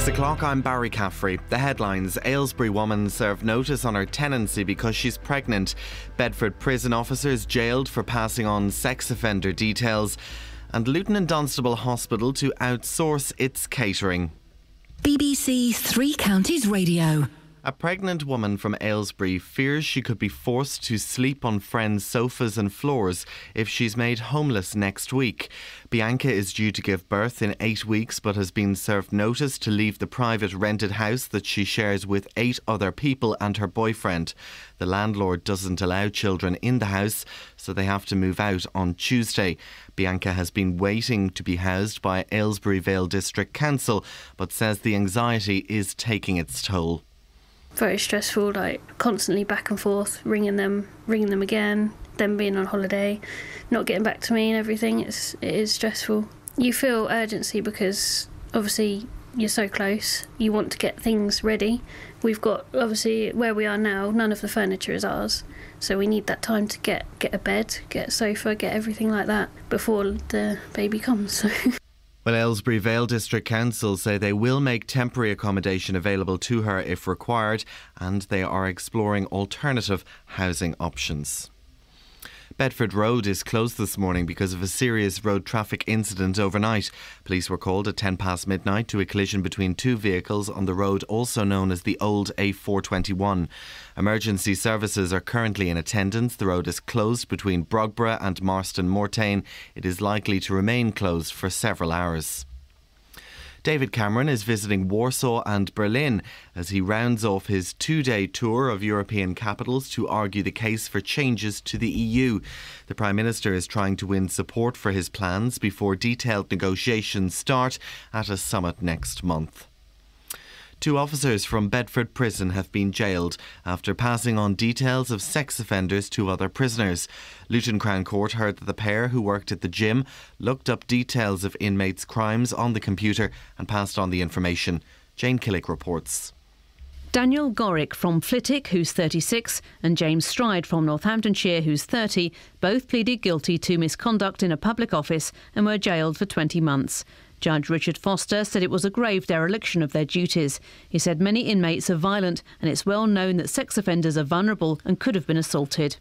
Six o'clock, I'm Barry Caffrey. The headlines Aylesbury woman served notice on her tenancy because she's pregnant. Bedford prison officers jailed for passing on sex offender details. And Luton and Dunstable Hospital to outsource its catering. BBC Three Counties Radio. A pregnant woman from Aylesbury fears she could be forced to sleep on friends' sofas and floors if she's made homeless next week. Bianca is due to give birth in eight weeks but has been served notice to leave the private rented house that she shares with eight other people and her boyfriend. The landlord doesn't allow children in the house, so they have to move out on Tuesday. Bianca has been waiting to be housed by Aylesbury Vale District Council but says the anxiety is taking its toll very stressful, like constantly back and forth, ringing them, ringing them again, them being on holiday, not getting back to me and everything. It's it is stressful. You feel urgency because obviously you're so close. You want to get things ready. We've got obviously where we are now. None of the furniture is ours, so we need that time to get get a bed, get a sofa, get everything like that before the baby comes. Well, Aylesbury Vale District Council say they will make temporary accommodation available to her if required, and they are exploring alternative housing options. Bedford Road is closed this morning because of a serious road traffic incident overnight. Police were called at 10 past midnight to a collision between two vehicles on the road, also known as the old A421. Emergency services are currently in attendance. The road is closed between Brogborough and Marston Moretaine. It is likely to remain closed for several hours. David Cameron is visiting Warsaw and Berlin as he rounds off his two day tour of European capitals to argue the case for changes to the EU. The Prime Minister is trying to win support for his plans before detailed negotiations start at a summit next month. Two officers from Bedford Prison have been jailed after passing on details of sex offenders to other prisoners. Luton Crown Court heard that the pair who worked at the gym looked up details of inmates' crimes on the computer and passed on the information. Jane Killick reports. Daniel Gorick from Flitwick, who's 36, and James Stride from Northamptonshire, who's 30, both pleaded guilty to misconduct in a public office and were jailed for 20 months. Judge Richard Foster said it was a grave dereliction of their duties. He said many inmates are violent and it's well known that sex offenders are vulnerable and could have been assaulted.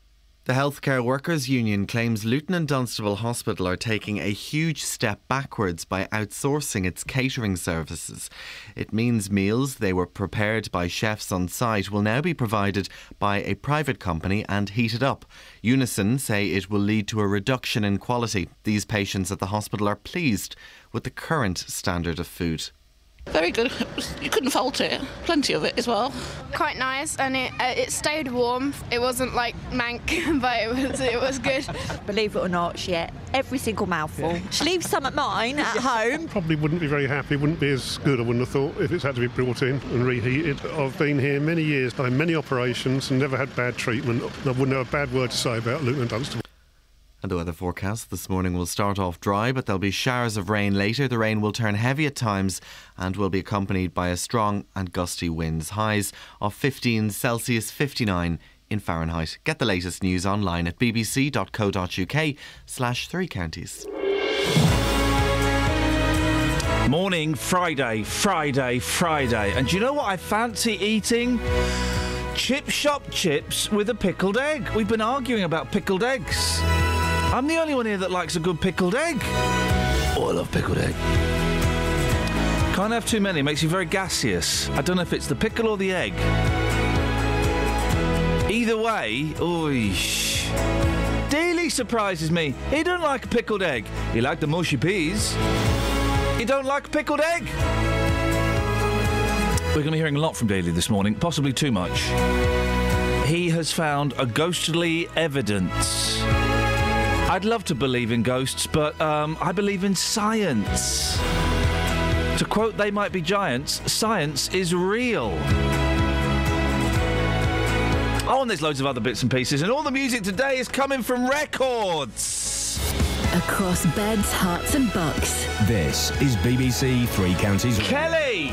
The Healthcare Workers Union claims Luton and Dunstable Hospital are taking a huge step backwards by outsourcing its catering services. It means meals they were prepared by chefs on site will now be provided by a private company and heated up. Unison say it will lead to a reduction in quality. These patients at the hospital are pleased with the current standard of food. Very good. You couldn't fault it. Plenty of it as well. Quite nice, and it uh, it stayed warm. It wasn't like mank, but it was it was good. Believe it or not, she ate every single mouthful. Yeah. She leaves some at mine at home. Probably wouldn't be very happy. Wouldn't be as good. I wouldn't have thought if it's had to be brought in and reheated. I've been here many years, done many operations, and never had bad treatment. I wouldn't have a bad word to say about Luton Dunstable. And the weather forecast this morning will start off dry, but there'll be showers of rain later. The rain will turn heavy at times and will be accompanied by a strong and gusty winds. Highs of 15 Celsius, 59 in Fahrenheit. Get the latest news online at bbc.co.uk slash three counties. Morning, Friday, Friday, Friday. And do you know what I fancy eating? Chip shop chips with a pickled egg. We've been arguing about pickled eggs. I'm the only one here that likes a good pickled egg. Oh, I love pickled egg. Can't have too many, it makes you very gaseous. I don't know if it's the pickle or the egg. Either way, oish. Dealey surprises me. He don't like a pickled egg. He liked the mushy peas. He don't like a pickled egg. We're going to be hearing a lot from Dealey this morning, possibly too much. He has found a ghostly evidence I'd love to believe in ghosts, but um, I believe in science. To quote They Might Be Giants, science is real. Oh, and there's loads of other bits and pieces, and all the music today is coming from records. Across beds, Herts, and bucks. This is BBC Three Counties. Kelly!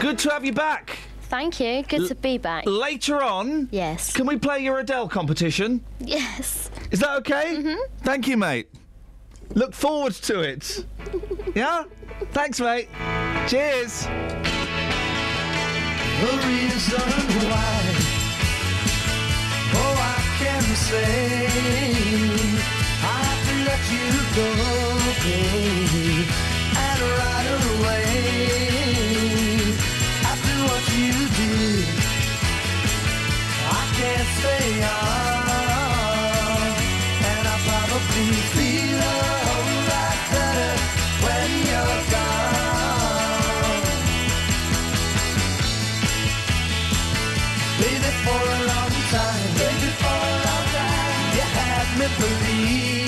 Good to have you back. Thank you. Good L- to be back. Later on, yes. Can we play your Adele competition? Yes. Is that okay? Mm-hmm. Thank you, mate. Look forward to it. Yeah? Thanks, mate. Cheers. The reason why, oh, I can say I have to let you go, baby, and right away. Stay on, and I probably feel a whole lot better when you're gone. Baby, for a long time, baby, for a long time, you had me believe,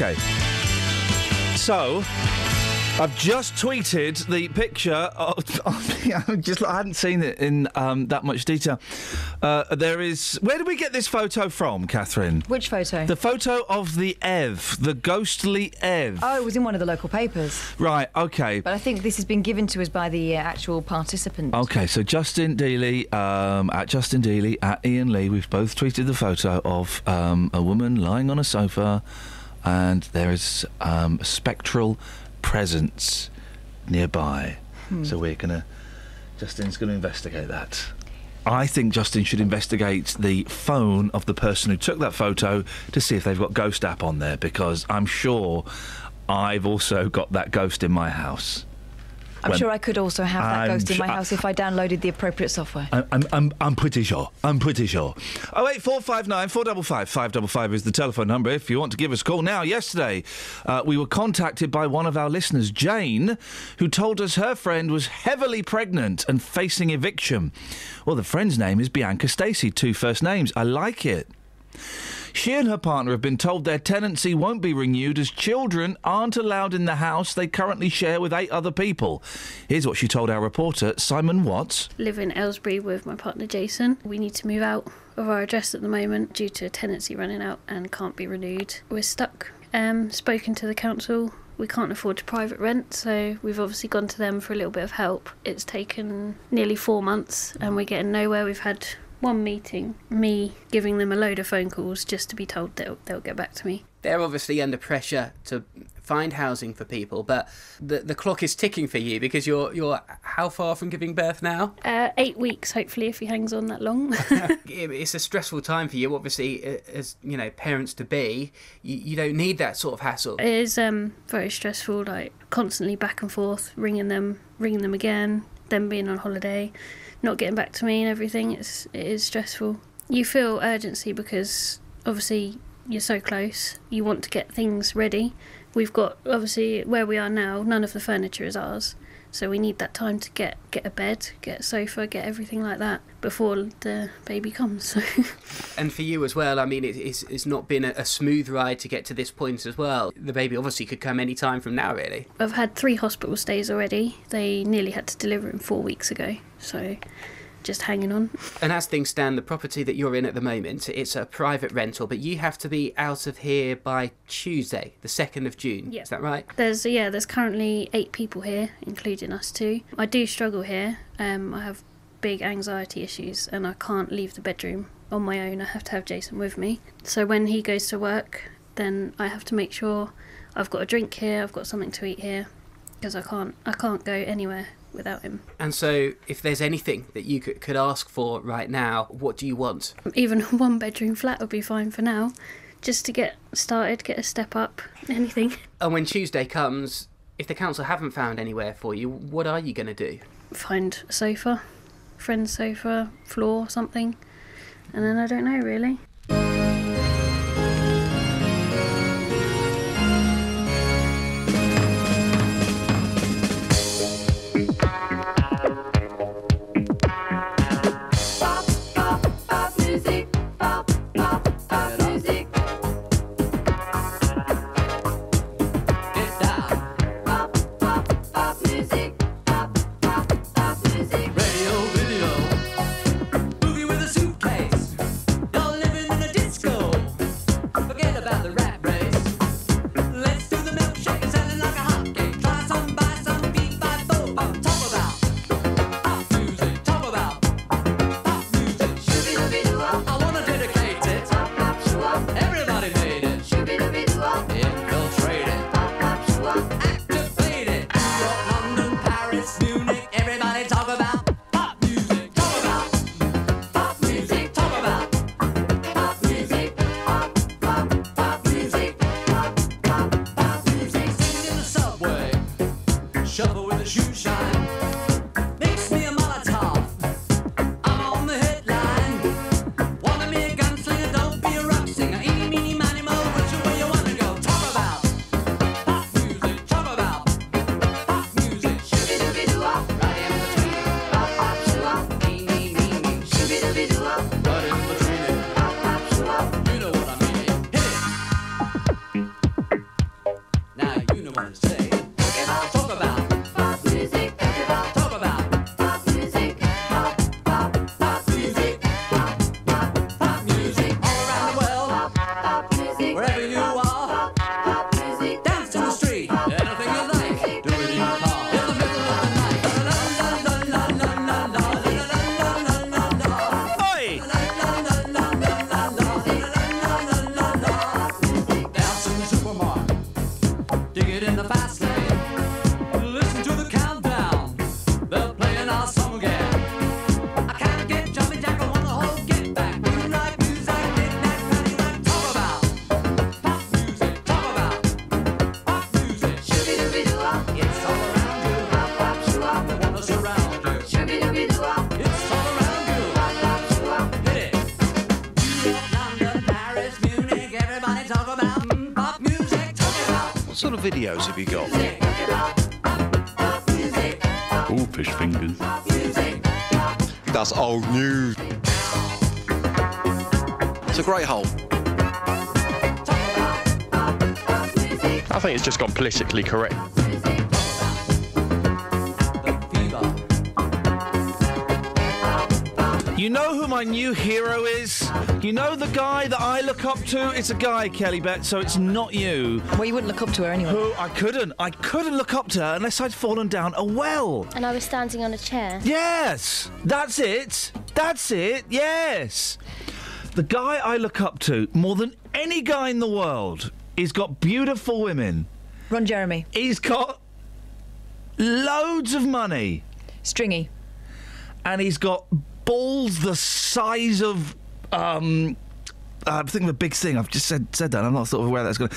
Okay. So, I've just tweeted the picture of. of just I hadn't seen it in um, that much detail. Uh, there is. Where did we get this photo from, Catherine? Which photo? The photo of the Ev, the ghostly Ev. Oh, it was in one of the local papers. Right. Okay. But I think this has been given to us by the uh, actual participant. Okay, so Justin Dealey, um, at Justin Dealey, at Iain Lee, we've both tweeted the photo of um, a woman lying on a sofa, and there is um, a spectral presence nearby. Hmm. So we're gonna. Justin's going to investigate that. I think Justin should investigate the phone of the person who took that photo to see if they've got Ghost app on there because I'm sure I've also got that ghost in my house. I'm When- sure I could also have that I'm ghost in my house if I downloaded the appropriate software. I'm, I'm, I'm, I'm pretty sure. I'm pretty sure. Oh wait, four five nine four double five five double five is the telephone number if you want to give us a call. Now, yesterday, uh, we were contacted by one of our listeners, Jane, who told us her friend was heavily pregnant and facing eviction. Well, the friend's name is Bianca Stacey, two first names. I like it. She and her partner have been told their tenancy won't be renewed as children aren't allowed in the house they currently share with eight other people. Here's what she told our reporter, Simon Watts. live in Aylesbury with my partner Jason. We need to move out of our address at the moment due to tenancy running out and can't be renewed. We're stuck. Um, spoken to the council. We can't afford to private rent, so we've obviously gone to them for a little bit of help. It's taken nearly four months and we're getting nowhere. We've had one meeting, me giving them a load of phone calls just to be told they'll, they'll get back to me. They're obviously under pressure to find housing for people, but the the clock is ticking for you because you're you're how far from giving birth now? Uh, eight weeks, hopefully, if he hangs on that long. It's a stressful time for you. Obviously, as you know, parents to be, you, you don't need that sort of hassle. It is um, very stressful, like constantly back and forth, ringing them, ringing them again, them being on holiday, not getting back to me and everything. It's it is stressful. You feel urgency because obviously you're so close. You want to get things ready. We've got obviously where we are now. None of the furniture is ours, So we need that time to get get a bed, get a sofa, get everything like that before the baby comes. So And for you as well, I mean, it, it's, it's not been a, a smooth ride to get to this point as well. The baby obviously could come any time from now, really. I've had three hospital stays already. They nearly had to deliver him four weeks ago. So just hanging on. And as things stand, the property that you're in at the moment, it's a private rental, but you have to be out of here by Tuesday, the 2nd of June. Yeah. Is that right? There's yeah, there's currently eight people here, including us two. I do struggle here. Um, I have big anxiety issues, and I can't leave the bedroom on my own. I have to have Jason with me. So when he goes to work, then I have to make sure I've got a drink here, I've got something to eat here, because I can't I can't go anywhere without him. And so, if there's anything that you could, could ask for right now, what do you want? Even a one bedroom flat would be fine for now, just to get started, get a step up, anything. And when Tuesday comes, if the council haven't found anywhere for you, what are you going to do? Find a sofa, friend's sofa, floor, something, and then I don't know really. Videos have you got? Oh, fish fingers. That's old news. It's a great hole. I think it's just gone politically correct. You know who my new hero is? You know the guy that I look up to? It's a guy, Kelly Bet, so it's not you. Well, you wouldn't look up to her anyway. Who I couldn't. I couldn't look up to her unless I'd fallen down a well. And I was standing on a chair. Yes! That's it! That's it, yes! The guy I look up to more than any guy in the world, he's got beautiful women. Ron Jeremy. He's got loads of money. Stringy. And he's got balls the size of. Um, I'm thinking of a big thing. I've just said said that. I'm not sort of aware that's going.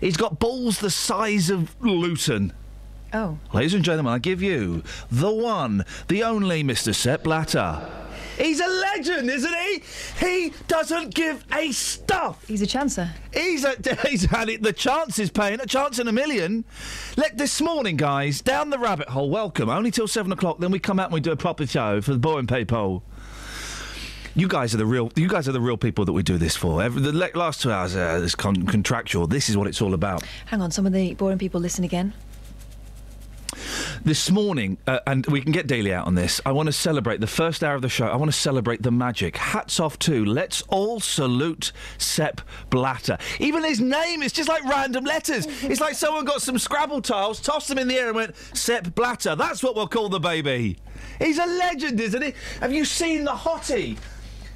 He's got balls the size of Luton. Oh. Ladies and gentlemen, I give you the one, the only Mr. Sepp Blatter. He's a legend, isn't he? He doesn't give a stuff. He's a chancer. He's a, he's had it. The chance is paying a chance in a million. Let this morning, guys, down the rabbit hole. Welcome. Only till seven o'clock. Then we come out and we do a proper show for the boring people. You guys are the real. You guys are the real people that we do this for. Every, the last two hours uh, is con- contractual. This is what it's all about. Hang on, some of the boring people listen again. This morning, uh, and we can get Dealey out on this. I want to celebrate the first hour of the show. I want to celebrate the magic. Hats off to. Let's all salute Sepp Blatter. Even his name is just like random letters. It's like someone got some Scrabble tiles, tossed them in the air, and went Sepp Blatter. That's what we'll call the baby. He's a legend, isn't he? Have you seen the hottie?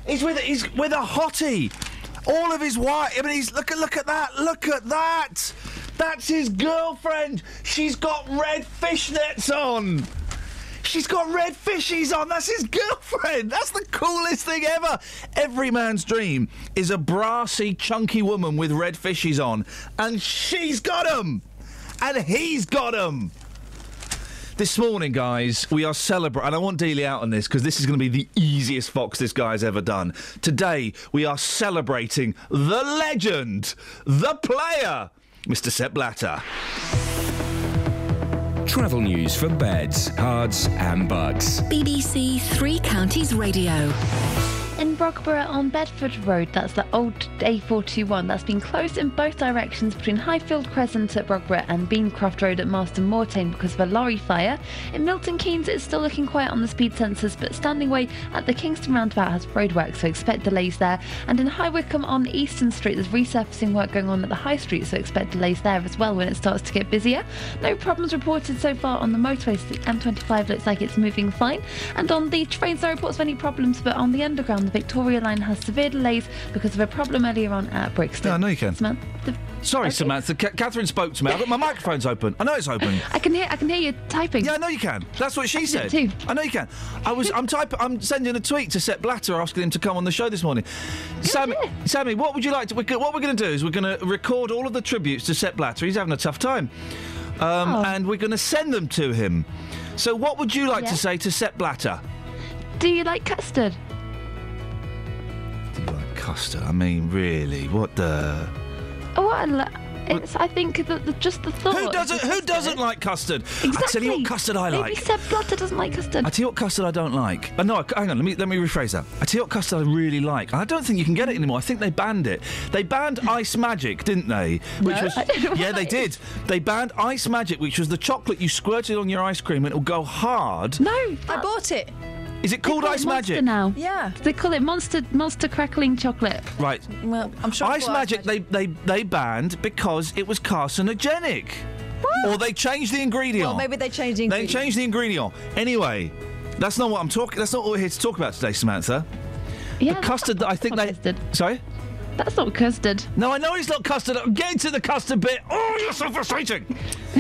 He's with he's with a hottie. All of his white. I mean, he's look at look at that. Look at that. That's his girlfriend. She's got red fishnets on. She's got red fishies on. That's his girlfriend. That's the coolest thing ever. Every man's dream is a brassy, chunky woman with red fishies on, and she's got 'em, and he's got 'em. This morning, guys, we are celebrating, and I want Dealey out on this because this is going to be the easiest Fox this guy's ever done. Today, we are celebrating the legend, the player, Mr. Sepp Blatter. Travel news for beds, cards, and bugs. BBC Three Counties Radio. In Brogborough on Bedford Road, that's the old A421, that's been closed in both directions between Highfield Crescent at Brogborough and Beancroft Road at Marston Moretaine because of a lorry fire. In Milton Keynes, it's still looking quiet on the speed sensors, but Standing Way at the Kingston roundabout has roadwork, so expect delays there. And in High Wycombe on Easton Street, there's resurfacing work going on at the High Street, so expect delays there as well when it starts to get busier. No problems reported so far on the motorways. The M25 looks like it's moving fine. And on the trains, no reports of any problems, but on the underground, the Victoria line has severe delays because of a problem earlier on at Brixton. Yeah, I know you can. Samantha, Sorry, Samantha. Ca- Catherine spoke to me. I've got my microphone's open. I know it's open. I can hear. I can hear you typing. Yeah, I know you can. That's what she can said. too. I know you can. I was. I'm typing. I'm sending a tweet to Sepp Blatter asking him to come on the show this morning. Sammy, Sammy, what would you like to? We're, what we're going to do is we're going to record all of the tributes to Sepp Blatter. He's having a tough time, um, Oh. and we're going to send them to him. So, what would you like Yeah. to say to Sepp Blatter? Do you like custard? Custard. I mean, really? What the? Oh, I lo- it's. I think that the, just the thought. Who doesn't? the Who custard- doesn't like custard? Exactly. I tell you what custard I Maybe like. Sepp Blatter doesn't like custard. I tell you what custard I don't like. Uh, no, hang on. Let me let me rephrase that. I tell you what custard I really like. I don't think you can get it anymore. I think they banned it. They banned Ice Magic, didn't they? Which No, was I don't know yeah, what they did. They banned Ice Magic, which was the chocolate you squirted on your ice cream and it'll go hard. No, I bought it. Is it called Ice Magic? now. Yeah. They call it Monster Monster Crackling Chocolate. Right. Well, I'm sure. Ice it's called Magic, they, they they banned because it was carcinogenic. What? Or they changed the ingredient. Well, maybe they changed the ingredient. They changed the ingredient. Anyway, that's not what I'm talking. That's not what we're here to talk about today, Samantha. Yeah, the custard that I think they. custard. Sorry. That's not custard. No, I know it's not custard. I'm getting to the custard bit. Oh, you're so frustrating.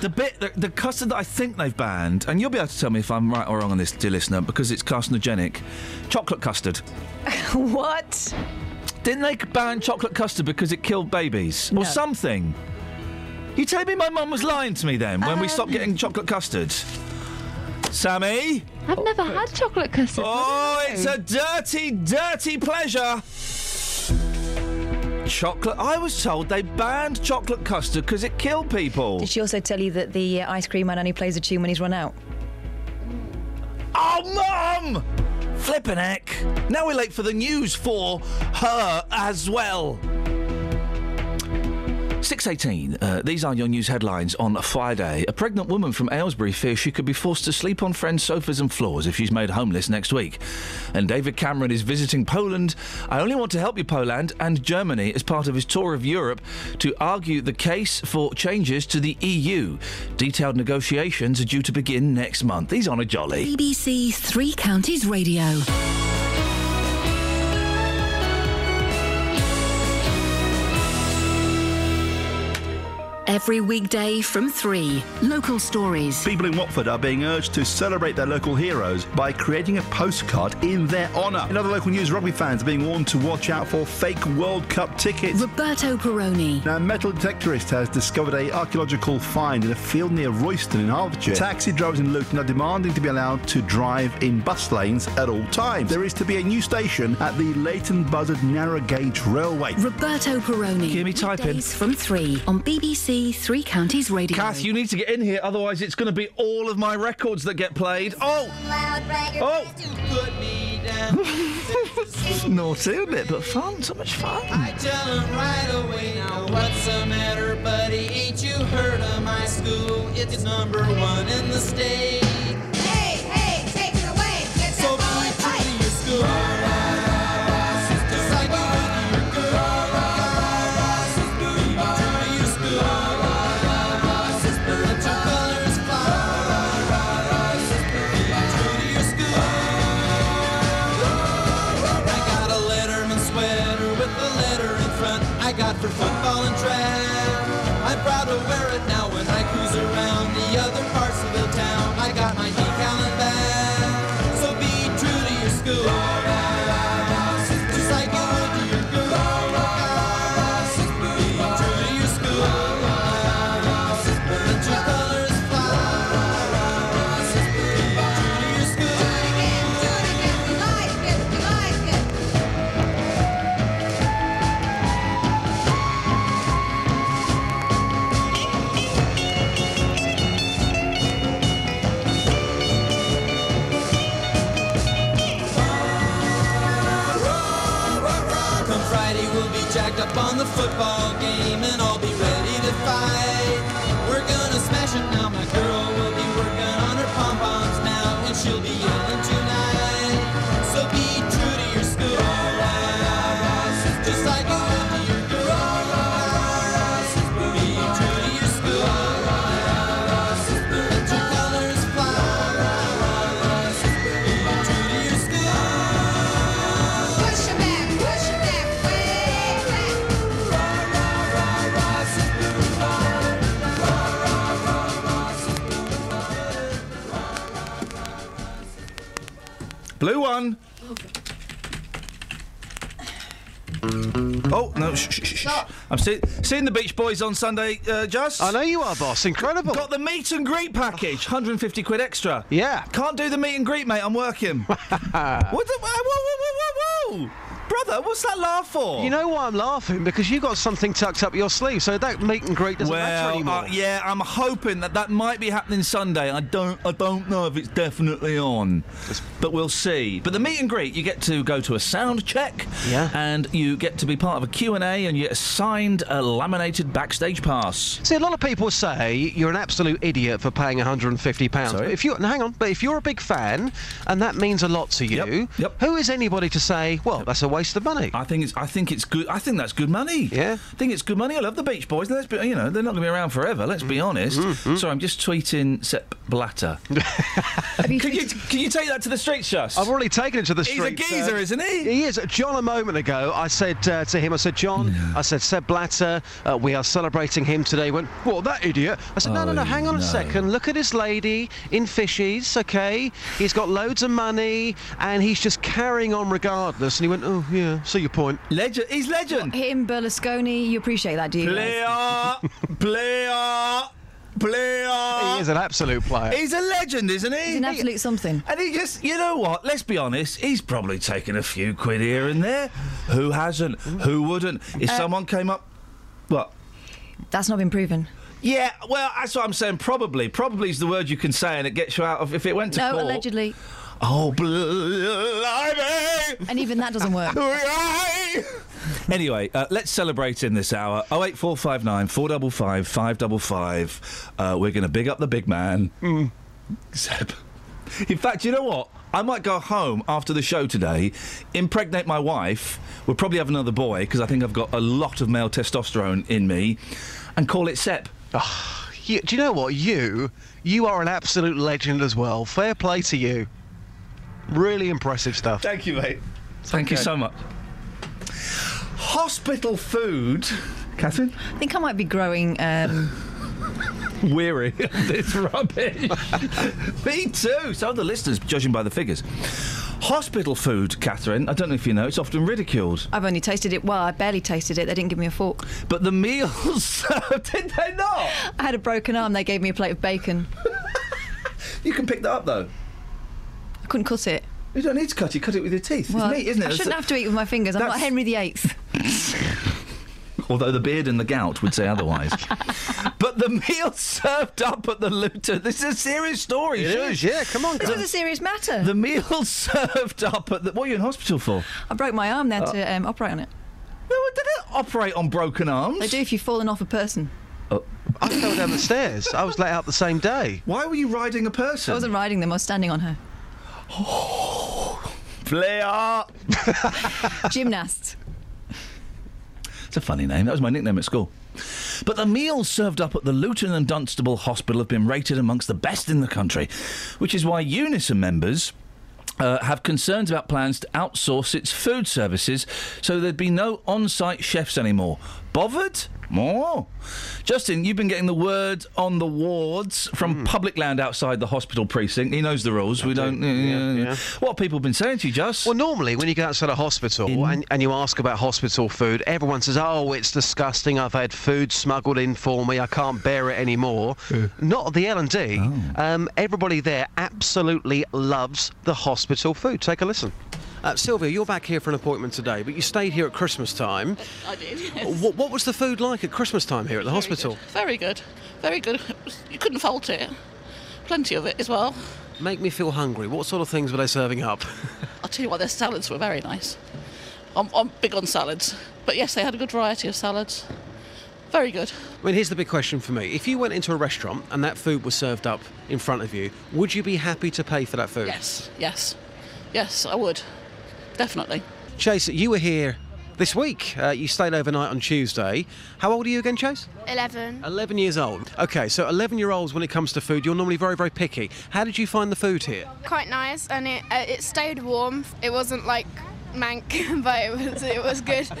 the bit, the, the custard that I think they've banned, and you'll be able to tell me if I'm right or wrong on this, dear listener, because it's carcinogenic. Chocolate custard. what? Didn't they ban chocolate custard because it killed babies No. or something? You telling me my mum was lying to me then when we stopped Um. getting chocolate custard? Sammy? I've never had chocolate custard. Oh, it's a dirty, dirty pleasure. Chocolate. I was told they banned chocolate custard because it killed people. Did she also tell you that the uh, ice cream man only plays a tune when he's run out? Oh, Mum! Flippin' heck. Now we're late for the news for her as well. 618. Uh, these are your news headlines on Friday. A pregnant woman from Aylesbury fears she could be forced to sleep on friends' sofas and floors if she's made homeless next week. And David Cameron is visiting Poland. I only want to help you, Poland, and Germany as part of his tour of Europe to argue the case for changes to the EU. Detailed negotiations are due to begin next month. He's on a jolly. BBC Three Counties Radio. Every weekday from 3. Local stories. People in Watford are being urged to celebrate their local heroes by creating a postcard in their honour. In other local news, rugby fans are being warned to watch out for fake World Cup tickets. Roberto Peroni. Now, a metal detectorist has discovered a archaeological find in a field near Royston in Hertfordshire. Taxi drivers in Luton are demanding to be allowed to drive in bus lanes at all times. There is to be a new station at the Leighton Buzzard narrow gauge railway. Roberto Peroni. Hear me typing. Weekdays from 3 on BBC Three Counties Radio. Kath, you need to get in here, otherwise it's going to be all of my records that get played. Oh! Oh! Naughty, a bit, but fun. So much fun. I tell him right away now, what's the matter, buddy? Ain't you heard of my school? It's number one in the state. Hey, hey, take it away. Get so be true to your school. Blue one. Oh no! Shh, shh, shh, shh. I'm see- seeing the Beach Boys on Sunday. Uh, just I know you are, boss. Incredible. Got the meet and greet package, 150 quid extra. Yeah. Can't do the meet and greet, mate. I'm working. what the? Whoa, whoa, whoa, whoa, whoa! Brother, what's that laugh for? You know why I'm laughing? Because you got something tucked up your sleeve, so that meet and greet doesn't matter anymore. uh, yeah, I'm hoping that that might be happening Sunday. I don't, I don't know if it's definitely on, but we'll see. But the meet and greet, you get to go to a sound check, Yeah. and you get to be part of a Q and A, and you get assigned a laminated backstage pass. See, a lot of people say you're an absolute idiot for paying 150 pounds. If you, no, hang on, but if you're a big fan and that means a lot to you, yep. Yep. who is anybody to say, well, that's a waste of money? I think it's, I think it's good. I think that's good money. Yeah. I think it's good money. I love the Beach Boys. Let's be, you know, they're not going to be around forever. Let's be honest. Mm-hmm. Sorry, I'm just tweeting Sepp Blatter. can, you, can you take that to the streets, Just? I've already taken it to the streets. He's a streets. geezer, isn't he? He is. John, a moment ago, I said uh, to him, I said, John, I said, Sepp Blatter, uh, we are celebrating him today. He went, what, that idiot? I said, no, no, no, Oh, hang on no. a second. Look at this lady in fishies, okay? He's got loads of money and he's just carrying on regardless. And he went, oh, yeah, see your point. Legend. He's legend. Him, Berlusconi, you appreciate that, do you? Player, player, player. He is an absolute player. He's a legend, isn't he? He's an absolute something. And he just, you know what? Let's be honest. He's probably taken a few quid here and there. Who hasn't? Who wouldn't? If Uh, someone came up, what? That's not been proven. Yeah, well, that's what I'm saying. Probably, probably is the word you can say, and it gets you out of. If it went to No, court. allegedly. Oh, blimey! And even that doesn't work. Anyway, uh, let's celebrate in this hour. 08459 455 555. Uh, we're going to big up the big man. Seb. In fact, you know what? I might go home after the show today, impregnate my wife. We'll probably have another boy because I think I've got a lot of male testosterone in me, and call it Sep. You, do you know what? You, you are an absolute legend as well. Fair play to you. Really impressive stuff. Thank you, mate. Thank you so much. Hospital food. Catherine? I think I might be growing. Um, Weary of this rubbish. Me too. So are the listeners, judging by the figures. Hospital food, Catherine, I don't know if you know, it's often ridiculed. I've only tasted it. Well, I barely tasted it. They didn't give me a fork. But the meals, did they not? I had a broken arm. They gave me a plate of bacon. You can pick that up though. I couldn't cut it. You don't need to cut it. You cut it with your teeth. Well, it's meat, isn't it? I shouldn't have to eat with my fingers. I'm not That's- Henry VIII. Although the beard and the gout would say otherwise. but the meal served up at the Luton. This is a serious story. It shush. is, yeah, come on, This was a serious matter. The meal served up at the. What are you in hospital for? I broke my arm. They had Uh, to um, operate on it. No, did it operate on broken arms? They do if you've fallen off a person. I fell down the stairs. I was let out the same day. Why were you riding a person? I wasn't riding them. I was standing on her. Flair. Gymnast. It's a funny name. That was my nickname at school. But the meals served up at the Luton and Dunstable Hospital have been rated amongst the best in the country, which is why Unison members. Uh, have concerns about plans to outsource its food services so there'd be no on site chefs anymore. Bothered? More. Justin, you've been getting the word on the wards from public land outside the hospital precinct. He knows the rules. we don't. yeah, yeah. What people have been saying to you, Just? Well, normally when you go outside a hospital and, and you ask about hospital food, everyone says, "Oh, it's disgusting. I've had food smuggled in for me. I can't bear it anymore." Not the L and D. Um, everybody there absolutely loves the hospital food. Take a listen. Uh, Sylvia, you're back here for an appointment today, but you stayed here at Christmas time. I did. Yes. What, what was the food like at Christmas time here at the hospital? Very good. Very good. You couldn't fault it. Plenty of it as well. Make me feel hungry. What sort of things were they serving up? I'll tell you what, their salads were very nice. I'm, I'm big on salads. But yes, they had a good variety of salads. Very good. I mean, here's the big question for me. If you went into a restaurant and that food was served up in front of you, would you be happy to pay for that food? Yes, yes. Yes, I would. Definitely. Chase, you were here this week. Uh, you stayed overnight on Tuesday. How old are you again, Chase? 11. 11 years old. Okay, so 11 year olds, when it comes to food, you're normally very, very picky. How did you find the food here? Quite nice, and it uh, it stayed warm. It wasn't like mank, but it was it was good.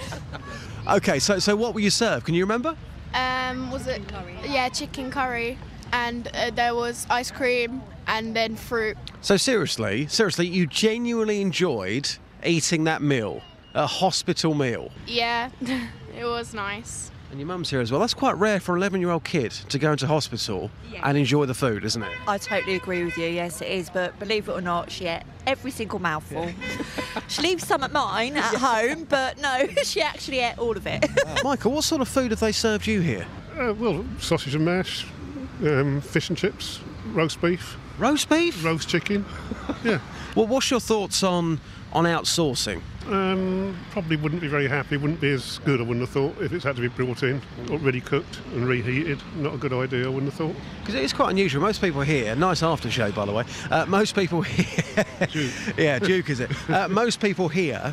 Okay, so, so what were you served? Can you remember? Um, was it? Yeah, chicken curry, and uh, there was ice cream, and then fruit. So, seriously, seriously, you genuinely enjoyed eating that meal, a hospital meal. Yeah, it was nice. And your mum's here as well. That's quite rare for an 11 year old kid to go into hospital and enjoy the food, isn't it? I totally agree with you. Yes, it is. But believe it or not, she ate every single mouthful. she leaves some at mine at home, but no, she actually ate all of it. Michael, what sort of food have they served you here? Uh, well, sausage and mash, um, fish and chips, roast beef. Roast beef? Roast chicken. Yeah. Well, what's your thoughts on on outsourcing? Um, probably wouldn't be very happy, wouldn't be as good, I wouldn't have thought, if it's had to be brought in, already cooked and reheated. Not a good idea, I wouldn't have thought. Because it's quite unusual. Most people here, nice after show, by the way. Uh, most people here, Duke. yeah, Duke is it? Uh, most people here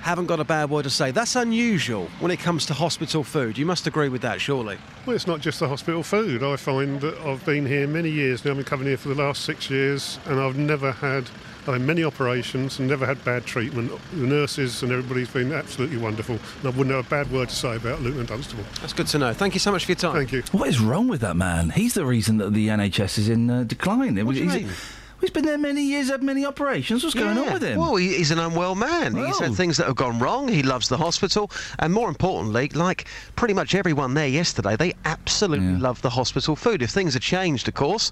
haven't got a bad word to say. That's unusual when it comes to hospital food. You must agree with that, surely. Well, it's not just the hospital food. I find that I've been here many years now. I've been coming here for the last six years, and I've never had. I've had many operations and never had bad treatment. The nurses and everybody's been absolutely wonderful. And I wouldn't have a bad word to say about Luton and Dunstable. That's good to know. Thank you so much for your time. Thank you. What is wrong with that man? He's the reason that the NHS is in uh, decline. What do you mean? He's been there many years, had many operations. What's going on with him? Well, he's an unwell man. He's Oh. had things that have gone wrong. He loves the hospital. And more importantly, like pretty much everyone there yesterday, they absolutely love the hospital food. If things had changed, of course,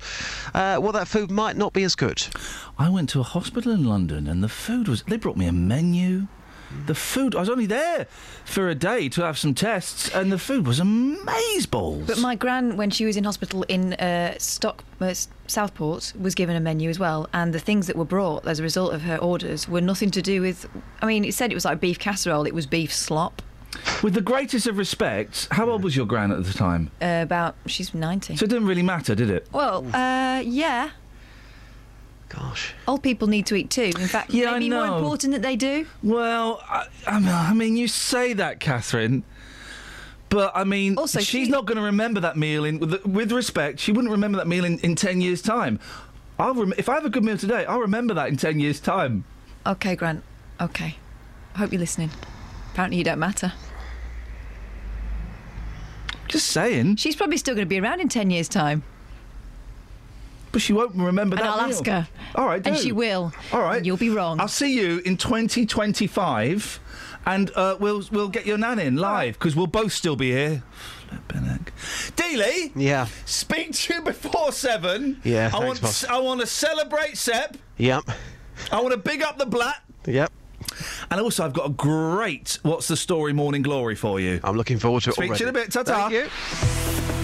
uh, well, that food might not be as good. I went to a hospital in London and the food was. They brought me a menu. The food. I was only there for a day to have some tests, and the food was amazeballs. But my gran, when she was in hospital in uh, Stock uh, Southport, was given a menu as well, and the things that were brought as a result of her orders were nothing to do with. I mean, it said it was like beef casserole. It was beef slop. With the greatest of respects, how old was your gran at the time? Uh, about she's ninety. So it didn't really matter, did it? Well, uh, yeah. Gosh. Old people need to eat too. In fact, Yeah, maybe more important that they do. Well, I, I mean- you say that, Catherine. But I mean, Also, she's she- not going to remember that meal. In with, with respect, she wouldn't remember that meal in, in ten years' time. I'll rem- if I have a good meal today, I'll remember that in ten years' time. Okay, Grant. Okay. I hope you're listening. Apparently, you don't matter. Just saying. She's probably still going to be around in 10 years' time. But she won't remember And that. I'll meal. ask her. All right, And she will. All right, you'll be wrong. I'll see you in 2025, and uh, we'll we'll get your nan in live because we'll both still be here. Flippin' Dealey. Yeah. Speak to you before seven. Yeah, I thanks, want boss. I want to celebrate Sep. Yep. I want to big up the Blat. Yep. And also, I've got a great What's the Story Morning Glory for you. I'm looking forward to it Speak to you in a bit. Ta ta. Thank you.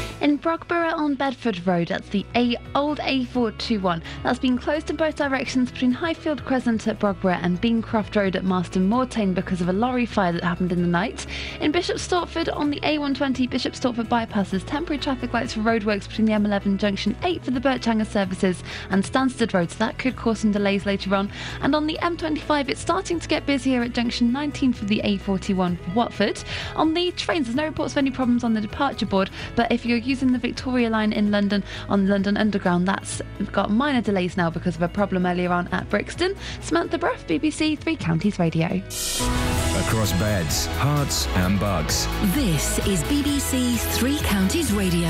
In Brogborough on Bedford Road, that's the A old A421. That's been closed in both directions between Highfield Crescent at Brogborough and Beancroft Road at Marston Moretaine because of a lorry fire that happened in the night. In Bishop Stortford on the A120 Bishop Stortford bypasses, temporary traffic lights for roadworks between the M11 junction 8 for the Birchanger services and Stansted Road, so that could cause some delays later on. And on the M25, it's starting to get busier at junction 19 for the A41 for Watford. On the trains, there's no reports of any problems on the departure board, but if you're using the Victoria line in London on London Underground, that's got minor delays now because of a problem earlier on at Brixton. Samantha Bruff, BBC Three Counties Radio. Across beds, Herts, and Bucks. This is BBC Three Counties Radio.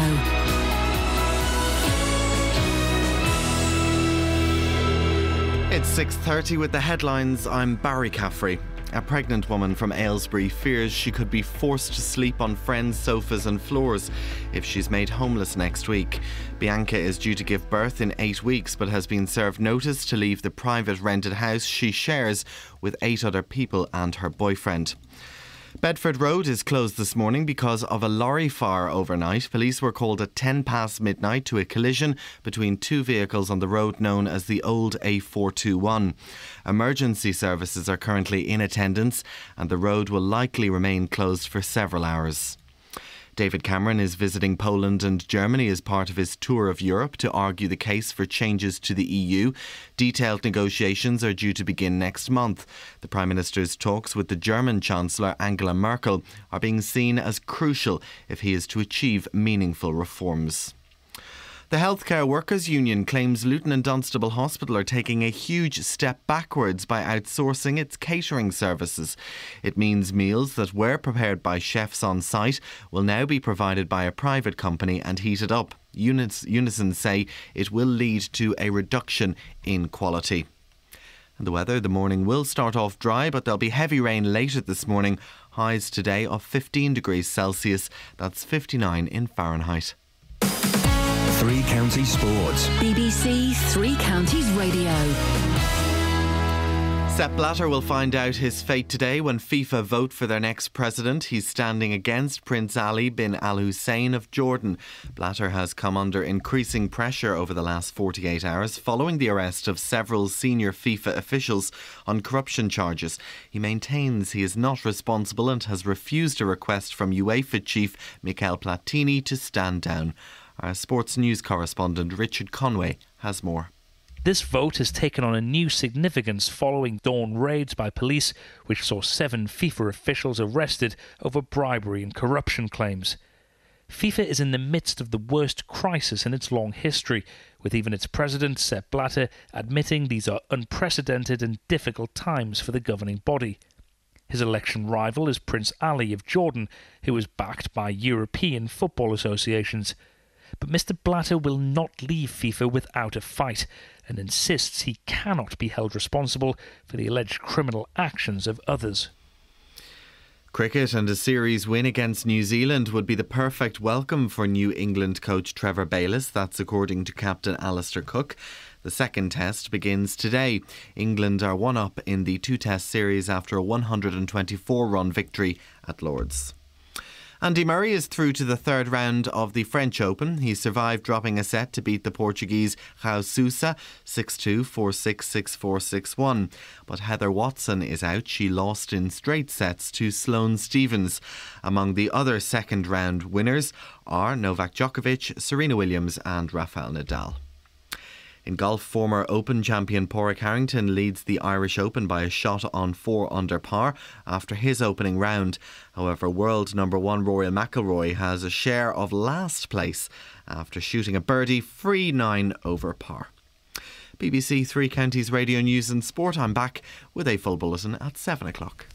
It's 6:30 with the headlines. I'm Barry Caffrey. A pregnant woman from Aylesbury fears she could be forced to sleep on friends' sofas and floors if she's made homeless next week. Bianca is due to give birth in 8 weeks but has been served notice to leave the private rented house she shares with 8 other people and her boyfriend. Bedford Road is closed this morning because of a lorry fire overnight. Police were called at 10 past midnight to a collision between two vehicles on the road known as the old A421. Emergency services are currently in attendance and the road will likely remain closed for several hours. David Cameron is visiting Poland and Germany as part of his tour of Europe to argue the case for changes to the EU. Detailed negotiations are due to begin next month. The Prime Minister's talks with the German Chancellor Angela Merkel are being seen as crucial if he is to achieve meaningful reforms. The Healthcare Workers Union claims Luton and Dunstable Hospital are taking a huge step backwards by outsourcing its catering services. It means meals that were prepared by chefs on site will now be provided by a private company and heated up. Unis- Unison say it will lead to a reduction in quality. And the weather, the morning will start off dry, but there'll be heavy rain later this morning. Highs today of 15 degrees Celsius, that's 59 in Fahrenheit. Three Counties Sports. BBC Three Counties Radio. Sepp Blatter will find out his fate today when FIFA vote for their next president. He's standing against Prince Ali bin Al Hussein of Jordan. Blatter has come under increasing pressure over the last 48 hours following the arrest of several senior FIFA officials on corruption charges. He maintains he is not responsible and has refused a request from UEFA chief Michel Platini to stand down. Our sports news correspondent Richard Conway has more. This vote has taken on a new significance following dawn raids by police, which saw seven FIFA officials arrested over bribery and corruption claims. FIFA is in the midst of the worst crisis in its long history, with even its president, Sepp Blatter, admitting these are unprecedented and difficult times for the governing body. His election rival is Prince Ali of Jordan, who is backed by European football associations. But Mr. Blatter will not leave FIFA without a fight and insists he cannot be held responsible for the alleged criminal actions of others. Cricket and a series win against New Zealand would be the perfect welcome for New England coach Trevor Bayliss. That's according to captain Alastair Cook. The second test begins today. England are one up in the two test series after a 124 run victory at Lords. Andy Murray is through to the third round of the French Open. He survived dropping a set to beat the Portuguese João Sousa 6-2, 4-6, 6-4, 6-1. But Heather Watson is out. She lost in straight sets to Sloane Stevens. Among the other second round winners are Novak Djokovic, Serena Williams and Rafael Nadal. In golf, former Open champion Padraig Harrington leads the Irish Open by a shot on four under par after his opening round. However, world number one Rory McIlroy has a share of last place after shooting a birdie free nine over par. BBC Three Counties Radio News and Sport. I'm back with a full bulletin at 7 o'clock.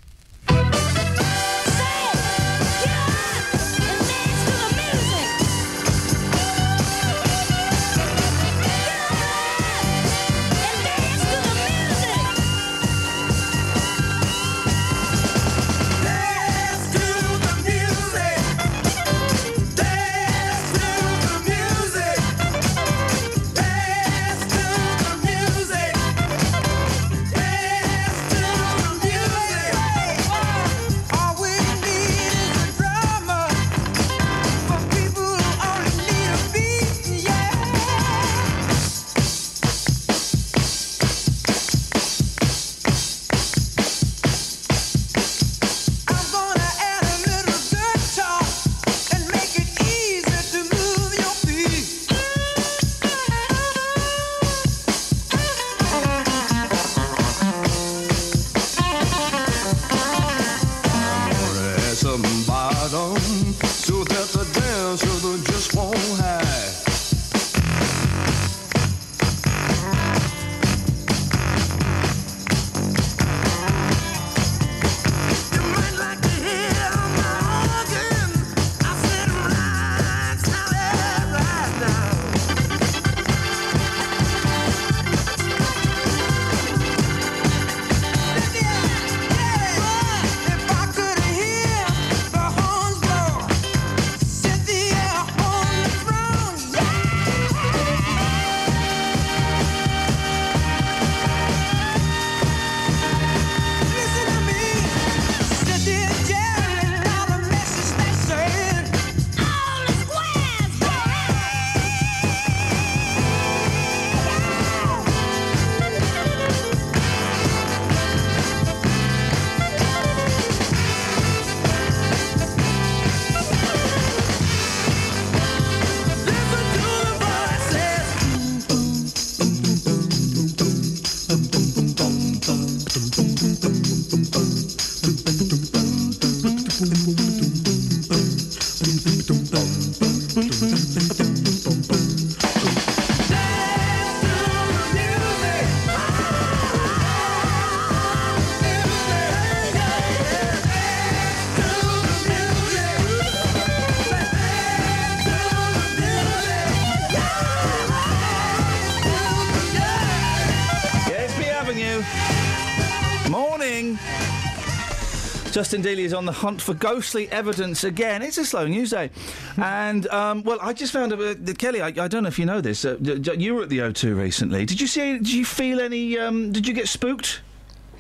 Justin Dealey is on the hunt for ghostly evidence again. It's a slow news day. and, um, well, I just found, uh, Kelly, I, I don't know if you know this. Uh, d- d- you were at the O2 recently. Did you see, did you feel any, um, did you get spooked?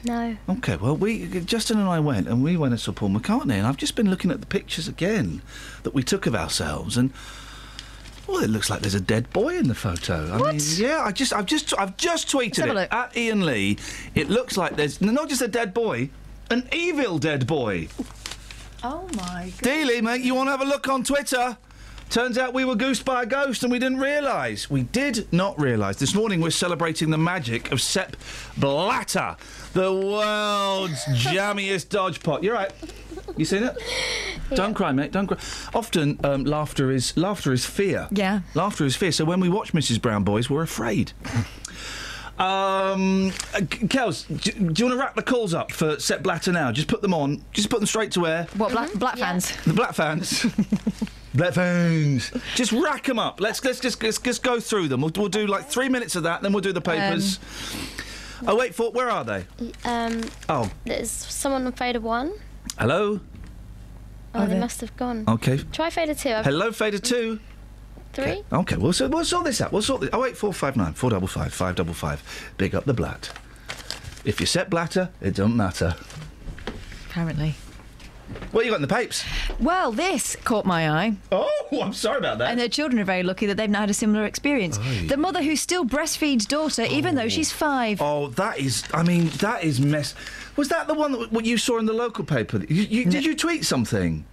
No. Okay, well, we Justin and I went, and we went and saw Paul McCartney, and I've just been looking at the pictures again that we took of ourselves, and well, it looks like there's a dead boy in the photo. I mean, yeah, I just, I've just, I've just tweeted it at Iain Lee. It looks like there's not just a dead boy, an evil dead boy. Oh my god. Dealey, mate, you want to have a look on Twitter? Turns out we were goosed by a ghost and we didn't realise. We did not realise. This morning we're celebrating the magic of Sepp Blatter, the world's jammiest dodge pot. You're right. You seen it? Don't cry, mate. Don't cry. Often, um, laughter is laughter is fear. Yeah. Laughter is fear. So when we watch Mrs. Brown Boys, we're afraid. Um, uh, Kels, do, do you want to wrap the calls up for Sepp Blatter now? Just put them on. Just put them straight to air. What black black fans? The black fans. black fans. Just rack them up. Let's let's just let's, just go through them. We'll, we'll do like three minutes of that, then we'll do the papers. oh wait, for where are they? Um, Oh, there's someone on fader one. hello. Oh, they they? must have gone. Okay. Try fader two. I've- Hello, fader two. Three. Okay, we'll, so, we'll sort this out. We'll sort this. Oh wait, four five nine four double five five double five. Big up the blat. If you Sepp Blatter, it don't matter. Apparently. What you got in the papes? Well, this caught my eye. Oh, I'm sorry about that. And their children are very lucky that they've not had a similar experience. Aye. The mother who still breastfeeds daughter, even though she's oh. five. Oh, that is. I mean, that is mess. Was that the one that what you saw in the local paper? You, you, Did you tweet something?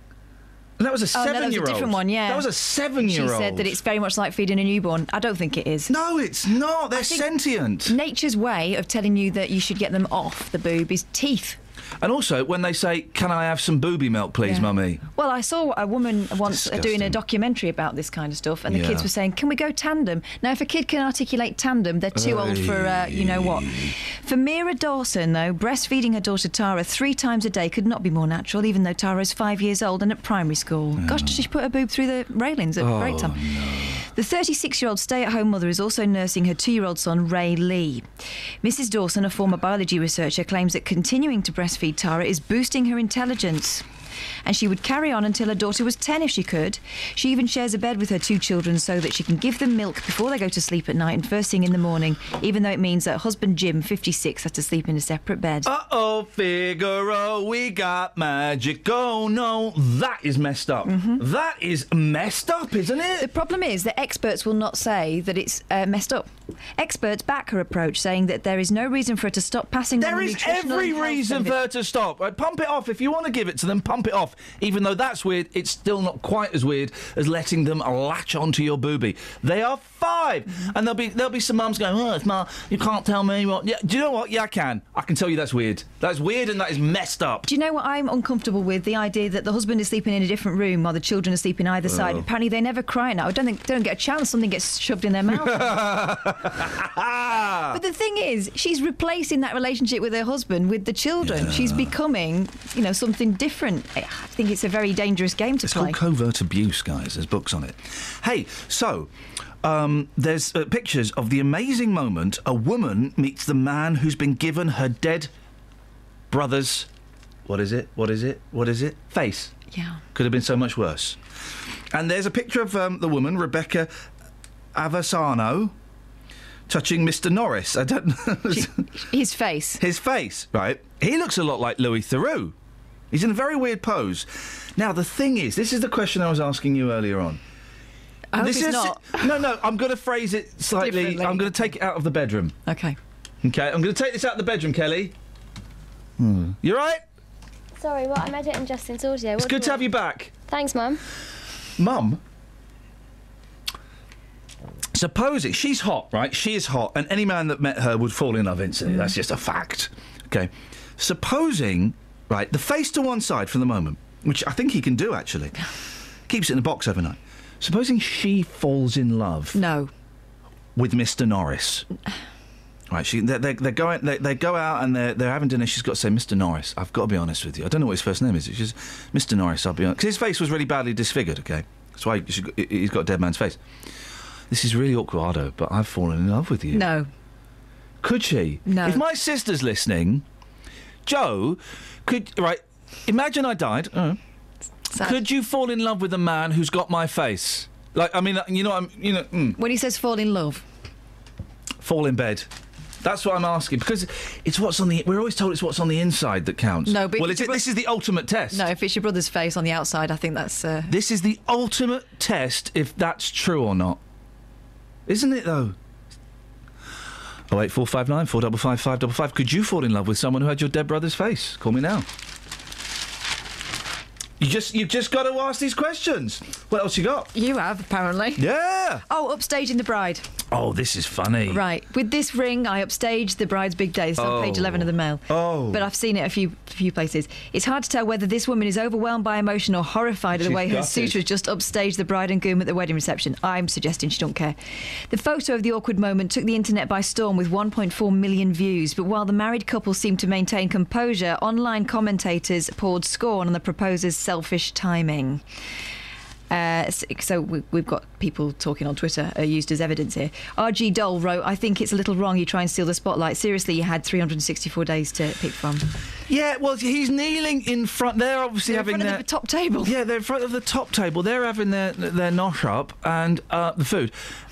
That was a Oh, no, that was a different one, yeah. That was a seven-year-old. She said that it's very much like feeding a newborn. I don't think it is. No, it's not. They're sentient. Nature's way of telling you that you should get them off the boob is teeth. And also when they say, "Can I have some booby milk, please, Yeah. mummy?" Well, I saw a woman once uh, doing a documentary about this kind of stuff, and the kids were saying, "Can we go tandem?" Now, if a kid can articulate tandem, they're too old for uh, you know what. For Mira Dawson, though, breastfeeding her daughter Tara three times a day could not be more natural, even though Tara is five years old and at primary school. Gosh, did she put her boob through the railings at Oh, break time? The 36 year old stay at home mother is also nursing her two year old son, Ray Lee. Mrs. Dawson, a former biology researcher, claims that continuing to breastfeed Tara is boosting her intelligence. And she would carry on until her daughter was 10 if she could. She even shares a bed with her two children so that she can give them milk before they go to sleep at night and first thing in the morning, even though it means that husband Jim, 56, has to sleep in a separate bed. Uh oh, Figaro, we got magic. Oh no, that is messed up. That is messed up, isn't it? Mm-hmm. The problem is that experts will not say that it's uh, messed up. Experts back her approach, saying that there is no reason for her to stop passing There the is every reason for her to stop. Right, pump it off. If you want to give it to them, pump it off. Even though that's weird, it's still not quite as weird as letting them latch onto your booby. They are 5 Mm-hmm. and there'll be there'll be some mums going, "Oh, it's ma, you can't tell me what." Yeah, do you know what? Yeah, I can. I can tell you that's weird. That's weird and that is messed up. Do you know what I'm uncomfortable with? The idea that the husband is sleeping in a different room while the children are sleeping either side. Oh. Apparently, they never cry now. I don't think they don't get a chance. Something gets shoved in their mouth. but the thing is, she's replacing that relationship with her husband with the children. She's becoming, you know, something different. I think it's a very dangerous game to It's play. called covert abuse, guys. There's books on it. Hey, so um, there's uh, pictures of the amazing moment a woman meets the man who's been given her dead brother's. What is it? What is it? What is it? Face. Yeah. Could have been so much worse. And there's a picture of um, the woman, Rebekah Aversano, touching Mr. Norris. I don't know. His face. His face, right? He looks a lot like Louis Theroux. He's in a very weird pose. Now, the thing is, this is the question I was asking you earlier on. I hope this it's is not. no, no. I'm going to phrase it slightly. I'm going to take it out of the bedroom. Okay. Okay, I'm going to take this out of the bedroom, Kelly. Hmm. You right? Sorry, what? I'm editing Justin's audio. It's good to have you back, Thanks, Mum. Mum. Supposing she's hot, right? She is hot, and any man that met her would fall in love instantly. Mm. That's just a fact. Okay. Supposing, right, the face to one side for the moment, which I think he can do actually, keeps it in the box overnight. Supposing she falls in love. No. With Mr. Norris. Right, she, they're, they're, they're going, they, they go out and they're, they're having dinner. She's got to say, Mr. Norris, I've got to be honest with you. I don't know what his first name is. It's just, Mr. Norris, I'll be honest. Because his face was really badly disfigured, okay? That's why he's got a dead man's face. This is really awkward, Ardo, but I've fallen in love with you. No. Could she? No. If my sister's listening, Joe, could, right, imagine I died. could you fall in love with a man who's got my face? Like, I mean, you know, I'm, you know, mm, When he says fall in love. fall in bed. That's what I'm asking because it's what's on the. We're always told it's what's on the inside that counts. No, but well, if is this is the ultimate test. No, if it's your brother's face on the outside, I think that's. Uh, This is the ultimate test if that's true or not. Isn't it though? 08459 455 555. Could you fall in love with someone who had your dead brother's face? Call me now. You just you've just got to ask these questions. What else you got? You have apparently. Yeah. Oh, upstaging the bride. Oh, this is funny. Right. With this ring, I upstaged the bride's big day. It's on page Oh. 11 of the Mail. Oh. But I've seen it a few few places. It's hard to tell whether this woman is overwhelmed by emotion or horrified at the way her suitor has just upstaged the bride and groom at the wedding reception. I'm suggesting she don't care. The photo of the awkward moment took the internet by storm with 1.4 million views. But while the married couple seemed to maintain composure, online commentators poured scorn on the proposer's selfish timing. Uh, so we, we've got people talking on Twitter uh, used as evidence here. RG Dole wrote, "I think it's a little wrong. You try and steal the spotlight. Seriously, you had 364 days to pick from." Yeah, well, he's kneeling in front. They're obviously They're in having their the top table. Yeah, they're in front of the top table. They're having their their nosh up and uh, the food,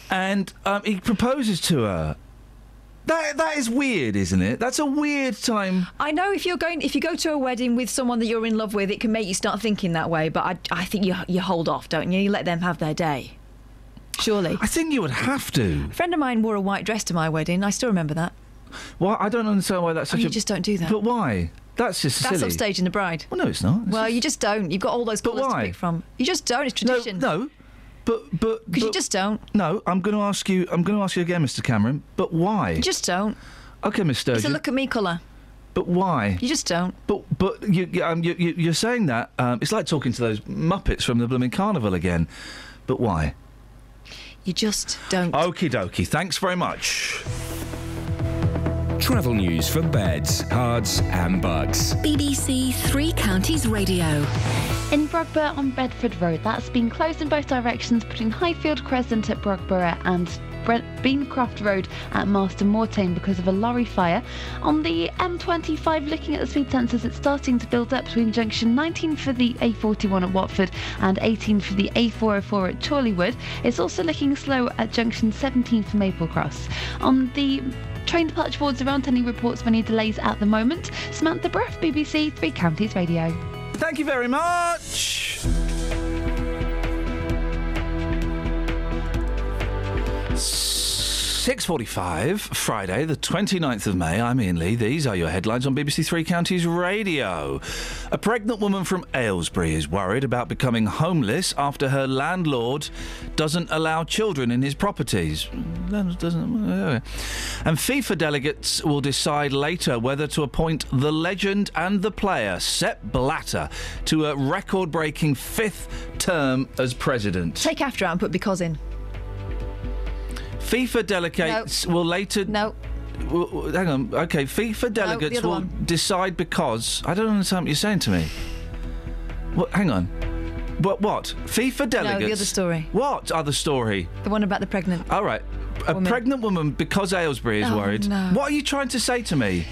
and um, he proposes to her. That that is weird, isn't it? That's a weird time. I know if you're going, if you go to a wedding with someone that you're in love with, it can make you start thinking that way. But I, I think you you hold off, don't you? You let them have their day. Surely. I think you would have to. A friend of mine wore a white dress to my wedding. I still remember that. Why? I don't understand why that's Oh, such you a. just don't do that. But why? That's just That's silly. upstaging the bride. Well, no, it's not. It's well, you just don't. You've got all those colours to pick from. You just don't. It's tradition. No, but but because you just don't. No, I'm going to ask you. I'm going to ask you again, Mr. Cameron. But why? You just don't. Okay, Miss It's a look at me colour. But why? You just don't. But but you, um, you, you you're saying that um, it's like talking to those Muppets from the blooming carnival again. But why? You just don't. Okie dokie. Thanks very much. Travel news for beds, cards, and Bucks. BBC Three Counties Radio. In Brogborough on Bedford Road, that's been closed in both directions between Highfield Crescent at Brogborough and Bre- Beancroft Road at Marston Moretaine because of a lorry fire. On the M25, looking at the speed sensors, it's starting to build up between junction 19 for the A41 at Watford and 18 for the A404 at Chorleywood. It's also looking slow at junction 17 for Maple Cross. On the Train departure boards around any reports of any delays at the moment. Samantha Breath, BBC Three Counties Radio. Thank you very much. So 6.45, Friday, the 29th of May. I'm Iain Lee. These are your headlines on BBC Three Counties Radio. A pregnant woman from Aylesbury is worried about becoming homeless after her landlord doesn't allow children in his properties. Doesn't, And FIFA delegates will decide later whether to appoint the legend and the player, Sepp Blatter, to a record-breaking fifth term as president. Take after and put because in. FIFA delegates will later. No. hang on. Okay, FIFA delegates other will one. decide because I don't understand what you're saying to me. What? Hang on. What? What? FIFA delegates. No, the other story. What other story? The one about the pregnant. All right. A Woman. pregnant woman because Aylesbury is Oh, worried. no. What are you trying to say to me?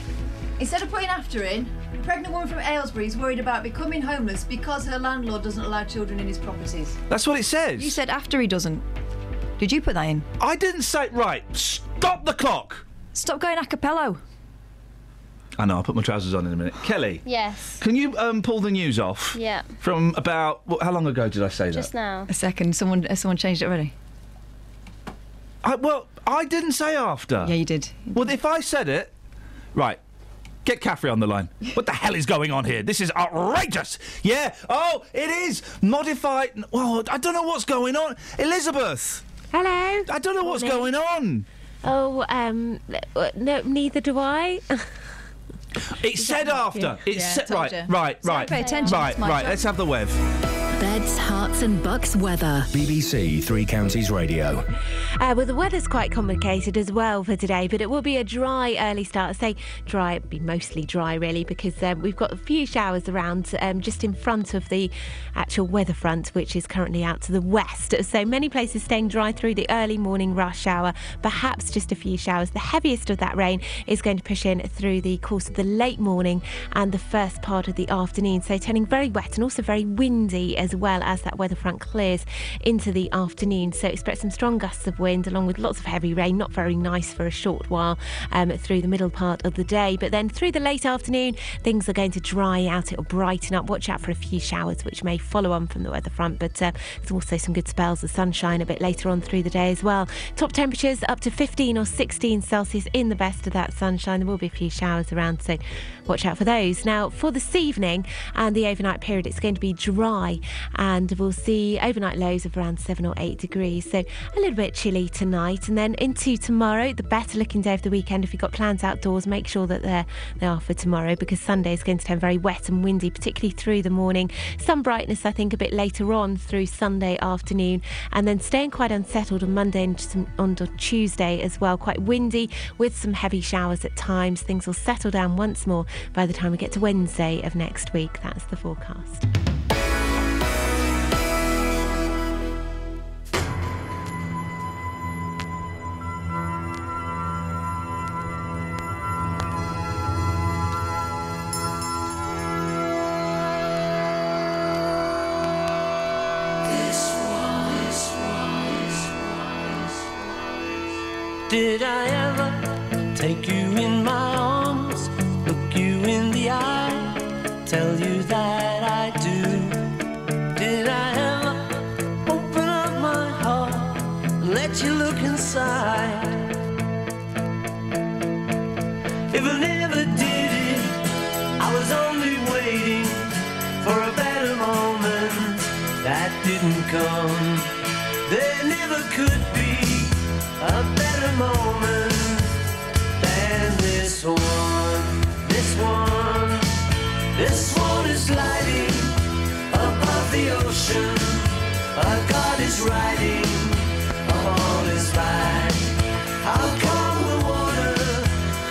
Instead of putting after in, a pregnant woman from Aylesbury is worried about becoming homeless because her landlord doesn't allow children in his properties. That's what it says. You said after he doesn't. Did you put that in? I didn't say. it Right. Stop the clock. Stop going a cappello. I know. I'll put my trousers on in a minute. Kelly. Yes. Can you um, pull the news off? Yeah. From about what, how long ago did I say that? Just now. A second. Someone has someone changed it already? I, well, I didn't say after. Yeah, you did. Well, if I said it, right. Get Caffrey on the line. What the hell is going on here? This is outrageous. Yeah. Oh, it is modified. Well, I don't know what's going on. Elizabeth. Hello. I don't know what's Morning. going on. Oh, um, uh, no, neither do I. It said after. It Yeah, said told right, you. right, So right, pay attention, right, my right. job. Let's have the web. Beds, Herts, and bucks weather. BBC Three Counties Radio. Uh, well, the weather's quite complicated as well for today, but it will be a dry early start. I say dry, it'll be mostly dry really, because um, we've got a few showers around um, just in front of the actual weather front, which is currently out to the west. So many places staying dry through the early morning rush hour, perhaps just a few showers. The heaviest of that rain is going to push in through the course of the late morning and the first part of the afternoon. So turning very wet and also very windy as well as that weather front clears into the afternoon. So expect some strong gusts of wind along with lots of heavy rain. Not very nice for a short while um, through the middle part of the day. But then through the late afternoon, things are going to dry out. It'll brighten up. Watch out for a few showers, which may follow on from the weather front. But uh, there's also some good spells of sunshine a bit later on through the day as well. Top temperatures up to 15 or 16 Celsius in the best of that sunshine. There will be a few showers around, so watch out for those. Now, for this evening and the overnight period, it's going to be dry and we'll see overnight lows of around 7 or 8 degrees. So a little bit chilly tonight. And then into tomorrow, the better looking day of the weekend. If you've got plans outdoors, make sure that they're, they are for tomorrow because Sunday is going to turn very wet and windy, particularly through the morning. Some brightness, I think, a bit later on through Sunday afternoon. And then staying quite unsettled on Monday and on Tuesday as well. Quite windy with some heavy showers at times. Things will settle down once more by the time we get to Wednesday of next week. That's the forecast. Did I ever take you in my arms, in the eye, tell you that I do? Did I ever open up my heart and let you look inside? Ocean. A god is riding upon his back. How come the water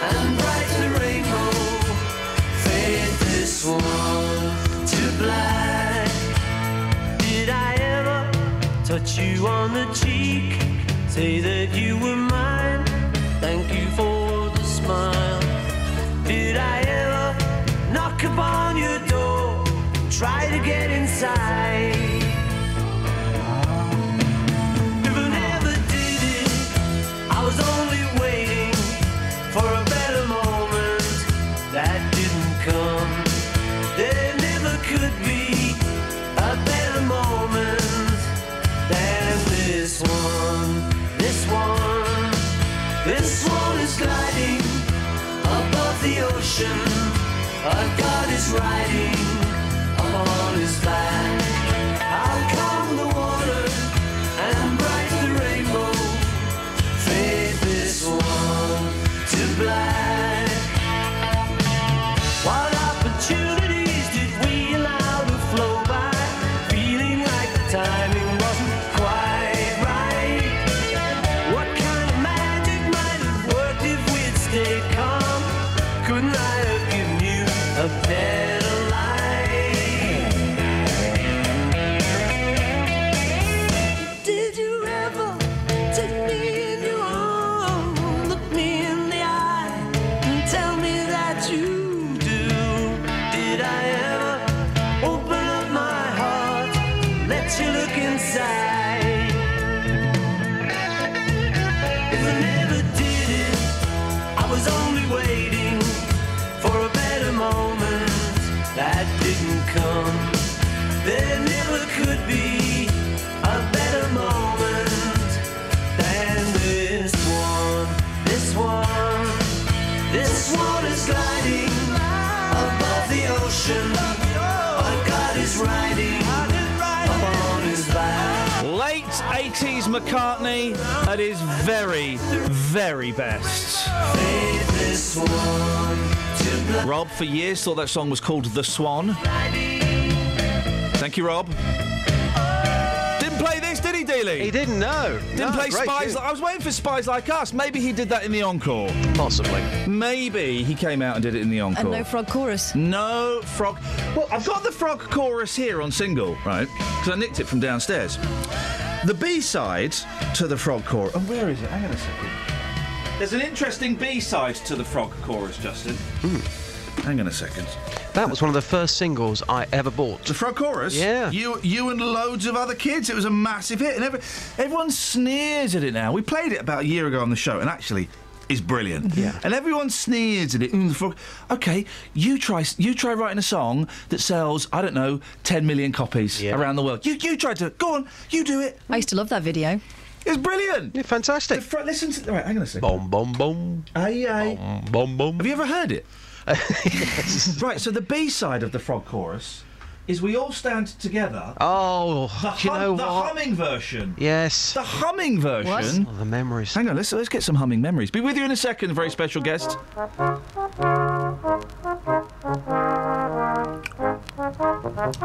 and bright the rainbow fade this one to black? Did I ever touch you on the cheek? Say that you were mine. Thank you for the smile. Did I ever knock upon your door? Try to get inside. Ocean. A god is riding 80s McCartney at his very, very best. This one to Rob, for years, thought that song was called The Swan. Thank you, Rob. Didn't play this, did he, Dealey? He didn't know. Didn't No, play Spies. tune. I was waiting for Spies Like Us. Maybe he did that in the encore. Possibly. Maybe he came out and did it in the encore. And no frog chorus. No frog. Well, I've got the frog chorus here on single, right? Because I nicked it from downstairs. The B side to the frog chorus. Oh, where is it? Hang on a second. There's an interesting B side to the frog chorus, Justin. Hmm. Hang on a second. That was one of the first singles I ever bought. The frog chorus? Yeah. You, you and loads of other kids. It was a massive hit, and every, everyone sneers at it now. We played it about a year ago on the show, and actually, it's brilliant. Yeah. And everyone sneers at it. The frog. Okay, you try. You try writing a song that sells. I don't know, 10 million copies around the world. You, you try to. Go on. You do it. I used to love that video. It's brilliant. Yeah, fantastic. Fr- listen to. Right, hang on a second. Boom, boom, boom. Aye, aye. Boom, boom. Have you ever heard it? Right, so the B side of the frog chorus is we all stand together. Oh, The, do you hum- know the what? humming version. Yes. The humming version. Oh, the memories. Hang on, let's let's get some humming memories. Be with you in a second, very special guest.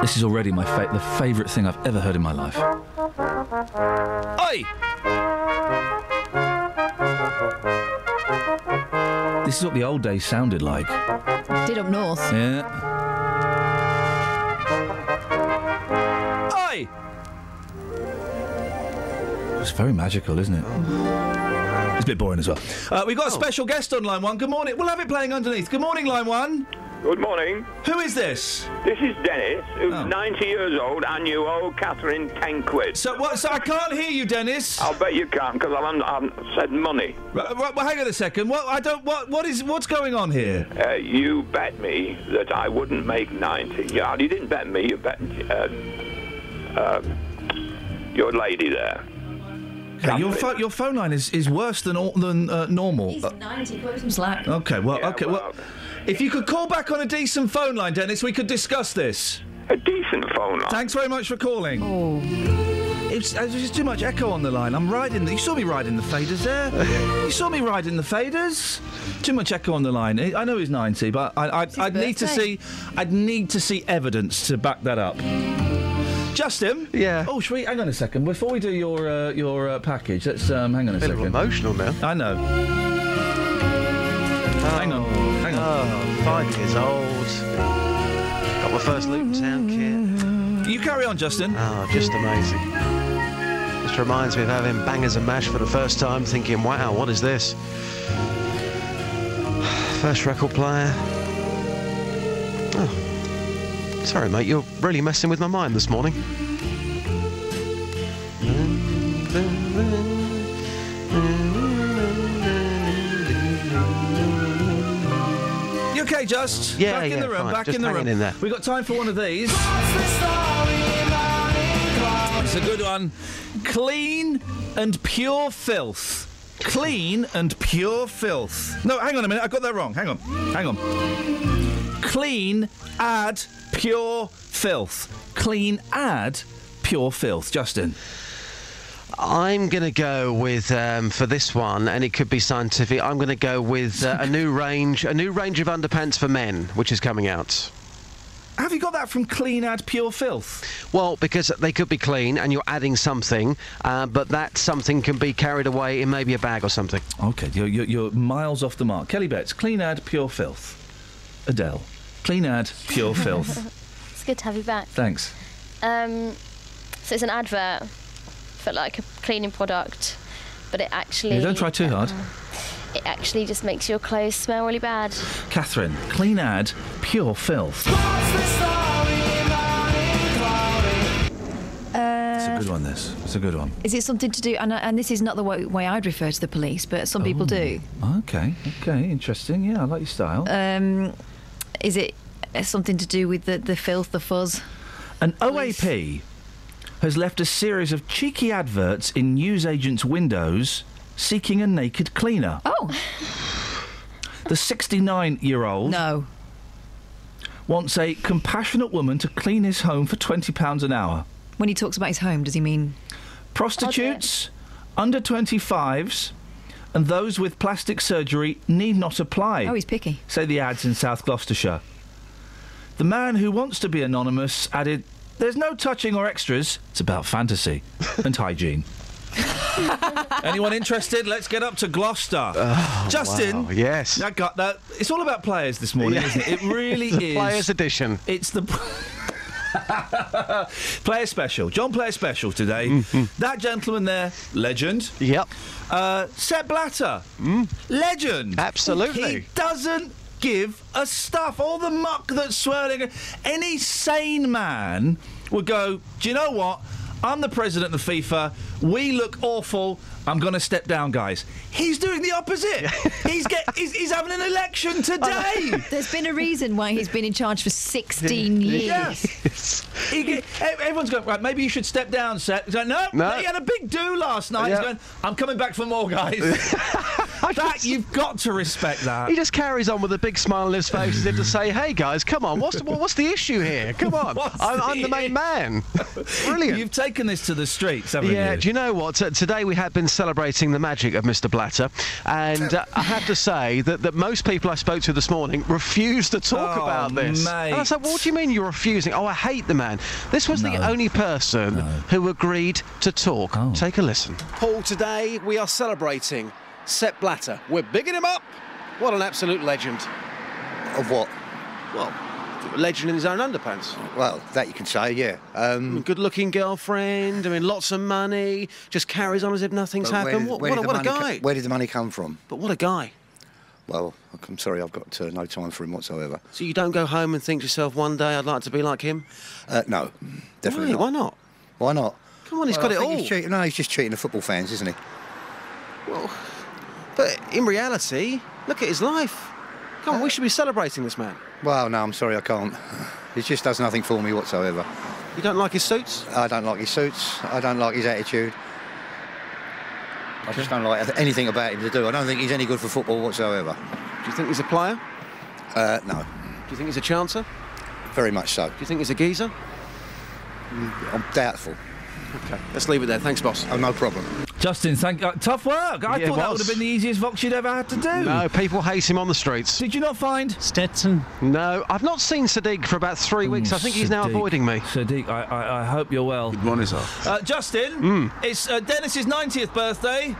This is already my fa- the favourite thing I've ever heard in my life. Oi! This is what the old days sounded like. Did up north. Yeah. It's very magical, isn't it? It's a bit boring as well. Uh, we've got a special guest on line one. Good morning. We'll have it playing underneath. Good morning, line one. Good morning. Who is this? This is Dennis, who's Oh. 90 years old, and you owe Catherine 10 quid. So what? So I can't hear you, Dennis. I'll bet you can't, because I haven't, I haven't said money. Right, right, well, hang on a second. What? I don't. What? What is? What's going on here? Uh, you bet me that I wouldn't make 90. Yeah, you didn't bet me, you bet uh, uh, your lady there. Okay, your, pho- your phone line is, is worse than all, than uh, normal. Uh, 90, put some slack. okay. Well. Yeah, okay. Well, if you could call back on a decent phone line, Dennis, we could discuss this. A decent phone line. Thanks very much for calling. Oh. It's, uh, there's just too much echo on the line. I'm riding. The, you saw me riding the faders there. you saw me riding the faders. Too much echo on the line. I I know he's 90, but I, I, I'd need to birthday. see. I'd need to see evidence to back that up. Justin. Yeah. Oh, should we hang on a second before we do your uh, your uh, package? Let's um, hang on a Bit of second. emotional now. I know. hang on. Hang on. Oh, five years old. Got my first Luton Town kit. You carry on, Justin. Oh, just amazing. This reminds me of having bangers and mash for the first time, thinking, wow, what is this? First record player. Oh. Sorry, mate, you're really messing with my mind this morning. You okay, Just? Yeah, Back in the room. fine. Back Just in the room. in there. We've got time for one of these. It's a good one. Clean and pure filth. Clean and pure filth. No, hang on a minute. I got that wrong. Hang on. Hang on. Clean, add, pure filth. Clean, add, pure filth. Justin. I'm going to go with um, for this one, and it could be scientific. I'm going to go with uh, a new range, a new range of underpants for men, which is coming out. Have you got that from Clean Add Pure Filth? Well, because they could be clean, and you're adding something, uh, but that something can be carried away in maybe a bag or something. Okay, you're, you're, you're miles off the mark. Kelly Betts, Clean Add Pure Filth. Adele, Clean ad, Pure Filth. It's good to have you back. Thanks. Um, so it's an advert for like a cleaning product, but it actually Yeah, don't try too hard. it actually just makes your clothes smell really bad. Catherine, Clean ad, Pure Filth. It's a good one, this. It's a good one. Is it something to do? And, and this is not the way, way I'd refer to the police, but some people do. Okay, okay, interesting. Yeah, I like your style. Um, is it uh, something to do with the, the filth, the fuzz? An OAP has left a series of cheeky adverts in newsagents' windows seeking a naked cleaner. Oh. The 69 year old No. wants a compassionate woman to clean his home for £20 an hour. When he talks about his home, does he mean Prostitutes, under 25s, and those with plastic surgery need not apply. Oh, he's picky. Say the ads in South Gloucestershire. The man who wants to be anonymous added, There's no touching or extras. It's about fantasy and hygiene. Anyone interested? Let's get up to Gloucester. Oh, Justin. Oh, wow, yes. That got that. It's all about players this morning, Yeah. isn't it? It really The is. Players Edition. It's the player special. John Player special today. Mm-hmm. That gentleman there, legend. Yep. Uh, Sepp Blatter, legend. Mm. Absolutely. He doesn't give a stuff. All the muck that's swirling. Any sane man would go. Do you know what? I'm the president of FIFA. We look awful. I'm going to step down, guys. He's doing the opposite. he's get. He's, he's having an election today. There's been a reason why he's been in charge for 16 years. Yes. He get- everyone's going, right, maybe you should step down, Seth. He's going, no, No. he had a big do last night. Yeah. He's going, I'm coming back for more, guys. that, you've got to respect that. He just carries on with a big smile on his face as if to say, hey guys, come on, what's, what- what's the issue here? Come on, I'm, the I'm the main man. Brilliant. You've taken this to the streets, haven't Yeah, you? do you know what? T- today we have been celebrating the magic of Mr. Blatter, and uh, I have to say that, that most people I spoke to this morning refused to talk Oh, about this. And I mate. said, what do you mean you're refusing? Oh, I hate the man. This was the only person who agreed to talk. Oh. Take a listen. Paul, today we are celebrating Sepp Blatter. We're bigging him up. What an absolute legend. Of what? Well, legend in his own underpants. Well, that you can say, yeah. Um, Good looking girlfriend, I mean, lots of money, just carries on as if nothing's happened. did- What, where what, did a, the what a money guy. where did the money come from? But what a guy. Well, I'm sorry, I've got uh, no time for him whatsoever. So you don't go home and think to yourself, one day I'd like to be like him? Uh, no, definitely Why? not. Why not? Why not? Come on, he's Well, got I it all. He's cheating. No, he's just cheating the football fans, isn't he? Well, but in reality, look at his life. Come on, we should be celebrating this man. Well, no, I'm sorry, I can't. He just does nothing for me whatsoever. You don't like his suits? I don't like his suits. I don't like his attitude. I just don't like anything about him to do. I don't think he's any good for football whatsoever. Do you think he's a player? Uh, no, Do you think he's a chancer? very much so. Do you think he's a geezer? I'm doubtful. Okay, let's leave it there. Thanks, boss. Oh, no problem. Justin, thank uh, tough work. I Yeah, thought that would have been the easiest Vox you'd ever had to do. No, people hate him on the streets. Did you not find Stetson? No, I've not seen Sadiq for about three weeks. I think he's now avoiding me. Sadiq, I, I, I hope you're well. Good morning, sir. Uh, Justin, it's uh, Dennis's 90th birthday.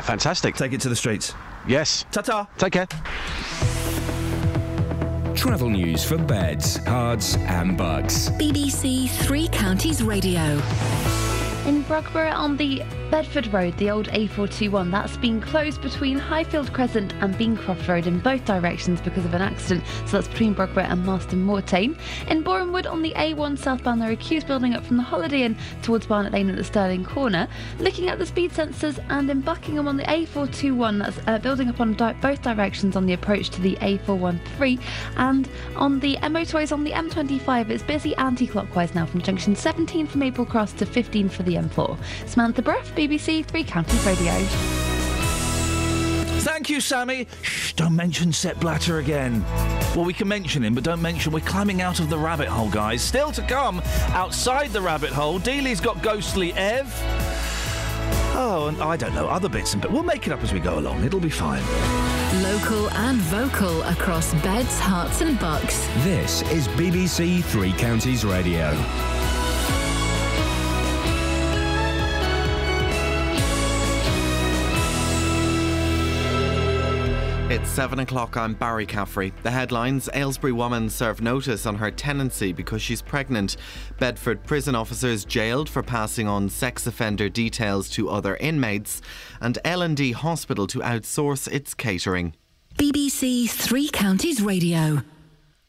Fantastic. Take it to the streets. Yes. Ta ta. Take care. Travel news for beds, cards, and Bucks. BBC Three Counties Radio. In Brogborough on the Bedford Road, the old A421, that's been closed between Highfield Crescent and Beancroft Road in both directions because of an accident. So that's between Brogborough and Marston Moretaine. In Borehamwood on the A1 southbound, there are queues building up from the Holiday Inn towards Barnet Lane at the Stirling Corner. Looking at the speed sensors and in Buckingham on the A421, that's uh, building up on di- both directions on the approach to the A413. And on the motorways on the M25, it's busy anti-clockwise now from junction 17 for Maple Cross to 15 for the M4. Samantha Bruff, BBC Three Counties Radio. Thank you, Sammy. Shh, don't mention Sepp Blatter again. Well, we can mention him, but don't mention we're climbing out of the rabbit hole, guys. Still to come, outside the rabbit hole, Dealey's got ghostly Ev. Oh, and I don't know, other bits and bits. We'll make it up as we go along. It'll be fine. Local and vocal across beds, Herts, and bucks. This is BBC Three Counties Radio. It's seven o'clock. I'm Barry Caffrey. The headlines Aylesbury woman served notice on her tenancy because she's pregnant. Bedford prison officers jailed for passing on sex offender details to other inmates. And L&D Hospital to outsource its catering. BBC Three Counties Radio.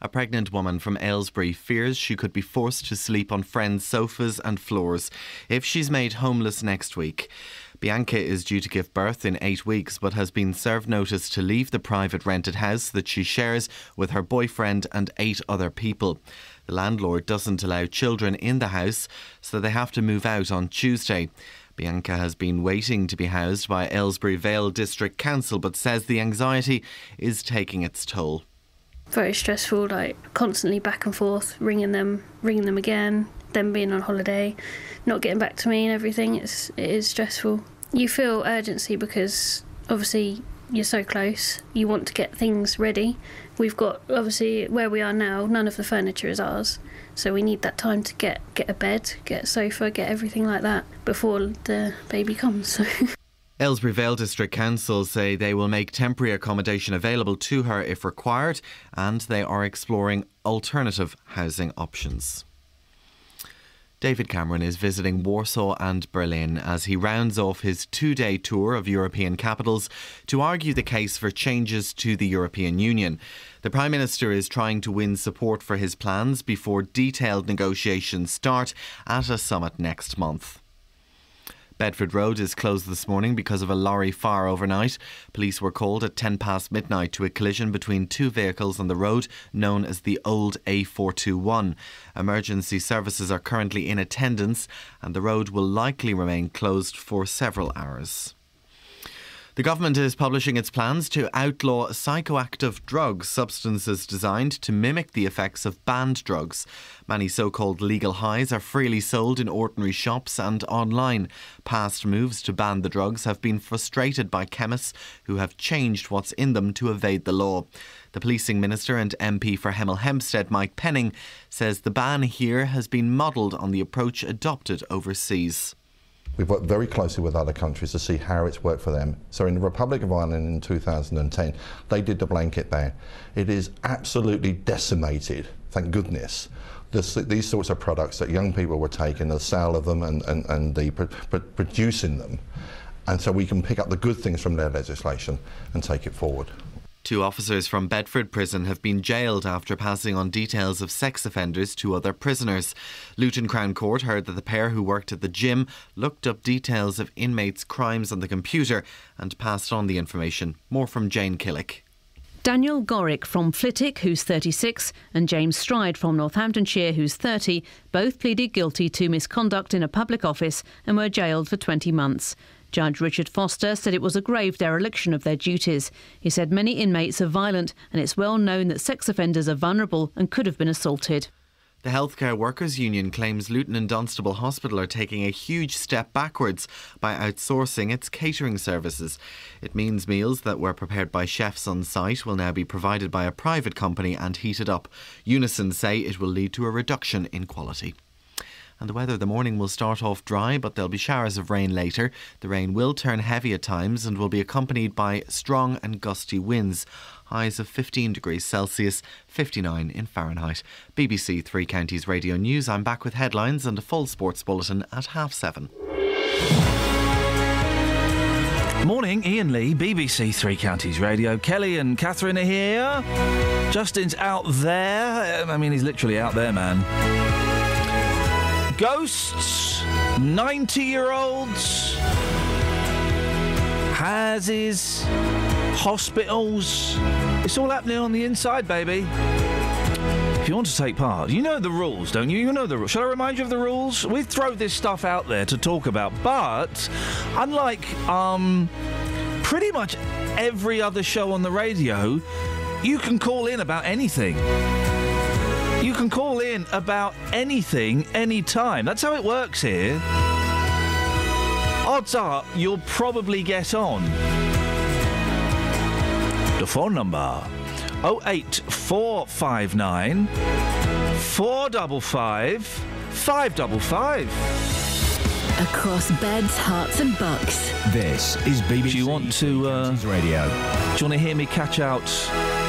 A pregnant woman from Aylesbury fears she could be forced to sleep on friends' sofas and floors if she's made homeless next week. Bianca is due to give birth in eight weeks but has been served notice to leave the private rented house that she shares with her boyfriend and eight other people. The landlord doesn't allow children in the house, so they have to move out on Tuesday. Bianca has been waiting to be housed by Aylesbury Vale District Council but says the anxiety is taking its toll. very stressful like constantly back and forth ringing them ringing them again them being on holiday not getting back to me and everything it's it is stressful. You feel urgency because obviously you're so close you want to get things ready. We've got obviously where we are now none of the furniture is ours so we need that time to get get a bed get a sofa get everything like that before the baby comes. So Vale District Council say they will make temporary accommodation available to her if required, and they are exploring alternative housing options. David Cameron is visiting Warsaw and Berlin as he rounds off his two day tour of European capitals to argue the case for changes to the European Union. The Prime Minister is trying to win support for his plans before detailed negotiations start at a summit next month. Bedford Road is closed this morning because of a lorry fire overnight. Police were called at 10 past midnight to a collision between two vehicles on the road known as the old A421. Emergency services are currently in attendance and the road will likely remain closed for several hours. The government is publishing its plans to outlaw psychoactive drugs, substances designed to mimic the effects of banned drugs. Many so called legal highs are freely sold in ordinary shops and online. Past moves to ban the drugs have been frustrated by chemists who have changed what's in them to evade the law. The policing minister and MP for Hemel Hempstead, Mike Penning, says the ban here has been modelled on the approach adopted overseas. We've worked very closely with other countries to see how it's worked for them. So in the Republic of Ireland in 2010, they did the blanket ban. It is absolutely decimated, thank goodness, this, these sorts of products that young people were taking, the sale of them and, and, and the pr- pr- producing them. And so we can pick up the good things from their legislation and take it forward. Two officers from Bedford Prison have been jailed after passing on details of sex offenders to other prisoners. Luton Crown Court heard that the pair who worked at the gym looked up details of inmates' crimes on the computer and passed on the information. More from Jane Killick. Daniel Gorick from Flitwick, who's 36, and James Stride from Northamptonshire, who's 30, both pleaded guilty to misconduct in a public office and were jailed for 20 months. Judge Richard Foster said it was a grave dereliction of their duties. He said many inmates are violent and it's well known that sex offenders are vulnerable and could have been assaulted. The Healthcare Workers Union claims Luton and Dunstable Hospital are taking a huge step backwards by outsourcing its catering services. It means meals that were prepared by chefs on site will now be provided by a private company and heated up. Unison say it will lead to a reduction in quality. And the weather, the morning will start off dry, but there'll be showers of rain later. The rain will turn heavy at times and will be accompanied by strong and gusty winds. Highs of 15 degrees Celsius, 59 in Fahrenheit. BBC Three Counties Radio News. I'm back with headlines and a full sports bulletin at half seven. Morning, Iain Lee, BBC Three Counties Radio. Kelly and Catherine are here. Justin's out there. Um, I mean, he's literally out there, man. Ghosts, 90 year olds, houses, hospitals. It's all happening on the inside, baby. If you want to take part, you know the rules, don't you? You know the rules. Shall I remind you of the rules? We throw this stuff out there to talk about, but unlike um, pretty much every other show on the radio, you can call in about anything. You can call in about anything, anytime. That's how it works here. Odds are you'll probably get on. The phone number 08459 455 555. Across beds, Herts, and Bucks. This is BBC Do you want to uh, Radio. Do you want to hear me catch out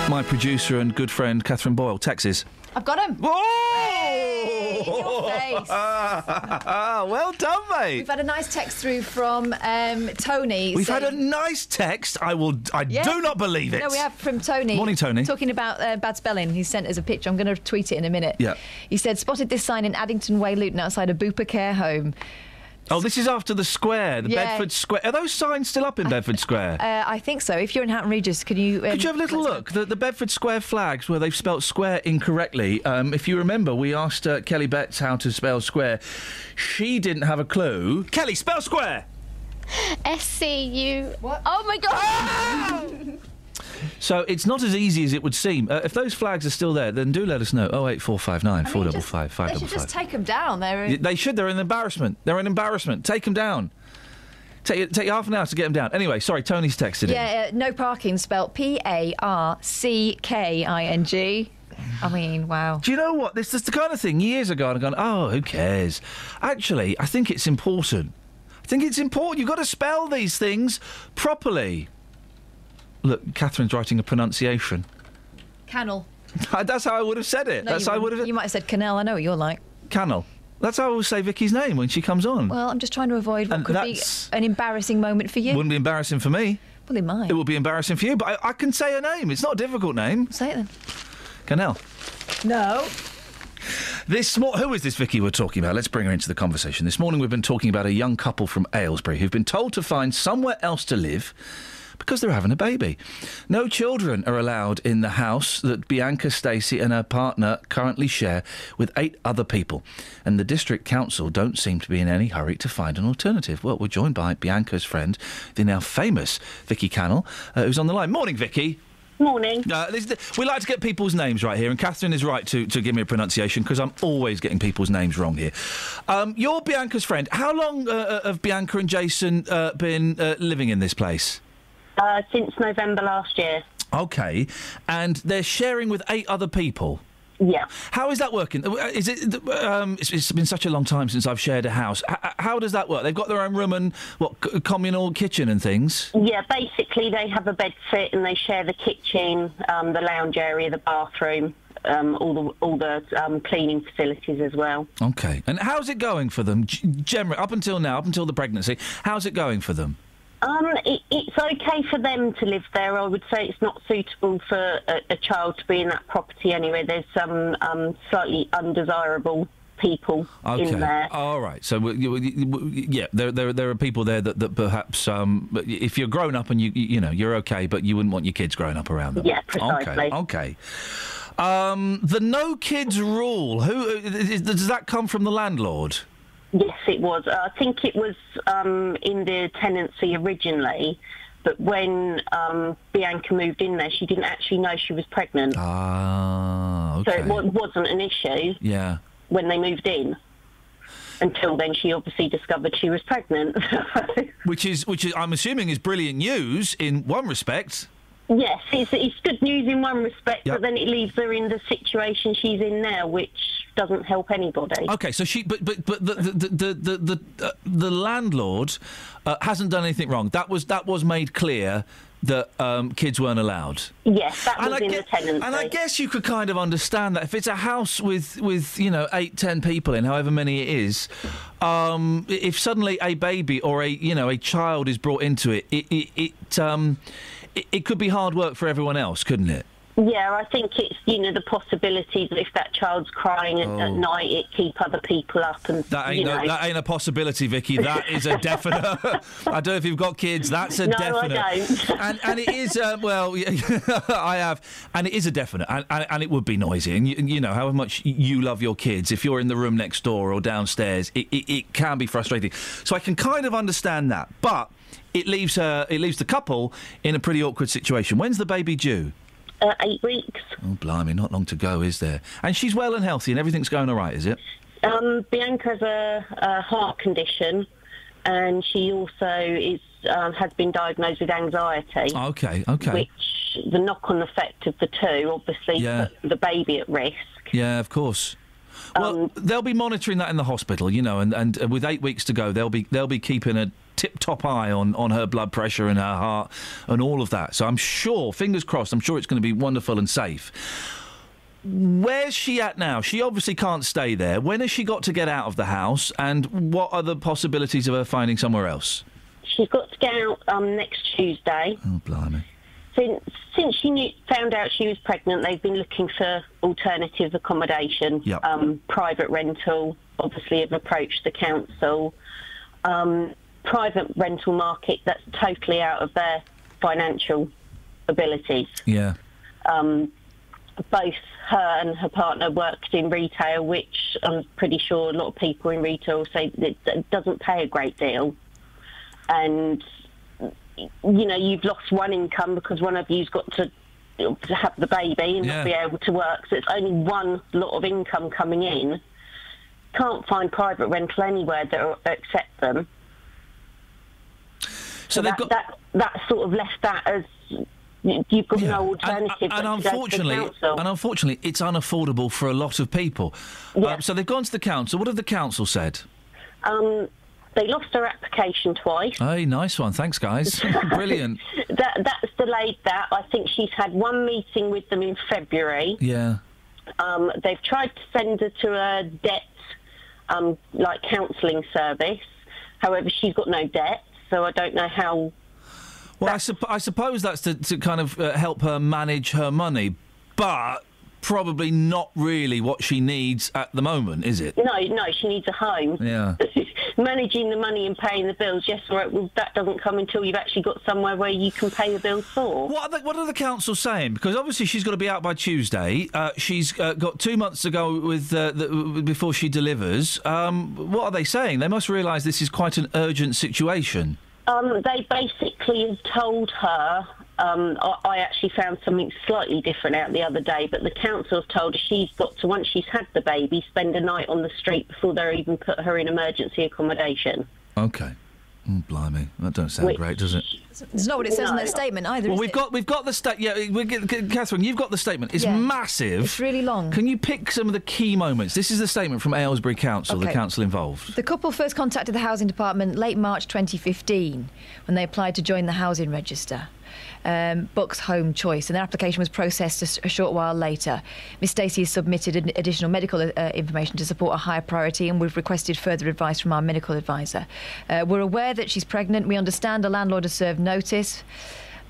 my producer and good friend Catherine Boyle, Texas? I've got him. Hey, your face. well done, mate. We've had a nice text through from um, Tony. We've had a nice text. I will. I Yeah. do not believe it. No, we have from Tony. Morning, Tony. Talking about uh, bad spelling. He sent us a picture. I'm going to tweet it in a minute. Yeah. He said, spotted this sign in Addington Way, Luton, outside a Bupa care home. Oh, this is after the square, the Yeah. Bedford Square. Are those signs still up in Bedford Square? Uh, I think so. If you're in Houghton Regis, can you... Um, Could you have a little look? The, the Bedford Square flags where they've spelt square incorrectly. Um, if you remember, we asked uh, Kelly Betts how to spell square. She didn't have a clue. Kelly, spell square! S C U. What? Oh my god! So it's not as easy as it would seem. Uh, if those flags are still there, then do let us know. 08459 455 They should just take them down. They're... Y- They should. They're an embarrassment. They're an embarrassment. Take them down. Take, take half an hour to get them down. Anyway, sorry, Tony's texted in. Yeah, uh, no parking spelt P A R C K I N G. I mean, wow. Do you know what? This is the kind of thing years ago I'd gone, oh, who cares? Actually, I think it's important. I think it's important. You've got to spell these things properly. Look, Catherine's writing a pronunciation. Canal. That's how I would have said it. No, That's you, how I would have. you might have said canal. I know what you're like. Cannel. That's how I will say Vicky's name when she comes on. Well, I'm just trying to avoid what And could be that's- an embarrassing moment for you. Wouldn't be embarrassing for me. Well, it might. It will be embarrassing for you, but I, I can say a name. It's not a difficult name. Say it then. Canal. No. This who is this Vicky we're talking about? Let's bring her into the conversation. This morning we've been talking about a young couple from Aylesbury who've been told to find somewhere else to live because they're having a baby. No children are allowed in the house that Bianca Stacey and her partner currently share with eight other people. And the district council don't seem to be in any hurry to find an alternative. Well, we're joined by Bianca's friend, the now famous Vicky Cannell, uh, who's on the line. Morning, Vicky. Morning. Uh, this, we like to get people's names right here, and Catherine is right to, to give me a pronunciation because I'm always getting people's names wrong here. Um, you're Bianca's friend. How long uh, have Bianca and Jason uh, been uh, living in this place? Uh, since November last year. Okay, and they're sharing with eight other people. Yeah. How is that working? Uh, Is it? Um, it's, it's been such a long time since I've shared a house. H- how does that work? They've got their own room and what c- communal kitchen and things. Yeah, basically they have a bed sit and they share the kitchen, um, the lounge area, the bathroom, um, all the all the um, cleaning facilities as well. Okay, and how's it going for them? G- generally, up until now, up until the pregnancy, how's it going for them? Um, it, it's okay for them to live there. I would say it's not suitable for a, a child to be in that property anyway. There's some um, slightly undesirable people Okay. in there. All right. So, w- you- you- w- yeah, there, there, there are people there that, that perhaps, um, if you're grown up and you, you you know, you're okay, but you wouldn't want your kids growing up around them. Yeah, precisely. Okay. Okay. Um, the no kids rule. Who is, does that come from the landlord? Yes, it was. I think it was um, in the tenancy originally, but when um, Bianca moved in there, she didn't actually know she was pregnant. Ah, okay. So it wa- wasn't an issue. Yeah. when they moved in. Until then, she obviously discovered she was pregnant. Which is, which is, I'm assuming, is brilliant news in one respect. yes, it's, it's good news in one respect, Yep. but then it leaves her in the situation she's in now, which doesn't help anybody. Okay, so she, but but but the the the the the, uh, the landlord uh, hasn't done anything wrong. That was that was made clear that um, kids weren't allowed. Yes, that And was I in get- the tenancy. And I guess you could kind of understand that if it's a house with, with you know eight ten people in, however many it is, um, if suddenly a baby or a you know a child is brought into it, it it, it um it, it could be hard work for everyone else, couldn't it? Yeah, I think it's you know the possibility that if that child's crying at, at Oh. night, it keep other people up and That ain't you no, know. that ain't a possibility, Vicky. That is a definite. I don't know if you've got kids. That's a definite No, I don't. And and it is uh, well, I have, and it is a definite, and, and, and it would be noisy. And you, you know however much you love your kids, if you're in the room next door or downstairs, it, it, it can be frustrating. So I can kind of understand that, but it leaves her, it leaves the couple in a pretty awkward situation. When's the baby due? Uh, eight weeks. Oh, blimey, not long to go, is there? And she's well and healthy, and everything's going all right, is it? Um, Bianca has a, a heart condition, and she also is um, has been diagnosed with anxiety. Okay, okay. Which the knock-on effect of the two obviously Yeah. the baby at risk. Yeah, of course. Well, Um, they'll be monitoring that in the hospital, you know, and, and uh, with eight weeks to go, they'll be they'll be keeping a tip-top eye on, on her blood pressure and her heart and all of that. So I'm sure, fingers crossed, I'm sure it's going to be wonderful and safe. Where's she at now? She obviously can't stay there. When has she got to get out of the house, and what are the possibilities of her finding somewhere else? She's got to get out um, next Tuesday. Oh, blimey. Since since she knew, found out she was pregnant, they've been looking for alternative accommodation, Yep. um, private rental. Obviously, have approached the council. Um, private rental market that's totally out of their financial abilities. Yeah. Um, both her and her partner worked in retail, which I'm pretty sure a lot of people in retail say that it doesn't pay a great deal. And you know, you've lost one income because one of you's got to, to have the baby and Yeah. not be able to work. So it's only one lot of income coming in. Can't find private rental anywhere that will accept them. So, that, that that sort of left that as you've got no alternative. and but to go to the unfortunately, and unfortunately, it's unaffordable for a lot of people. Um, so they've gone to the council. What have the council said? Um, they lost their application twice. Hey, nice one. Thanks, guys. Brilliant. That that's delayed that. I think she's had one meeting with them in February. Yeah. Um, they've tried to send her to a debt, um, like counselling service. However, she's got no debt, so I don't know how. Well, I, I suppose that's to, to kind of uh, help her manage her money, but probably not really what she needs at the moment, is it? No, no, she needs a home. Yeah. Managing the money and paying the bills, yes, right. Well, that doesn't come until you've actually got somewhere where you can pay the bills for. What are the, what are the council saying? Because obviously she's got to be out by Tuesday. Uh, she's uh, got two months to go with uh, the, before she delivers. Um, what are they saying? They must realise this is quite an urgent situation. Um, they basically have told her. Um, I, I actually found something slightly different out the other day, but the council have told her she's got to, once she's had the baby, spend a night on the street before they even put her in emergency accommodation. Okay. Mm, blimey, that don't sound Which- great, does it? It's not what it says in No. their statement either. Well, is we've it? got we've got the sta- yeah, we get, Catherine, you've got the statement. It's Yeah. massive. It's really long. Can you pick some of the key moments? This is the statement from Aylesbury Council, the council involved. The couple first contacted the Housing Department late March 2015 when they applied to join the Housing Register. Um, Bucks Home Choice, and their application was processed a short while later. Miss Stacey has submitted an additional medical uh, information to support a higher priority, and we've requested further advice from our medical advisor. Uh, we're aware that she's pregnant. We understand the landlord has served notice.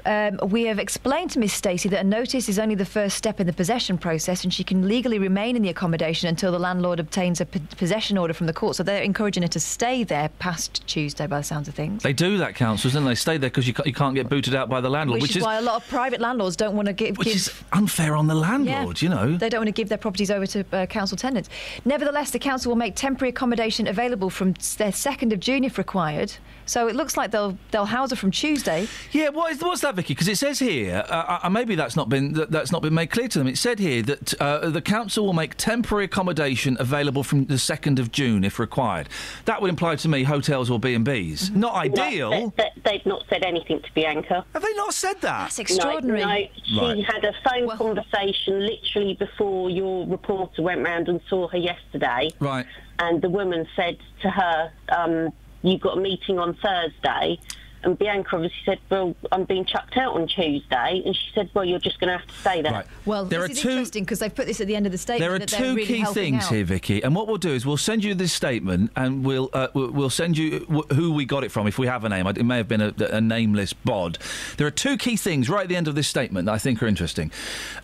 Um, we have explained to Miss Stacey that a notice is only the first step in the possession process, and she can legally remain in the accommodation until the landlord obtains a p- possession order from the court. So they're encouraging her to stay there past Tuesday, by the sounds of things. They do that, councils, don't they? Stay there because you, ca- you can't get booted out by the landlord, Which, is, why a lot of private landlords don't want to give. which is unfair on the landlord, you know. They don't want to give their properties over to uh, council tenants. Nevertheless, the council will make temporary accommodation available from their 2nd of June if required. So it looks like they'll they'll house her from Tuesday. Yeah, what is, what's that that, Vicky? Because it says here, uh, uh, maybe that's not been that, that's not been made clear to them. It said here that uh, the council will make temporary accommodation available from the second of June if required. That would imply to me hotels or B and Bs. Not ideal. No, they, they, they've not said anything to Bianca. Have they not said that? That's extraordinary. No, no she Right. had a phone conversation literally before your reporter went round and saw her yesterday. Right. And the woman said to her, um, "You've got a meeting on Thursday." And Bianca obviously said, "Well, I'm being chucked out on Tuesday." And she said, "Well, you're just going to have to stay there." Right. Well, There this are is two- interesting because they've put this at the end of the statement. There are that two really key things out. here, Vicky, and what we'll do is we'll send you this statement, and we'll uh, we'll we'll send you who we got it from, if we have a name. It may have been a, a nameless bod. There are two key things right at the end of this statement that I think are interesting.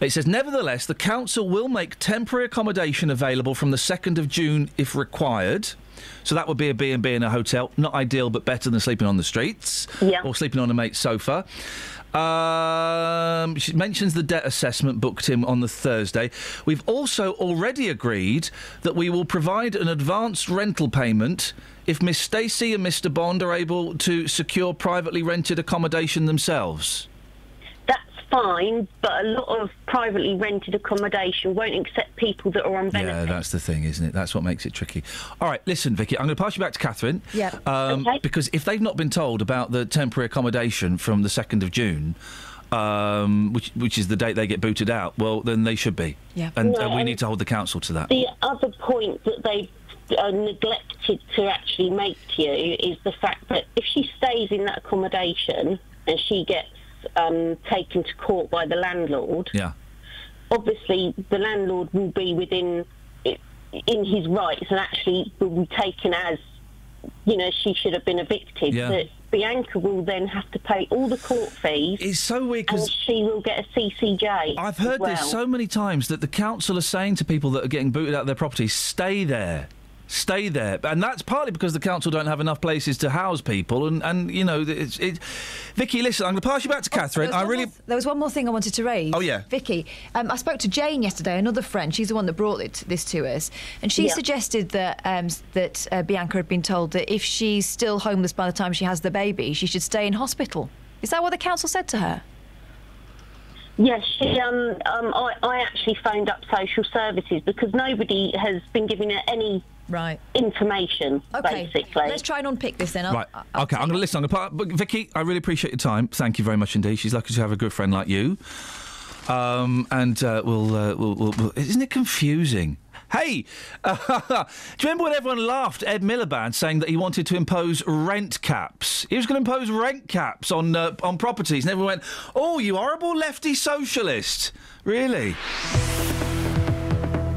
It says, nevertheless, the council will make temporary accommodation available from the second of June if required. So that would be a B&B in a hotel. Not ideal, but better than sleeping on the streets Yeah. or sleeping on a mate's sofa. Um, she mentions the debt assessment booked him on the Thursday. We've also already agreed that we will provide an advanced rental payment if Miss Stacey and Mr. Bond are able to secure privately rented accommodation themselves. That's fine, but a lot of privately rented accommodation won't accept people that are on benefits. Yeah, that's the thing, isn't it? That's what makes it tricky. All right, listen, Vicky, I'm going to pass you back to Catherine. Yeah. Um, Okay. Because if they've not been told about the temporary accommodation from the 2nd of June, um, which, which is the date they get booted out, well, then they should be. Yeah. And No, uh, we need to hold the council to that. The other point that they uh, neglected to actually make to you is the fact that if she stays in that accommodation and she gets um, taken to court by the landlord, Yeah. obviously the landlord will be within in his rights and actually will be taken as you know she should have been evicted. Yeah. That Bianca will then have to pay all the court fees. It's so weird and she will get a CCJ. I've heard well. this so many times that the council are saying to people that are getting booted out of their properties, stay there. Stay there, and that's partly because the council don't have enough places to house people, and, and you know, it's, it. Vicky, listen, I'm going to pass you back to Catherine. There was I one really, more there was one more thing I wanted to raise. Oh, yeah. Vicky. Um, I spoke to Jane yesterday, another friend. She's the one that brought it, this to us, and she Yeah. suggested that um, that uh, Bianca had been told that if she's still homeless by the time she has the baby, she should stay in hospital. Is that what the council said to her? Yes, she. Um, um, I, I actually phoned up social services because nobody has been giving her any right information. Okay. Basically, Let's try and unpick this then. I'll, right, okay, I'm going to listen. I'm going to, but Vicky, I really appreciate your time. Thank you very much indeed. She's lucky to have a good friend like you. Um, and uh, we'll, uh, we'll, we'll, we'll, isn't it confusing? Hey, do you remember when everyone laughed Ed Miliband saying that he wanted to impose rent caps? He was going to impose rent caps on uh, on properties, and everyone went, "Oh, you horrible lefty socialist!" Really?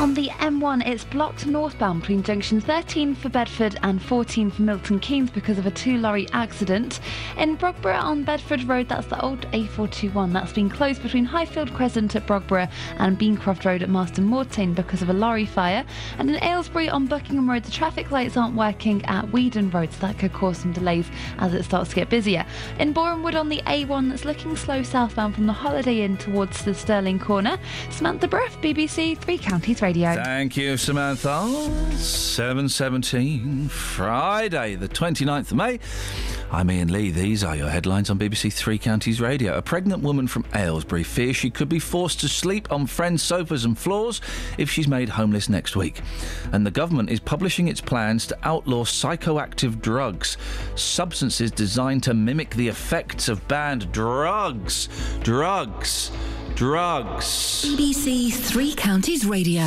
On the M1, it's blocked northbound between junction 13 for Bedford and 14 for Milton Keynes because of a two lorry accident. In Brogborough on Bedford Road, that's the old A421, that's been closed between Highfield Crescent at Brogborough and Beancroft Road at Marston Moretaine because of a lorry fire. And in Aylesbury on Buckingham Road, the traffic lights aren't working at Weedon Road, so that could cause some delays as it starts to get busier. In Borehamwood on the A1, that's looking slow southbound from the Holiday Inn towards the Stirling Corner. Samantha Breath, BBC Three Counties Radio. Thank you, Samantha. 7.17, Friday, the 29th of May. I'm Iain Lee. These are your headlines on BBC Three Counties Radio. A pregnant woman from Aylesbury fears she could be forced to sleep on friends' sofas and floors if she's made homeless next week. And the government is publishing its plans to outlaw psychoactive drugs, substances designed to mimic the effects of banned drugs. Drugs. Drugs. BBC Three Counties Radio.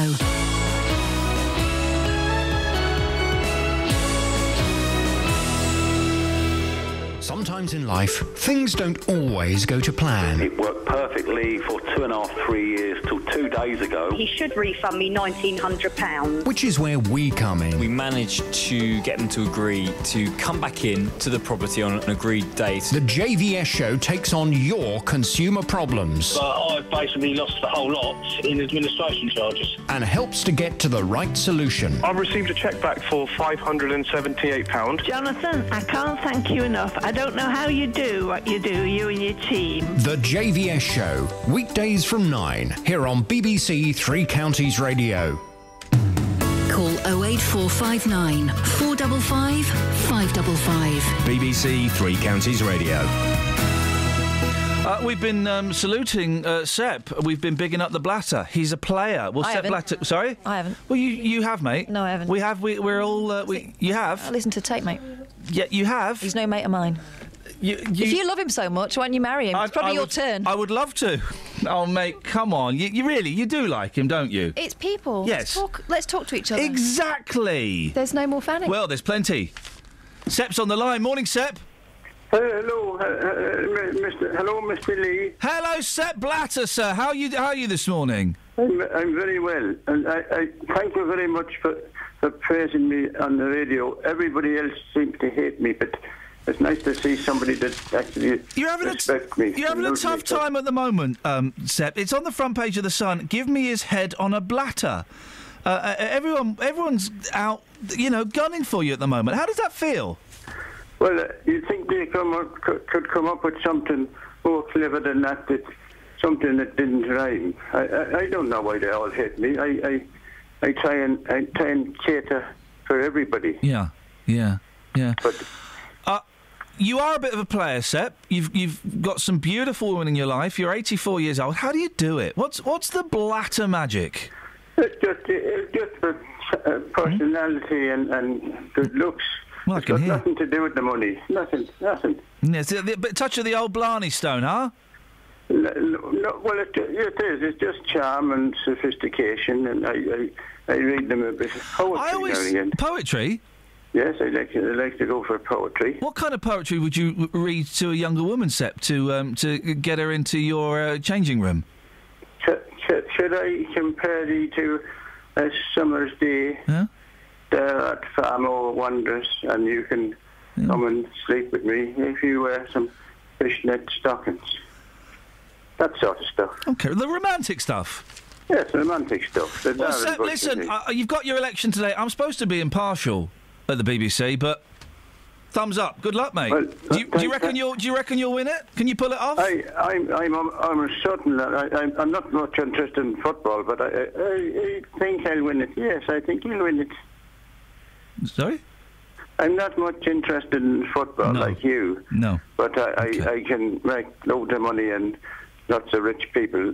Sometimes in life, things don't always go to plan. It worked perfectly for two and a half, three years till two days ago. He should refund me £1,900. Which is where we come in. We managed to get them to agree to come back in to the property on an agreed date. The JVS show takes on your consumer problems But I've basically lost the whole lot in administration charges. and helps to get to the right solution. I've received a cheque back for £578. Jonathan, I can't thank you enough. I don't know how you do what you do, you and your team. The JVS show, weekdays from 9, here on BBC Three Counties Radio. Call 08459 455 555. BBC Three Counties Radio. Uh, we've been um, saluting uh, Sepp. We've been bigging up the Blatter. He's a player. Well, I Sepp haven't. Blatter. Sorry, I haven't. Well, you you have, mate. No, I haven't. We have. We, we're all. Uh, we. You have. I listen to tape, mate. Yeah, you have. He's no mate of mine. You, if you love him so much, why don't you marry him? It's probably I your would- turn. I would love to. Oh, mate, come on. You, you really, you do like him, don't you? It's people. Yes. Let's talk, let's talk to each other. Exactly. There's no more fanning. Well, there's plenty. Sepp's on the line. Morning, Sepp. Hello, uh, uh, Mr. Hello, Mr. Lee. Hello, Sepp Blatter, sir. How are you? How are you this morning? I'm, I'm very well, and I, I thank you very much for, for praising me on the radio. Everybody else seems to hate me, but it's nice to see somebody that actually You're having respects me. You're having a loves me. tough time at the moment, um, Sepp. It's on the front page of the Sun. Give me his head on a blatter. Uh, uh, everyone, everyone's out, you know, gunning for you at the moment. How does that feel? Well, uh, you think they come up, could, could come up with something more clever than that? that something that didn't rhyme. I, I, I don't know why they all hate me. I, I, I try and I try and cater for everybody. Yeah, yeah, yeah. Uh, you are a bit of a player, Sepp. You've you've got some beautiful women in your life. You're 84 years old. How do you do it? What's what's the blatter magic? It's just, it's just for uh, personality and, and good looks. Well, it's got hear. nothing to do with the money. Nothing, nothing. Yes, a bit touch of the old Blarney Stone, huh? No, no, well, it, it is. It's just charm and sophistication, and I, I, I read them a bit poetry I always now and again. poetry. Yes, I like, I like to go for poetry. What kind of poetry would you read to a younger woman, Sepp, to um, to get her into your uh, changing room? Should, should, should I compare thee to a summer's day? Huh? There art far more wondrous, and you can come and sleep with me if you wear some fishnet stockings. That sort of stuff. Okay, the romantic stuff. Yes, romantic stuff. Well, Bush listen, uh, you've got your election today. I'm supposed to be impartial at the BBC, but thumbs up. Good luck, mate. Well, do, you, do you reckon you'll do you reckon you'll win it? Can you pull it off? I, I'm, I'm, I'm certain that I, I'm, I'm not much interested in football, but I, I, I think I'll win it. Yes, I think he'll win it. Sorry? I'm not much interested in football like you, No. but I, I, I can make loads of money and lots of rich people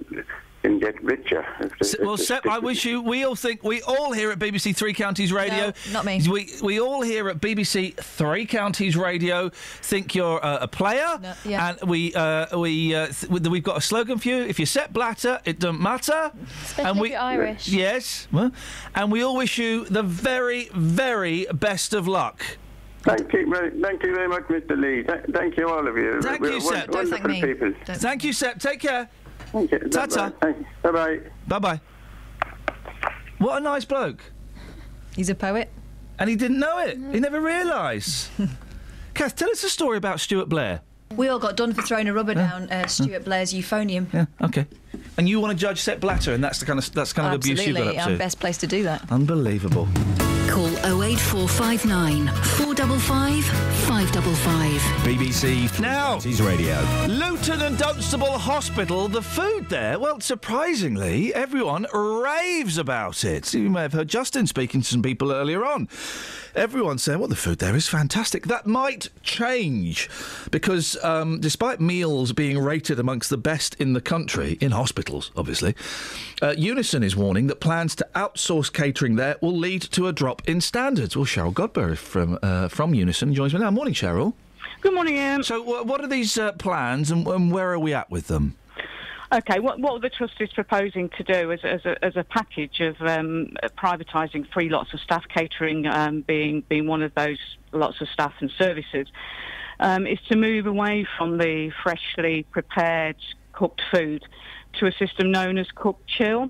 can get richer. If they, S- if well, they Sepp, I wish you. We all think we all here at BBC Three Counties Radio. No, not me. We we all here at BBC Three Counties Radio think you're uh, a player, No, yeah. and we uh, we uh, th- we- we've got a slogan for you. If you're Sepp Blatter, it doesn't matter. Especially and if we you're Irish. yes, well, and we all wish you the very very best of luck. Thank you, very, thank you very much, Mr. Lee. Th- thank you, all of you. Thank We're you, won- Sepp. Wonderful people. Thank you, Sepp. Take care. Thank you. Ta-ta. Bye bye. Bye bye. What a nice bloke. He's a poet. And he didn't know it. He never realised. Kath, tell us a story about Stuart Blair. We all got done for throwing a rubber down uh, Stuart Blair's euphonium. Yeah, okay. And you want to judge Sepp Blatter, and that's the kind of that's kind of abuse you got Absolutely, up I'm to. best place to do that. Unbelievable. Call 08459 455 555. BBC Now, Counties Radio. Luton and Dunstable Hospital, the food there, well, surprisingly, everyone raves about it. You may have heard Justin speaking to some people earlier on. Everyone saying, well, the food there is fantastic. That might change because um, despite meals being rated amongst the best in the country, in hospitals, obviously, uh, Unison is warning that plans to outsource catering there will lead to a drop in standards. Well, Cheryl Godber from, uh, from Unison joins me now. Morning, Cheryl. Good morning, Ian. So, wh- what are these uh, plans, and, and where are we at with them? Okay, what, what the Trust is proposing to do as, as, a, as a package of um, privatising three lots of staff catering um, being, being one of those lots of staff and services um, is to move away from the freshly prepared cooked food to a system known as cook chill.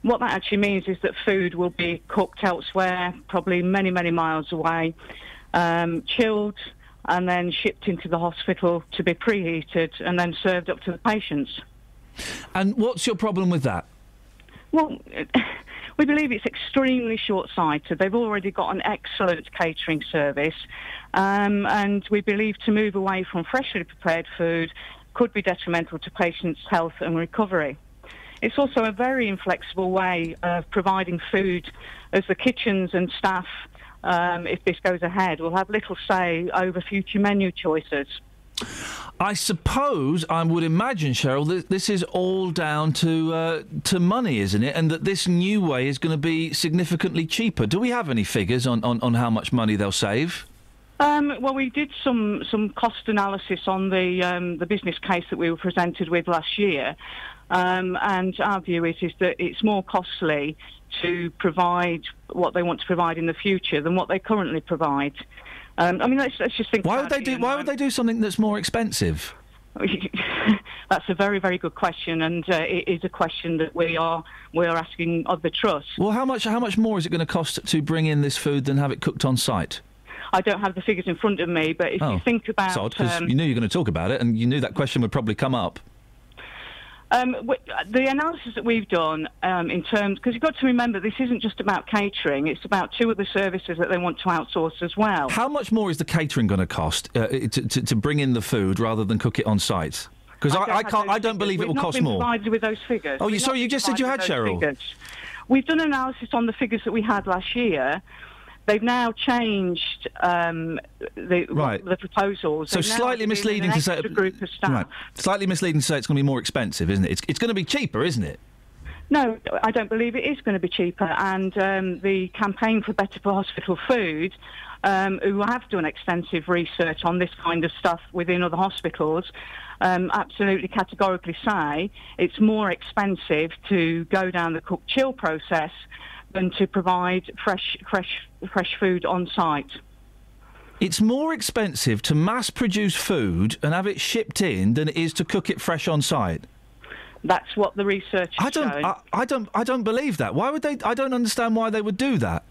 What that actually means is that food will be cooked elsewhere, probably many, many miles away, um, chilled, and then shipped into the hospital to be preheated and then served up to the patients. And what's your problem with that? Well, we believe it's extremely short-sighted. They've already got an excellent catering service, um, and we believe to move away from freshly prepared food could be detrimental to patients' health and recovery. it's also a very inflexible way of providing food, as the kitchens and staff, um, if this goes ahead, will have little say over future menu choices. I suppose I would imagine, Cheryl, that this is all down to uh, to money, isn't it? And that this new way is going to be significantly cheaper. Do we have any figures on, on, on how much money they'll save? Um, well, we did some, some cost analysis on the um, the business case that we were presented with last year, um, and our view is, is that it's more costly to provide what they want to provide in the future than what they currently provide. Um, I mean, let's, let's just think. Why would they do? Why would they do something that's more expensive? That's a very, very good question, and uh, it is a question that we are we are asking of the trust. Well, how much how much more is it going to cost to bring in this food than have it cooked on site? I don't have the figures in front of me, but if you think about It's odd because um, you knew you were going to talk about it, and you knew that question would probably come up. Um, the analysis that we've done um, in terms, because you've got to remember, this isn't just about catering; it's about two other services that they want to outsource as well. How much more is the catering going to cost uh, to, to, to bring in the food rather than cook it on site? Because I, don't I, can't. I don't believe it We've will not cost been more. Provided with those figures. Oh, you sorry, you just said you had Cheryl. figures. We've done analysis on the figures that we had last year. They've now changed um, the, Right. the proposals. So slightly misleading to say. group of staff. Right. Slightly misleading to say it's going to be more expensive, isn't it? It's, it's going to be cheaper, isn't it? No, I don't believe it is going to be cheaper. And um, the campaign for Better for Hospital Food, um, who have done extensive research on this kind of stuff within other hospitals, um, absolutely categorically say it's more expensive to go down the cook chill process than to provide fresh, fresh, fresh food on site. It's more expensive to mass produce food and have it shipped in than it is to cook it fresh on site. That's what the research I don't. I, I don't. I don't believe that. Why would they? I don't understand why they would do that.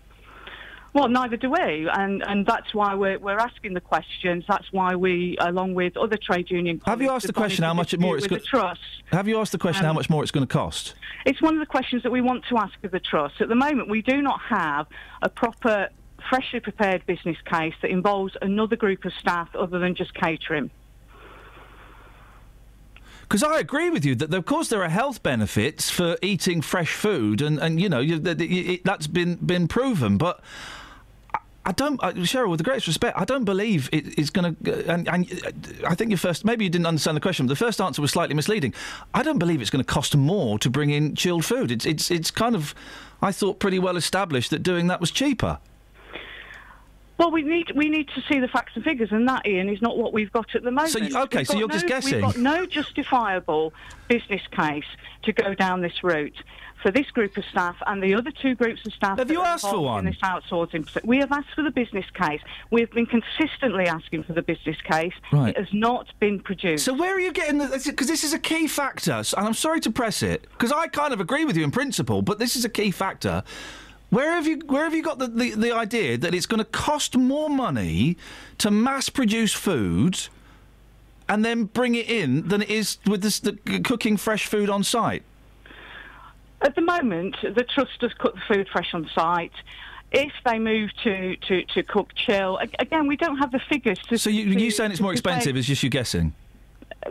Well, neither do we, and and that's why we're we're asking the questions. That's why we, along with other trade union, Have you asked the question how much more it's going? the trust. Have you asked the question how Um, much more it's going to cost? It's one of the questions that we want to ask of the trust. At the moment, we do not have a proper, freshly prepared business case that involves another group of staff other than just catering. Because I agree with you that, of course, there are health benefits for eating fresh food, and, and you know you, that's been been proven. But I, don't, uh, Cheryl, with the greatest respect, I don't believe it, it's going to. And, and uh, I think your first, maybe you didn't understand the question. But the first answer was slightly misleading. I don't believe it's going to cost more to bring in chilled food. It's it's it's kind of, I thought, pretty well established that doing that was cheaper. Well, we need we need to see the facts and figures, and that, Ian, is not what we've got at the moment. So you- okay, so you're just guessing. We've got no justifiable business case to go down this route for this group of staff and the other two groups of staff. Have you asked for one? In this outsourcing, we have asked for the business case. We have been consistently asking for the business case. Right. It has not been produced. So where are you getting the? Because this is a key factor, and I'm sorry to press it because I kind of agree with you in principle, but this is a key factor. Where have you where have you got the, the, the idea that it's going to cost more money to mass produce food and then bring it in than it is with this, the cooking fresh food on site? At the moment, the trust does cook the food fresh on site. If they move to, to, to cook chill, again, we don't have the figures to. So you you saying it's more expensive? Is just you guessing?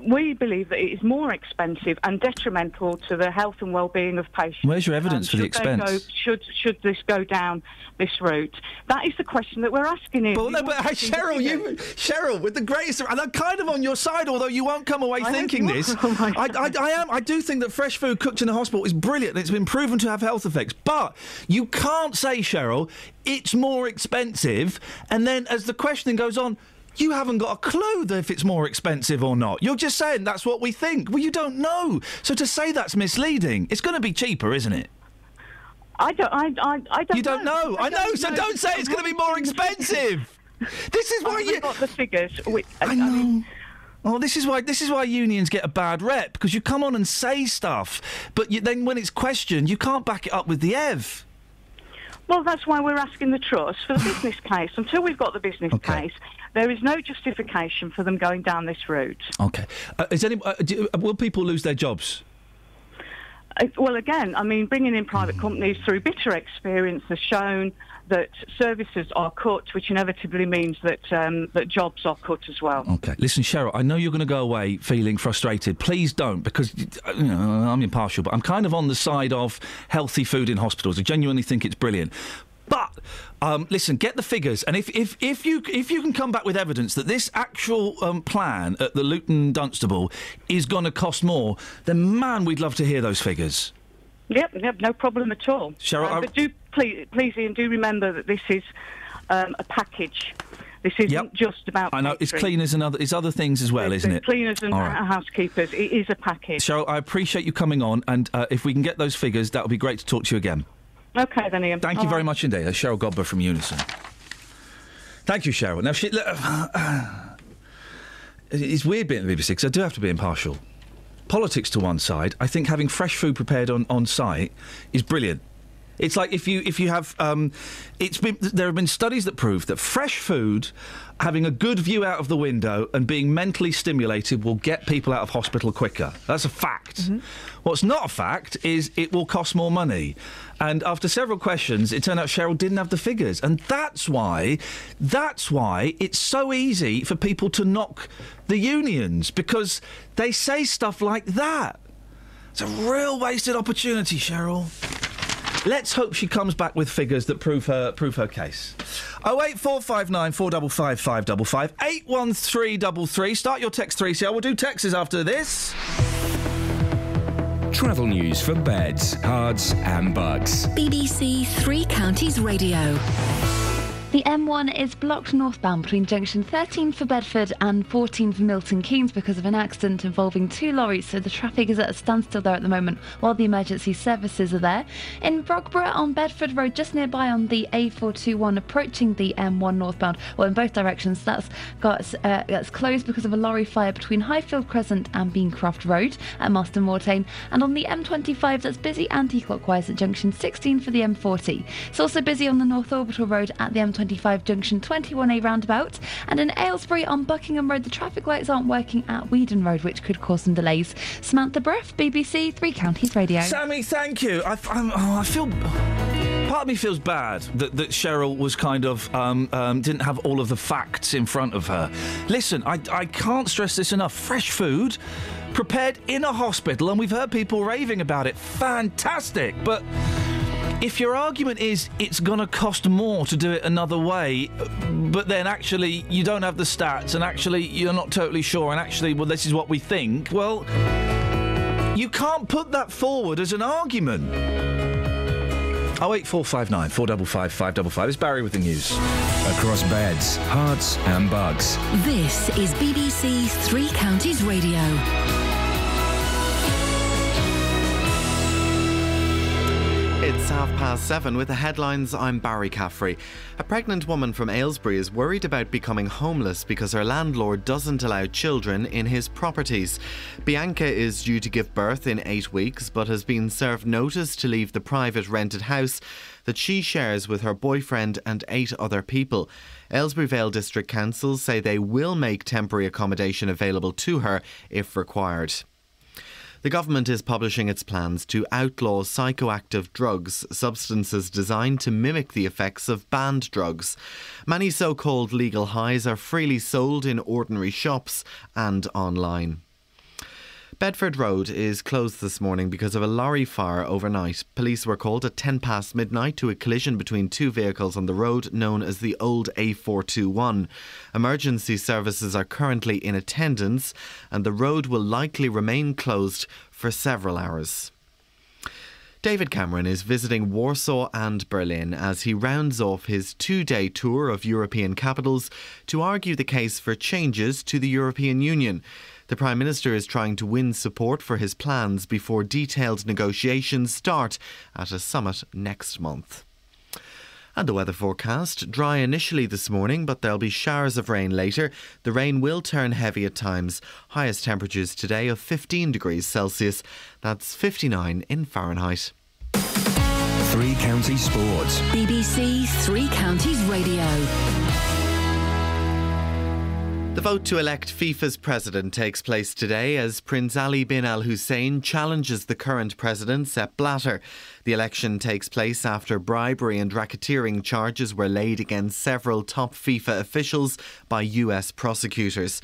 We believe that it is more expensive and detrimental to the health and well-being of patients. Where's your evidence for the expense? Go, should should this go down this route? That is the question that we're asking. But, no, but hey, Cheryl, you, Cheryl, with the greatest, and I'm kind of on your side, although you won't come away I thinking this. Oh my I, I, I am. I do think that fresh food cooked in a hospital is brilliant. It's been proven to have health effects, but you can't say, Cheryl, it's more expensive, and then as the questioning goes on. You haven't got a clue if it's more expensive or not. You're just saying that's what we think. Well, you don't know. So to say that's misleading, it's going to be cheaper, isn't it? I don't. I, I, I don't. You don't know. I know. So don't say it's going to be more expensive. This is why you got the figures. We, I know. Oh, this is why this is why unions get a bad rep because you come on and say stuff, but you, then when it's questioned, you can't back it up with the ev. Well, that's why we're asking the trust for the business case. Until we've got the business case, there is no justification for them going down this route. Okay. Uh, is any uh, do, uh, will people lose their jobs? Uh, Well, again, I mean, bringing in Hmm. private companies through bitter experience has shown that services are cut, which inevitably means that um, that jobs are cut as well. Okay, listen, Cheryl. I know you're going to go away feeling frustrated. Please don't, because you know, I'm impartial, but I'm kind of on the side of healthy food in hospitals. I genuinely think it's brilliant. But um, listen, get the figures, and if, if, if you if you can come back with evidence that this actual um, plan at the Luton Dunstable is going to cost more, then man, we'd love to hear those figures. Yep, yep, no problem at all. Cheryl, Uh, I- but do please, please, Ian, do remember that this is um, a package. This isn't Yep. just about. I know it's cleaners and other it's other things as well, It's- isn't it? Cleaners and right. housekeepers. It is a package. Cheryl, I appreciate you coming on, and uh, if we can get those figures, that would be great to talk to you again. Okay, then, Ian. Thank All you very right. much indeed. That's Cheryl Godber from Unison. Thank you, Cheryl. Now, she, look, it's weird being at the BBC because I do have to be impartial. Politics to one side, I think having fresh food prepared on, on site is brilliant. It's like if you if you have um, it's been there have been studies that prove that fresh food, having a good view out of the window and being mentally stimulated will get people out of hospital quicker. That's a fact. What's not a fact is it will cost more money. And after several questions, it turned out Cheryl didn't have the figures, and that's why that's why it's so easy for people to knock the unions because they say stuff like that. It's a real wasted opportunity, Cheryl. Let's hope she comes back with figures that prove her prove her case. Oh eight four five nine four double five five double five eight one three double three. Start your text three CL. We'll do texts after this. Travel news for beds, cards, and bugs. BBC Three Counties Radio. The M1 is blocked northbound between junction 13 for Bedford and 14 for Milton Keynes because of an accident involving two lorries, so the traffic is at a standstill there at the moment while the emergency services are there. In Brogborough on Bedford Road, just nearby on the A421 approaching the M1 northbound, well, in both directions, that's got uh, that's closed because of a lorry fire between Highfield Crescent and Beancroft Road at Marston Moretaine, and on the M25 that's busy anti-clockwise at junction 16 for the M40. It's also busy on the North Orbital Road at the M25 junction 21A roundabout, and in Aylesbury on Buckingham Road, the traffic lights aren't working at Weedon Road, which could cause some delays. Samantha Breath, BBC Three Counties Radio. Sammy, thank you. I, oh, I feel. Part of me feels bad that, that Cheryl was kind of um, um, didn't have all of the facts in front of her. Listen, I, I can't stress this enough. Fresh food prepared in a hospital, and we've heard people raving about it. Fantastic, but if your argument is it's going to cost more to do it another way, but then actually you don't have the stats and actually you're not totally sure, and actually, well, this is what we think, well, you can't put that forward as an argument. 08459 455 555. It's Barry with the news. Across beds, Herts, and Bucks. This is BBC Three Counties Radio. It's half past seven with the headlines. I'm Barry Caffrey. A pregnant woman from Aylesbury is worried about becoming homeless because her landlord doesn't allow children in his properties. Bianca is due to give birth in eight weeks but has been served notice to leave the private rented house that she shares with her boyfriend and eight other people. Aylesbury Vale District Council say they will make temporary accommodation available to her if required. The government is publishing its plans to outlaw psychoactive drugs, substances designed to mimic the effects of banned drugs. Many so called legal highs are freely sold in ordinary shops and online. Bedford Road is closed this morning because of a lorry fire overnight. Police were called at 10 past midnight to a collision between two vehicles on the road known as the old A421. Emergency services are currently in attendance and the road will likely remain closed for several hours. David Cameron is visiting Warsaw and Berlin as he rounds off his two day tour of European capitals to argue the case for changes to the European Union. The Prime Minister is trying to win support for his plans before detailed negotiations start at a summit next month. And the weather forecast dry initially this morning, but there'll be showers of rain later. The rain will turn heavy at times. Highest temperatures today of 15 degrees Celsius. That's 59 in Fahrenheit. Three Counties Sports. BBC Three Counties Radio. The vote to elect FIFA's president takes place today as Prince Ali bin Al Hussein challenges the current president, Sepp Blatter. The election takes place after bribery and racketeering charges were laid against several top FIFA officials by US prosecutors.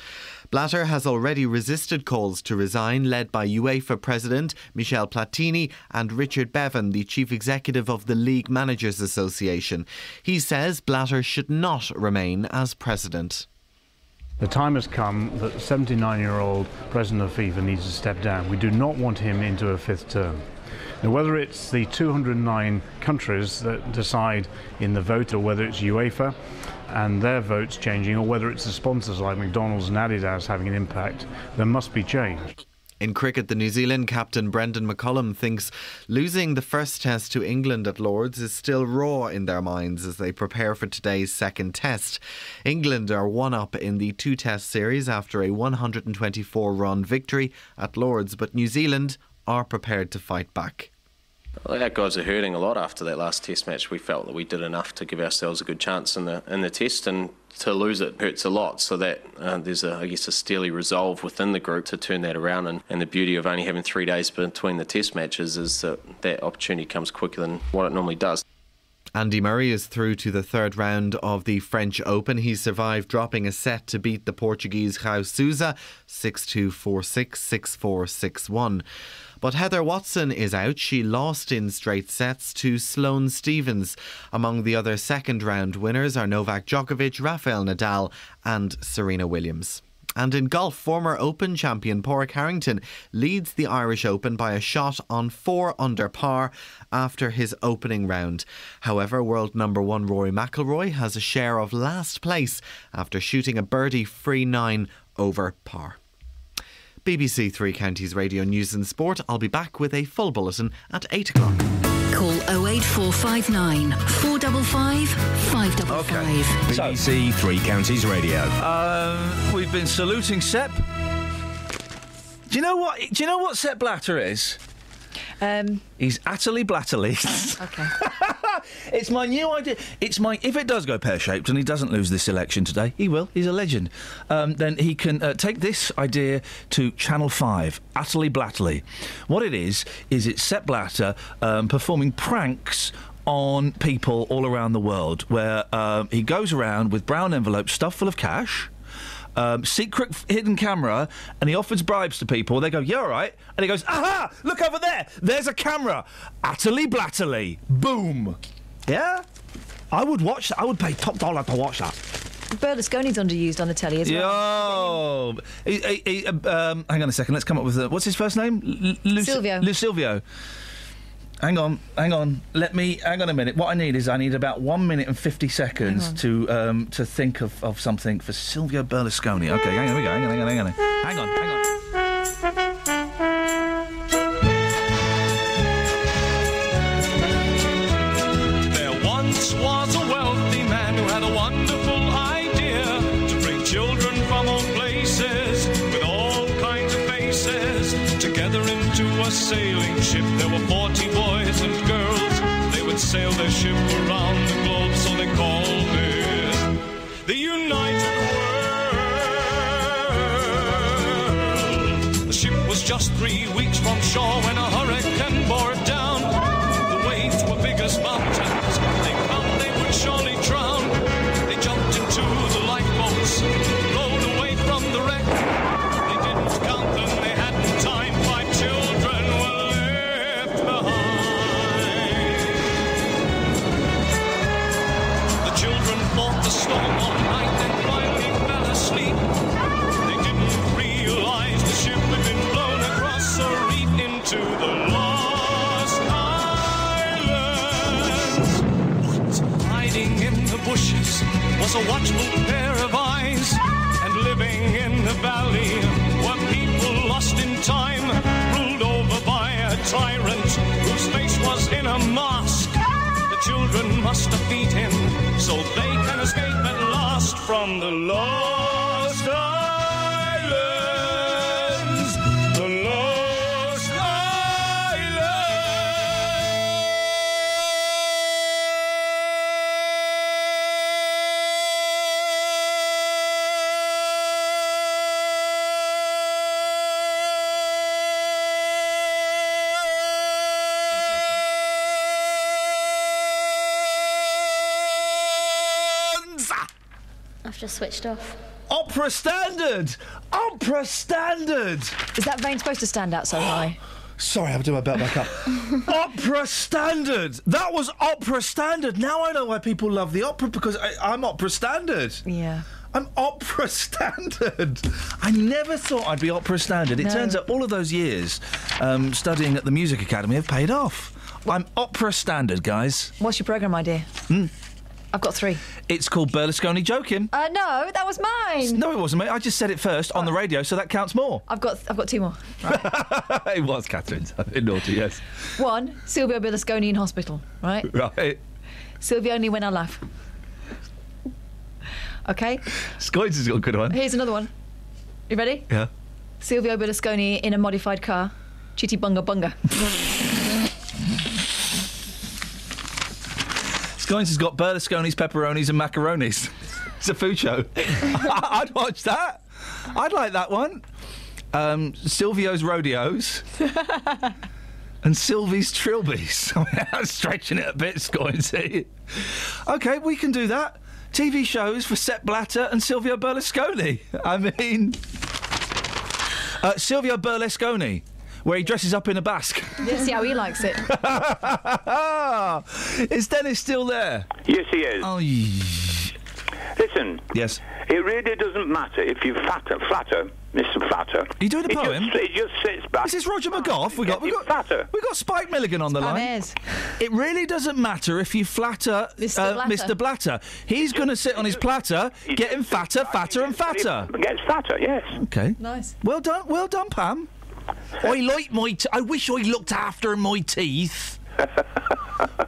Blatter has already resisted calls to resign, led by UEFA President Michel Platini and Richard Bevan, the Chief Executive of the League Managers Association. He says Blatter should not remain as president. The time has come that 79-year-old president of FIFA needs to step down. We do not want him into a fifth term. Now, whether it's the 209 countries that decide in the vote, or whether it's UEFA and their votes changing, or whether it's the sponsors like McDonald's and Adidas having an impact, there must be change. In cricket, the New Zealand captain Brendon McCullum thinks losing the first test to England at Lords is still raw in their minds as they prepare for today's second test. England are one up in the two test series after a 124 run victory at Lords, but New Zealand are prepared to fight back. Well, our guys are hurting a lot after that last Test match. We felt that we did enough to give ourselves a good chance in the in the Test, and to lose it hurts a lot. So that uh, there's a, I guess, a steely resolve within the group to turn that around. And, and the beauty of only having three days between the Test matches is that that opportunity comes quicker than what it normally does. Andy Murray is through to the third round of the French Open. He survived dropping a set to beat the Portuguese João Sousa 6 2 4 6 6 4 6 1. But Heather Watson is out. She lost in straight sets to Sloane Stevens. Among the other second round winners are Novak Djokovic, Rafael Nadal, and Serena Williams. And in golf, former Open champion Padraig Harrington leads the Irish Open by a shot on four under par after his opening round. However, world number one Rory McIlroy has a share of last place after shooting a birdie free nine over par. BBC Three Counties Radio News and Sport. I'll be back with a full bulletin at 8 o'clock. Call 08459 455 555. BBC Three Counties Radio. Um, we've been saluting Sepp. Do you know what? Do you know what Sepp Blatter is? Um, He's utterly blatterly. okay. it's my new idea. It's my. If it does go pear shaped and he doesn't lose this election today, he will. He's a legend. Um, then he can uh, take this idea to Channel Five. Utterly blatterly. What it is is it's Sepp Blatter um, performing pranks on people all around the world, where um, he goes around with brown envelopes stuffed full of cash um, secret hidden camera and he offers bribes to people. They go, yeah, all right. And he goes, aha, look over there. There's a camera. Utterly blatterly. Boom. Yeah? I would watch that. I would pay top dollar to watch that. Berlusconi's underused on the telly as well. Yo! He- he- he, um, hang on a second. Let's come up with uh, what's his first name? L- Lu- Silvio. Lu Silvio. Hang on, hang on. Let me. Hang on a minute. What I need is I need about one minute and fifty seconds to um, to think of, of something for Silvio Berlusconi. Okay, hang on, we go. Hang on, hang on, hang on. Hang on, hang on. Sail their ship around the globe, so they called it the United World. The ship was just three weeks from shore when a was a watchful pair of eyes, and living in the valley were people lost in time, ruled over by a tyrant whose face was in a mask. The children must defeat him so they can escape at last from the lost off. Opera standard! Opera standard! Is that vein supposed to stand out so high? Sorry, I'll do my belt back up. opera standard! That was opera standard. Now I know why people love the opera because I, I'm opera standard. Yeah. I'm opera standard. I never thought I'd be opera standard. It No. turns out all of those years um, studying at the music academy have paid off. I'm opera standard, guys. What's your programme idea? Hmm. I've got three. It's called Berlusconi joking. Uh, no, that was mine. No, it wasn't, mate. I just said it first on the radio, so that counts more. I've got I've got two more. it was Catherine's. Naughty, yes. One, Silvio Berlusconi in hospital, right? Right. Silvio only when I laugh. Okay, Scoins has got a good one. here's another one. You ready? Yeah. Silvio Berlusconi in a modified car. Chitty bunga bunga. Scoins has got Berlusconi's, pepperonis, and macaronis. it's a food show. I'd watch that. I'd like that one. Um, Silvio's rodeos. and Sylvie's trilbies. I'm stretching it a bit, Scoinsy. Okay, we can do that. TV shows for Sepp Blatter and Silvio Berlusconi. I mean, uh, Silvio Berlusconi, where he dresses up in a basque. Let's see how he likes it. Is Dennis still there? Yes, he is. Oh, Listen. Yes. It really doesn't matter if you flatter, flatter, Mr. Flatter. Are you doing a It poem? Just, it just sits back. Is this Roger McGough? We got we got flatter. we got Spike Milligan on the line. Ayres. It really doesn't matter if you flatter Mr. uh, Blatter. Mr. Blatter. He's going to sit on his platter, getting fatter, fatter, and fatter. Gets fatter, yes. Okay. Nice. Well done, well done, Pam. I like my. T- I wish I looked after my teeth.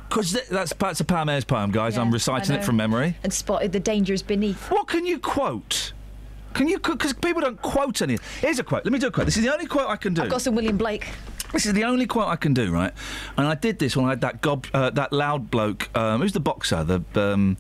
Because th- that's that's a Pam Ayres poem, guys. I'm reciting it from memory. And spotted the dangers beneath. What can you quote? Can you? Because people don't quote any. Here's a quote. Let me do a quote. This is the only quote I can do. I've got some William Blake. This is the only quote I can do, right? And I did this when I had that gob, uh, that loud bloke. Um, who's the boxer? The um,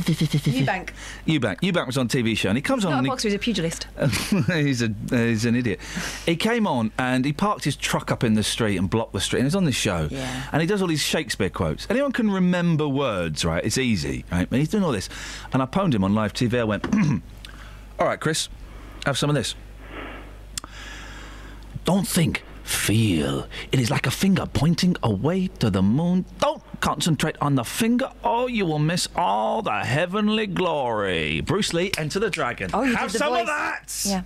Eubank. Eubank. Eubank was on TV show, and he comes on. Not a and he- boxer, he's a pugilist. he's a he's an idiot. He came on and he parked his truck up in the street and blocked the street. And he's on this show, Yeah. and he does all these Shakespeare quotes. Anyone can remember words, right? It's easy, right? And he's doing all this, and I pwned him on live TV. I went, "All right, Chris, have some of this." Don't think, feel. It is like a finger pointing away to the moon. Don't concentrate on the finger, or you will miss all the heavenly glory. Bruce Lee, Enter the Dragon. Oh, you Have did the some voice. of that. Yeah.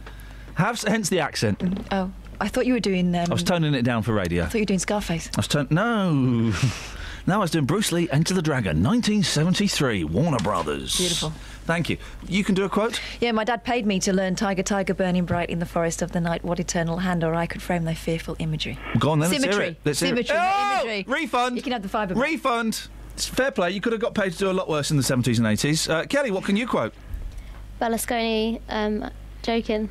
Have hence the accent. Oh, I thought you were doing. Um, I was toning it down for radio. I thought you were doing Scarface. I was turn- no. now I was doing Bruce Lee, Enter the Dragon, 1973, Warner Brothers. Beautiful. Thank you. You can do a quote. Yeah, my dad paid me to learn Tiger, Tiger, burning bright in the forest of the night. What eternal hand or I could frame thy fearful imagery. Go on then. Let's hear Symmetry. it. Let's hear it. Symmetry. not Oh! imagery. Refund. You can have the fibre. Refund. It's fair play. You could have got paid to do a lot worse in the 70s and 80s. Uh, Kelly, what can you quote? Berlusconi um, joking.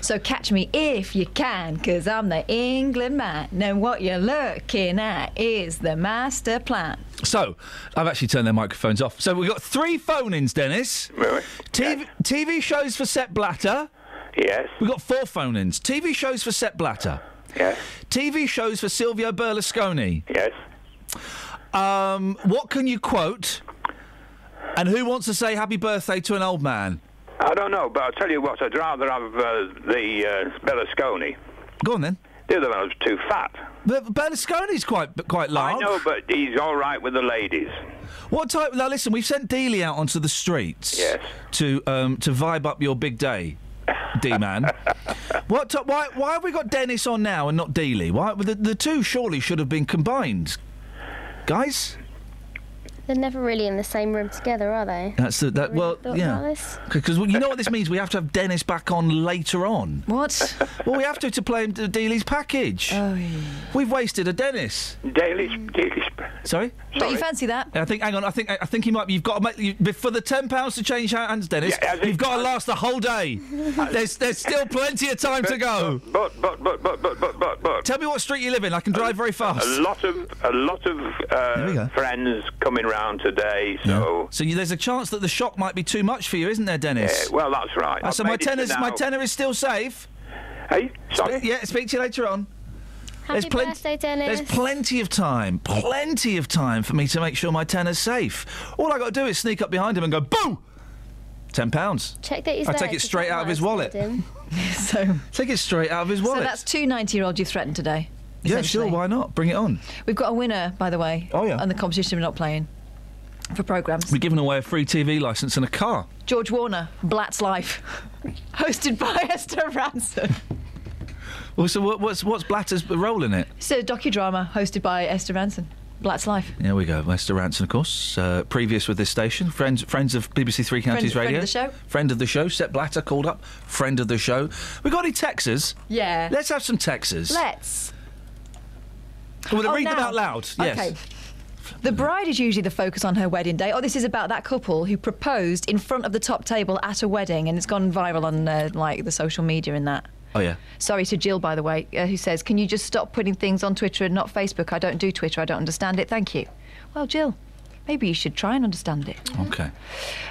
So catch me if you can, 'cause I'm the England man. And what you're looking at is the master plan. So, I've actually turned their microphones off. So, we've got three phone ins, Dennis. Really? TV, TV shows for Sepp Blatter. Yes. We've got four phone ins. TV shows for Sepp Blatter. Yes. TV shows for Silvio Berlusconi. Yes. Um, what can you quote? And who wants to say happy birthday to an old man? I don't know, but I'll tell you what, I'd rather have uh, the uh, Berlusconi. Go on then. The other one was too fat. But Berlusconi's quite quite large. I know, but he's all right with the ladies. What type? Now listen, we've sent Dealey out onto the streets. Yes. To um to vibe up your big day, D man. what? T- why? Why have we got Dennis on now and not Dealey? Why? The, the two surely should have been combined, guys. They're never really in the same room together, are they? That's the, that. Well, thought about yeah. this? Because you know what this means. We have to have Dennis back on later on. What? well, we have to to play him to Dealey's package. Oh, yeah. We've wasted a Dennis. Daily, daily. Sorry. But you fancy that? I think. Hang on. I think. I think he might. You've got to make you, for the ten pounds to change hands, Dennis. Yeah, you've got to last the whole day. there's there's still plenty of time to go. But, but, but, but, but, but, but, but. Tell me what street you live in. I can drive very fast. A lot of a lot of There we go. uh, friends coming round today, so So you, there's a chance that the shock might be too much for you, isn't there, Dennis? yeah, well, that's right. Uh, so my made it to tenor, my now. tenor is still safe. Hey, sorry. Yeah, speak to you later on. Happy plen- birthday, Dennis. There's plenty of time, plenty of time for me to make sure my tenner's safe. All I got to do is sneak up behind him and go, boo! Ten pounds. Check that he's I there. take it straight out of his wallet. so, Take it straight out of his wallet. so that's two 90 year olds you've threatened today. yeah, sure. Why not? Bring it on. We've got a winner, by the way. Oh, yeah. And the competition we're not playing for programmes. We're giving away a free TV license and a car. George Warner, Blatt's Life, hosted by Esther Rantzen. Well, so what, what's what's Blatter's role in it? It's a docudrama hosted by Esther Rantzen. Blatt's Life. There we go. Esther Rantzen, of course, uh, previous with this station, friends friends of BBC Three Counties friend Radio. of the show. Friend of the show. Sepp Blatter called up. Friend of the show. We got any Texas? Yeah. Let's have some Texas. Let's. Well, Oh, read them out loud. Yes. Okay. The bride is usually the focus on her wedding day. Oh, this is about that couple who proposed in front of the top table at a wedding, and it's gone viral on uh, like the social media and that. Oh yeah. Sorry to Jill, by the way, uh, who says, "Can you just stop putting things on Twitter and not Facebook? I don't do Twitter. I don't understand it. Thank you." Well, Jill, maybe you should try and understand it. Okay.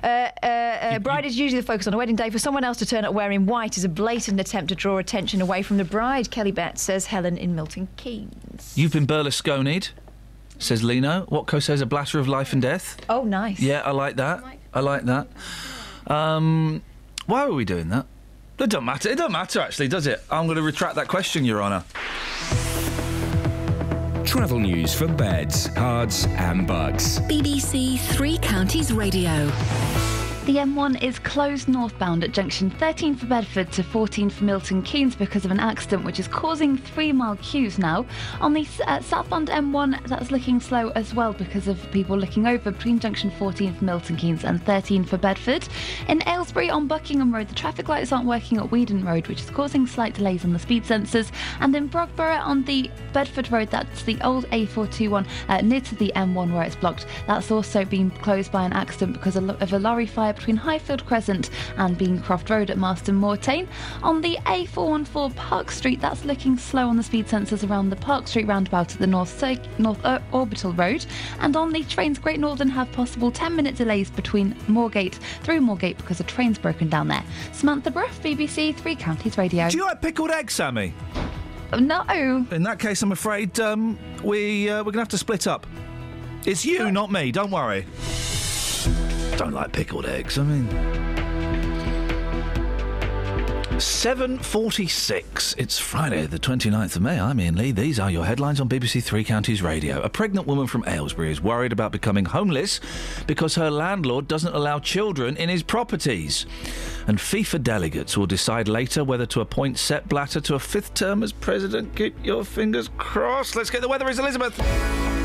Uh, uh, uh, bride is usually the focus on a wedding day. For someone else to turn up wearing white is a blatant attempt to draw attention away from the bride. Kelly Betts says Helen in Milton Keynes. You've been Berlusconi'd, says Lino. Watco says a blatter of life and death. Oh, nice. Yeah, I like that. I like that. Um, why were we doing that? It doesn't matter. It doesn't matter, actually, does it? I'm going to retract that question, Your Honour. Travel news for beds, cards, and Bucks. BBC Three Counties Radio. The M1 is closed northbound at junction 13 for Bedford to 14 for Milton Keynes because of an accident which is causing three mile queues now. On the uh, southbound M1, that's looking slow as well because of people looking over between junction 14 for Milton Keynes and 13 for Bedford. In Aylesbury on Buckingham Road, the traffic lights aren't working at Weedon Road, which is causing slight delays on the speed sensors. And in Brogborough on the Bedford Road, that's the old A421 uh, near to the M1 where it's blocked. That's also been closed by an accident because of of a lorry fire between Highfield Crescent and Beancroft Road at Marston Moretaine. On the A414 Park Street, that's looking slow on the speed sensors around the Park Street roundabout at the North, Cir- North uh, Orbital Road. And on the trains, Great Northern have possible 10 minute delays between Moorgate through Moorgate because a train's broken down there. Samantha Bruff, BBC Three Counties Radio. Do you like pickled eggs, Sammy? No. In that case, I'm afraid um, we uh, we're gonna have to split up. It's you, not me. Don't worry. Don't like pickled eggs. I mean. 7.46. It's Friday, the 29th of May. I'm Iain Lee. These are your headlines on BBC Three Counties Radio. A pregnant woman from Aylesbury is worried about becoming homeless because her landlord doesn't allow children in his properties. And FIFA delegates will decide later whether to appoint Sepp Blatter to a fifth term as president. Keep your fingers crossed. Let's get the weather. Is Elizabeth.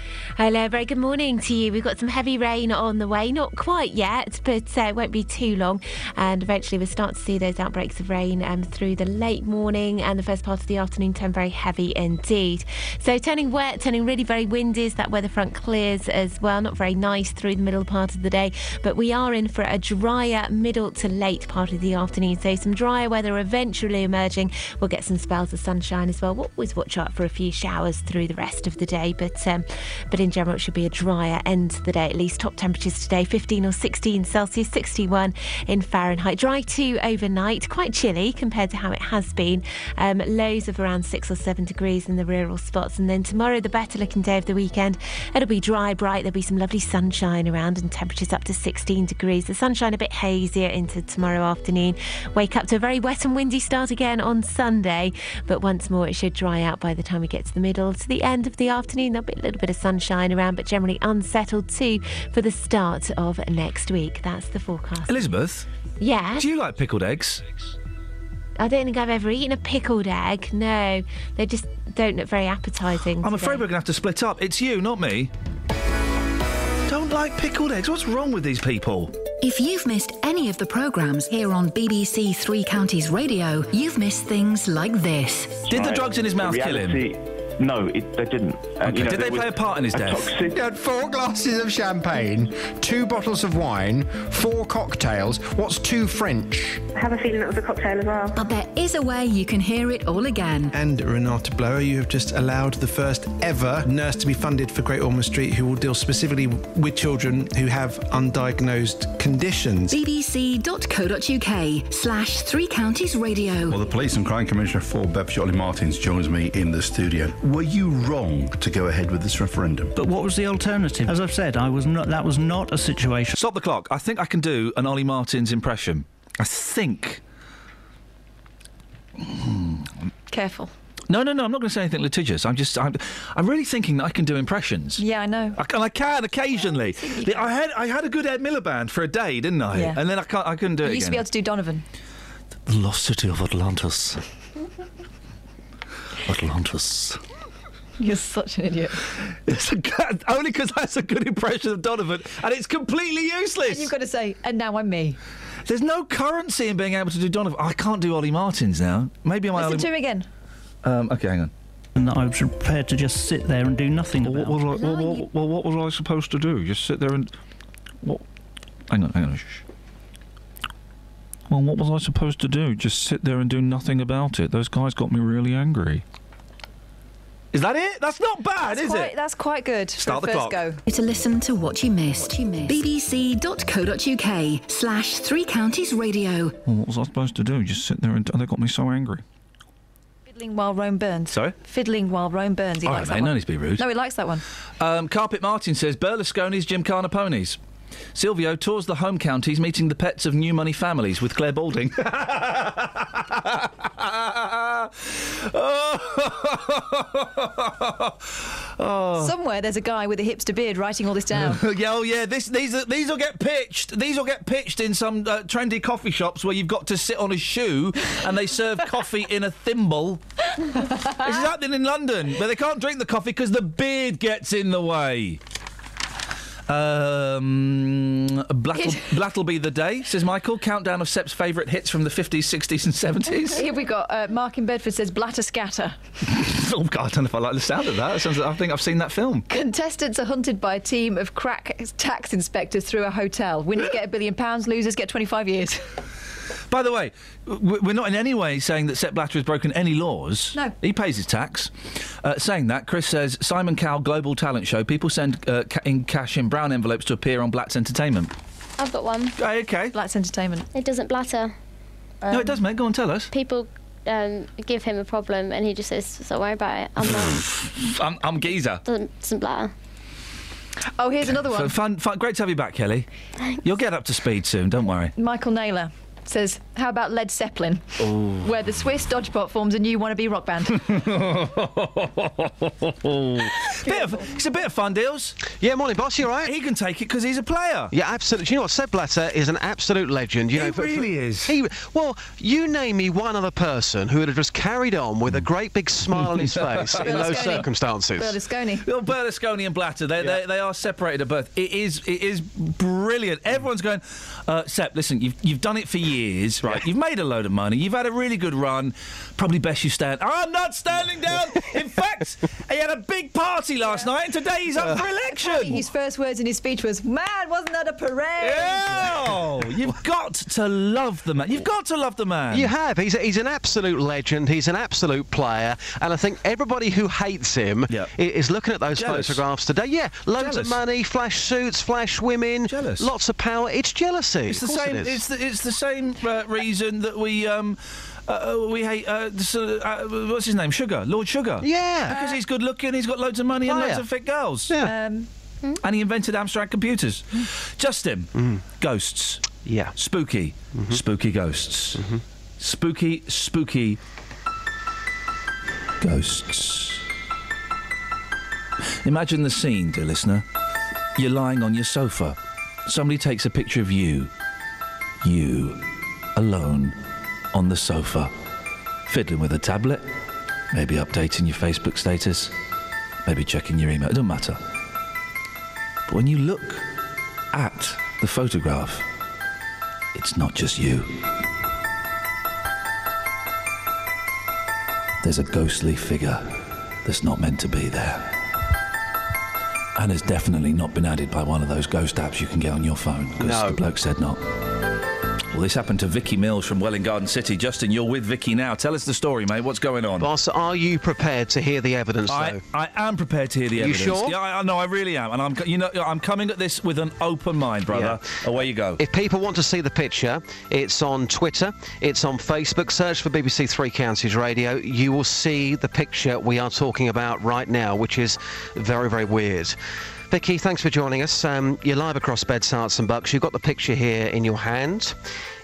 Hello, very good morning to you. We've got some heavy rain on the way, not quite yet, but uh, it won't be too long. And eventually we'll start to see those outbreaks of rain um, through the late morning and the first part of the afternoon turn very heavy indeed. So turning wet, turning really very windy as that weather front clears as well. Not very nice through the middle part of the day, but we are in for a drier middle to late part of the afternoon. So some drier weather eventually emerging. We'll get some spells of sunshine as well. We'll always watch out for a few showers through the rest of the day, but um, but in general, it should be a drier end to the day at least. Top temperatures today 15 or 16 Celsius, 61 in Fahrenheit. Dry too overnight, quite chilly compared to how it has been. Um, lows of around 6 or 7 degrees in the rural spots. And then tomorrow, the better looking day of the weekend, it'll be dry, bright. There'll be some lovely sunshine around and temperatures up to 16 degrees. The sunshine a bit hazier into tomorrow afternoon. Wake up to a very wet and windy start again on Sunday, but once more it should dry out by the time we get to the middle to the end of the afternoon. There'll be a little bit of sunshine around, but generally unsettled too for the start of next week. That's the forecast. Elizabeth, Yeah. do you like pickled eggs? I don't think I've ever eaten a pickled egg. No, they just don't look very appetising. I'm afraid we're going to have to split up. It's you, not me. Don't like pickled eggs. What's wrong with these people? If you've missed any of the programmes here on BBC Three Counties Radio, you've missed things like this. Did the drugs in his mouth kill him? No, it, they didn't. Uh, and, you know, Did they play a part in his death? toxic- He had four glasses of champagne, two bottles of wine, four cocktails. What's two French? I have a feeling it was a cocktail as well. But there is a way you can hear it all again. And Renata Blower, you have just allowed the first ever nurse to be funded for Great Ormond Street who will deal specifically with children who have undiagnosed conditions. bbc.co.uk slash three counties radio. Well, the Police and Crime Commissioner for Bedfordshire, Ollie Martins, joins me in the studio. Were you wrong to go ahead with this referendum? But what was the alternative? As I've said, I was not. That was not a situation. Stop the clock. I think I can do an Ollie Martins impression. I think. Careful. No, no, no. I'm not going to say anything litigious. I'm just. I'm, I'm really thinking that I can do impressions. Yeah, I know. I can, I can occasionally. The- I had I had a good Ed Miliband for a day, didn't I? Yeah. And then I can't. I couldn't do You it You used to be able to do Donovan. The lost city of Atlantis. Atlantis. You're such an idiot. It's a only because that's a good impression of Donovan, and it's completely useless. And you've got to say, and now I'm me. There's no currency in being able to do Donovan. I can't do Ollie Martins now. Maybe I'm Listen Ollie. to him again. Um, okay, hang on. And I was prepared to just sit there and do nothing Well, about what, was it. I, well, well, well, what was I supposed to do? Just sit there and. What? Hang on, hang on. Shh. Well, what was I supposed to do? Just sit there and do nothing about it? Those guys got me really angry. Is that it? That's not bad, That's is quite, it? That's quite good. Start for the a first clock. go. To listen to what you missed, bbc.co.uk slash three counties radio. Well, what was I supposed to do? Just sit there and. They got me so angry. Fiddling while Rome burns. Sorry? Fiddling while Rome burns. He All likes right, that mate, no one. need to be rude. No, he likes that one. Um, Carpet Martin says Berlusconi's Gymkhana ponies. Silvio tours the home counties, meeting the pets of new money families with Clare Balding. oh. Somewhere there's a guy with a hipster beard writing all this down. yeah, oh yeah. This, these, these will get pitched. These will get pitched in some uh, trendy coffee shops where you've got to sit on a shoe and they serve coffee in a thimble. this is happening in London, where they can't drink the coffee because the beard gets in the way. Um, Blattle be the day, says Michael. Countdown of Sepp's favourite hits from the 50s, 60s, and 70s. Here we got uh, Mark in Bedford says blatter scatter. oh, God, I don't know if I like the sound of that. Sounds, I think I've seen that film. Contestants are hunted by a team of crack tax inspectors through a hotel. Winners get a billion pounds, losers get 25 years. By the way, we're not in any way saying that Sepp Blatter has broken any laws. No. He pays his tax. Uh, saying that, Chris says Simon Cowell Global Talent Show. People send uh, ca- in cash in brown envelopes to appear on Blatt's Entertainment. I've got one. okay. Blatt's Entertainment. It doesn't blatter. no, it does, mate. Go on, tell us. People um, give him a problem and he just says, don't worry about it. I'm not. I'm, I'm Geezer. doesn't, doesn't blatter. Oh, here's another one. F- Fun, fun, great to have you back, Kelly. You'll get up to speed soon. Don't worry. Michael Naylor says, How about Led Zeppelin? Where the Swiss Dodgepot forms a new wannabe rock band. bit of, it's a bit of fun, deals. Yeah, morning, boss. you're right. He can take it because he's a player. Yeah, absolutely. Do you know what? Sepp Blatter is an absolute legend. You He know, for- for- really is. He well, you name me one other person who would have just carried on with a great big smile on his face in those circumstances. Berlusconi. Well, Berlusconi and Blatter, they, they, they are separated at birth. It is it is brilliant. Everyone's going, uh, Sepp, listen, you've, you've done it for years, right? You've made a load of money. You've had a really good run. Probably best you stand. I'm not standing down. In fact, he had a big party last night, and today he's up for election. His first words in his speech was, Man, wasn't that a parade? Oh, you've got to love the man. You've got to love the man. You have. He's, a, he's an absolute legend. He's an absolute player. And I think everybody who hates him i- is looking at those Jealous. photographs today. Yeah, loads Jealous. of money, flash suits, flash women, Jealous. lots of power. It's jealousy. It's the same. It is. it's the it's the same uh, reason that we um. Uh, uh, we hate uh, uh, what's his name? Sugar, Lord Sugar. Yeah. because he's good looking. He's got loads of money and Player. loads of fit girls. Yeah. Um, And he invented Amstrad computers. Justin, ghosts. Yeah. Spooky, spooky ghosts. Spooky, spooky ghosts. Imagine the scene, dear listener. You're lying on your sofa. Somebody takes a picture of you. You, alone, on the sofa, fiddling with a tablet, maybe updating your Facebook status, maybe checking your email. It doesn't matter. But when you look at the photograph, it's not just you. There's a ghostly figure that's not meant to be there. And it's definitely not been added by one of those ghost apps you can get on your phone because No. the bloke said not. Well, this happened to Vicky Mills from Welwyn Garden City. Justin, you're with Vicky now. Tell us the story, mate. What's going on? Boss, are you prepared to hear the evidence, I, though? I am prepared to hear the You evidence. sure? Yeah, I, I know, I really am, and I'm, you know, I'm coming at this with an open mind, brother. Away you go. If people want to see the picture, it's on Twitter, it's on Facebook. Search for BBC Three Counties Radio. You will see the picture we are talking about right now, which is very, very weird. Vicky, thanks for joining us. Um, you're live across Beds, Herts and Bucks. You've got the picture here in your hand.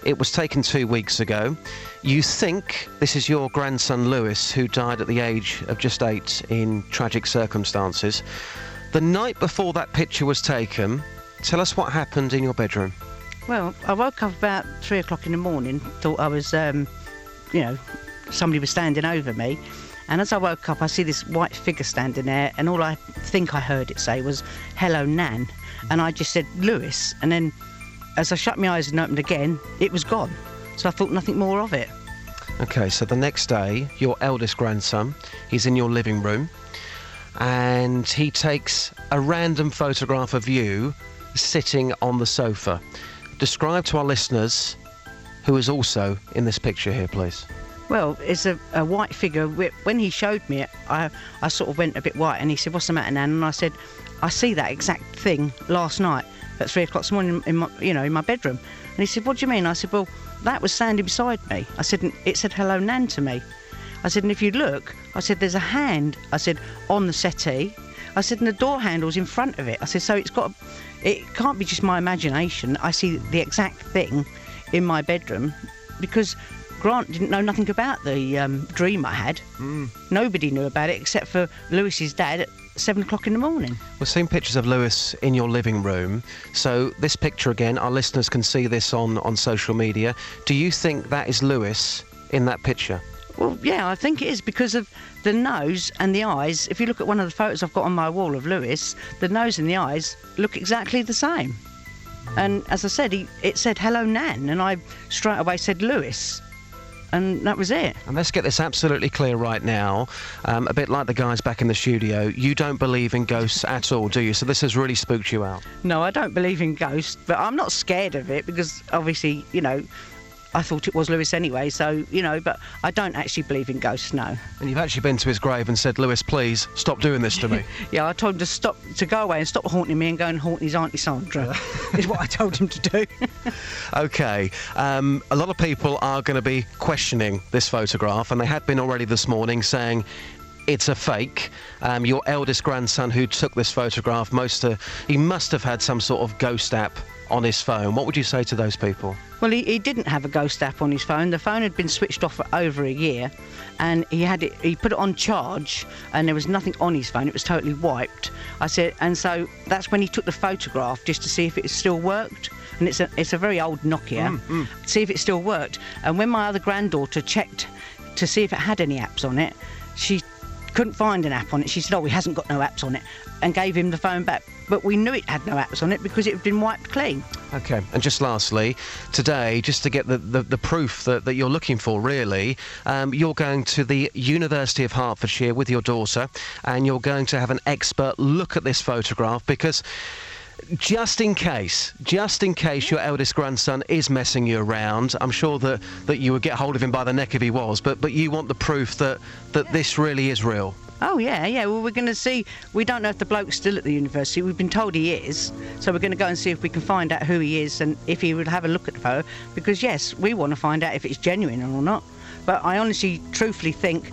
It was taken two weeks ago. You think this is your grandson Lewis, who died at the age of just eight in tragic circumstances. The night before that picture was taken, tell us what happened in your bedroom. Well, I woke up about three o'clock in the morning, thought I was, um, you know, somebody was standing over me. And as I woke up, I see this white figure standing there, and all I think I heard it say was, Hello, Nan. And I just said, Lewis. And then as I shut my eyes and opened again, it was gone. So I thought nothing more of it. Okay, so the next day, your eldest grandson, he's in your living room, and he takes a random photograph of you sitting on the sofa. Describe to our listeners who is also in this picture here, please. Well, it's a, a white figure. When he showed me it, I, I sort of went a bit white and he said, What's the matter, Nan? And I said, I see that exact thing last night at three o'clock this morning in my, you know, in my bedroom. And he said, What do you mean? I said, Well, that was standing beside me. I said, It said, Hello, Nan to me. I said, And if you look, I said, There's a hand, I said, on the settee. I said, And the door handle's in front of it. I said, So it's got, a, it can't be just my imagination. I see the exact thing in my bedroom because Grant didn't know nothing about the um, dream I had. Nobody knew about it except for Lewis's dad at seven o'clock in the morning. We're seeing pictures of Lewis in your living room. So this picture again, our listeners can see this on, on social media. Do you think that is Lewis in that picture? Well, yeah, I think it is because of the nose and the eyes. If you look at one of the photos I've got on my wall of Lewis, the nose and the eyes look exactly the same. And as I said, he, it said "Hello, Nan," and I straight away said Lewis, and that was it. And let's get this absolutely clear right now. Um, a bit like the guys back in the studio, you don't believe in ghosts at all, do you? So this has really spooked you out. No, I don't believe in ghosts, but I'm not scared of it because obviously, you know, I thought it was Lewis anyway. So you know, but I don't actually believe in ghosts. No. And you've actually been to his grave and said, Lewis, please stop doing this to me. Yeah, I told him to stop, to go away and stop haunting me and go and haunt his auntie Sandra. is what I told him to do. Okay, um, a lot of people are going to be questioning this photograph, and they had been already this morning saying it's a fake. Um, your eldest grandson who took this photograph, most uh, he must have had some sort of ghost app on his phone. What would you say to those people? Well, he, he didn't have a ghost app on his phone. The phone had been switched off for over a year, and he had it. He put it on charge, and there was nothing on his phone. It was totally wiped. I said, and so that's when he took the photograph just to see if it still worked. And it's a it's a very old Nokia. Mm, mm. See if it still worked. And when my other granddaughter checked to see if it had any apps on it, she couldn't find an app on it. She said, "Oh, he hasn't got no apps on it," and gave him the phone back. But we knew it had no apps on it because it had been wiped clean. Okay, and just lastly, today, just to get the, the, the proof that, that you're looking for, really, um, you're going to the University of Hertfordshire with your daughter, and you're going to have an expert look at this photograph because. Just in case, just in case your eldest grandson is messing you around, I'm sure that, that you would get hold of him by the neck if he was, but, but you want the proof that, that this really is real. Oh yeah, yeah. Well, we're going to see. We don't know if the bloke's still at the university. We've been told he is, so we're going to go and see if we can find out who he is and if he would have a look at the photo. Because yes, we want to find out if it's genuine or not. But I honestly, truthfully think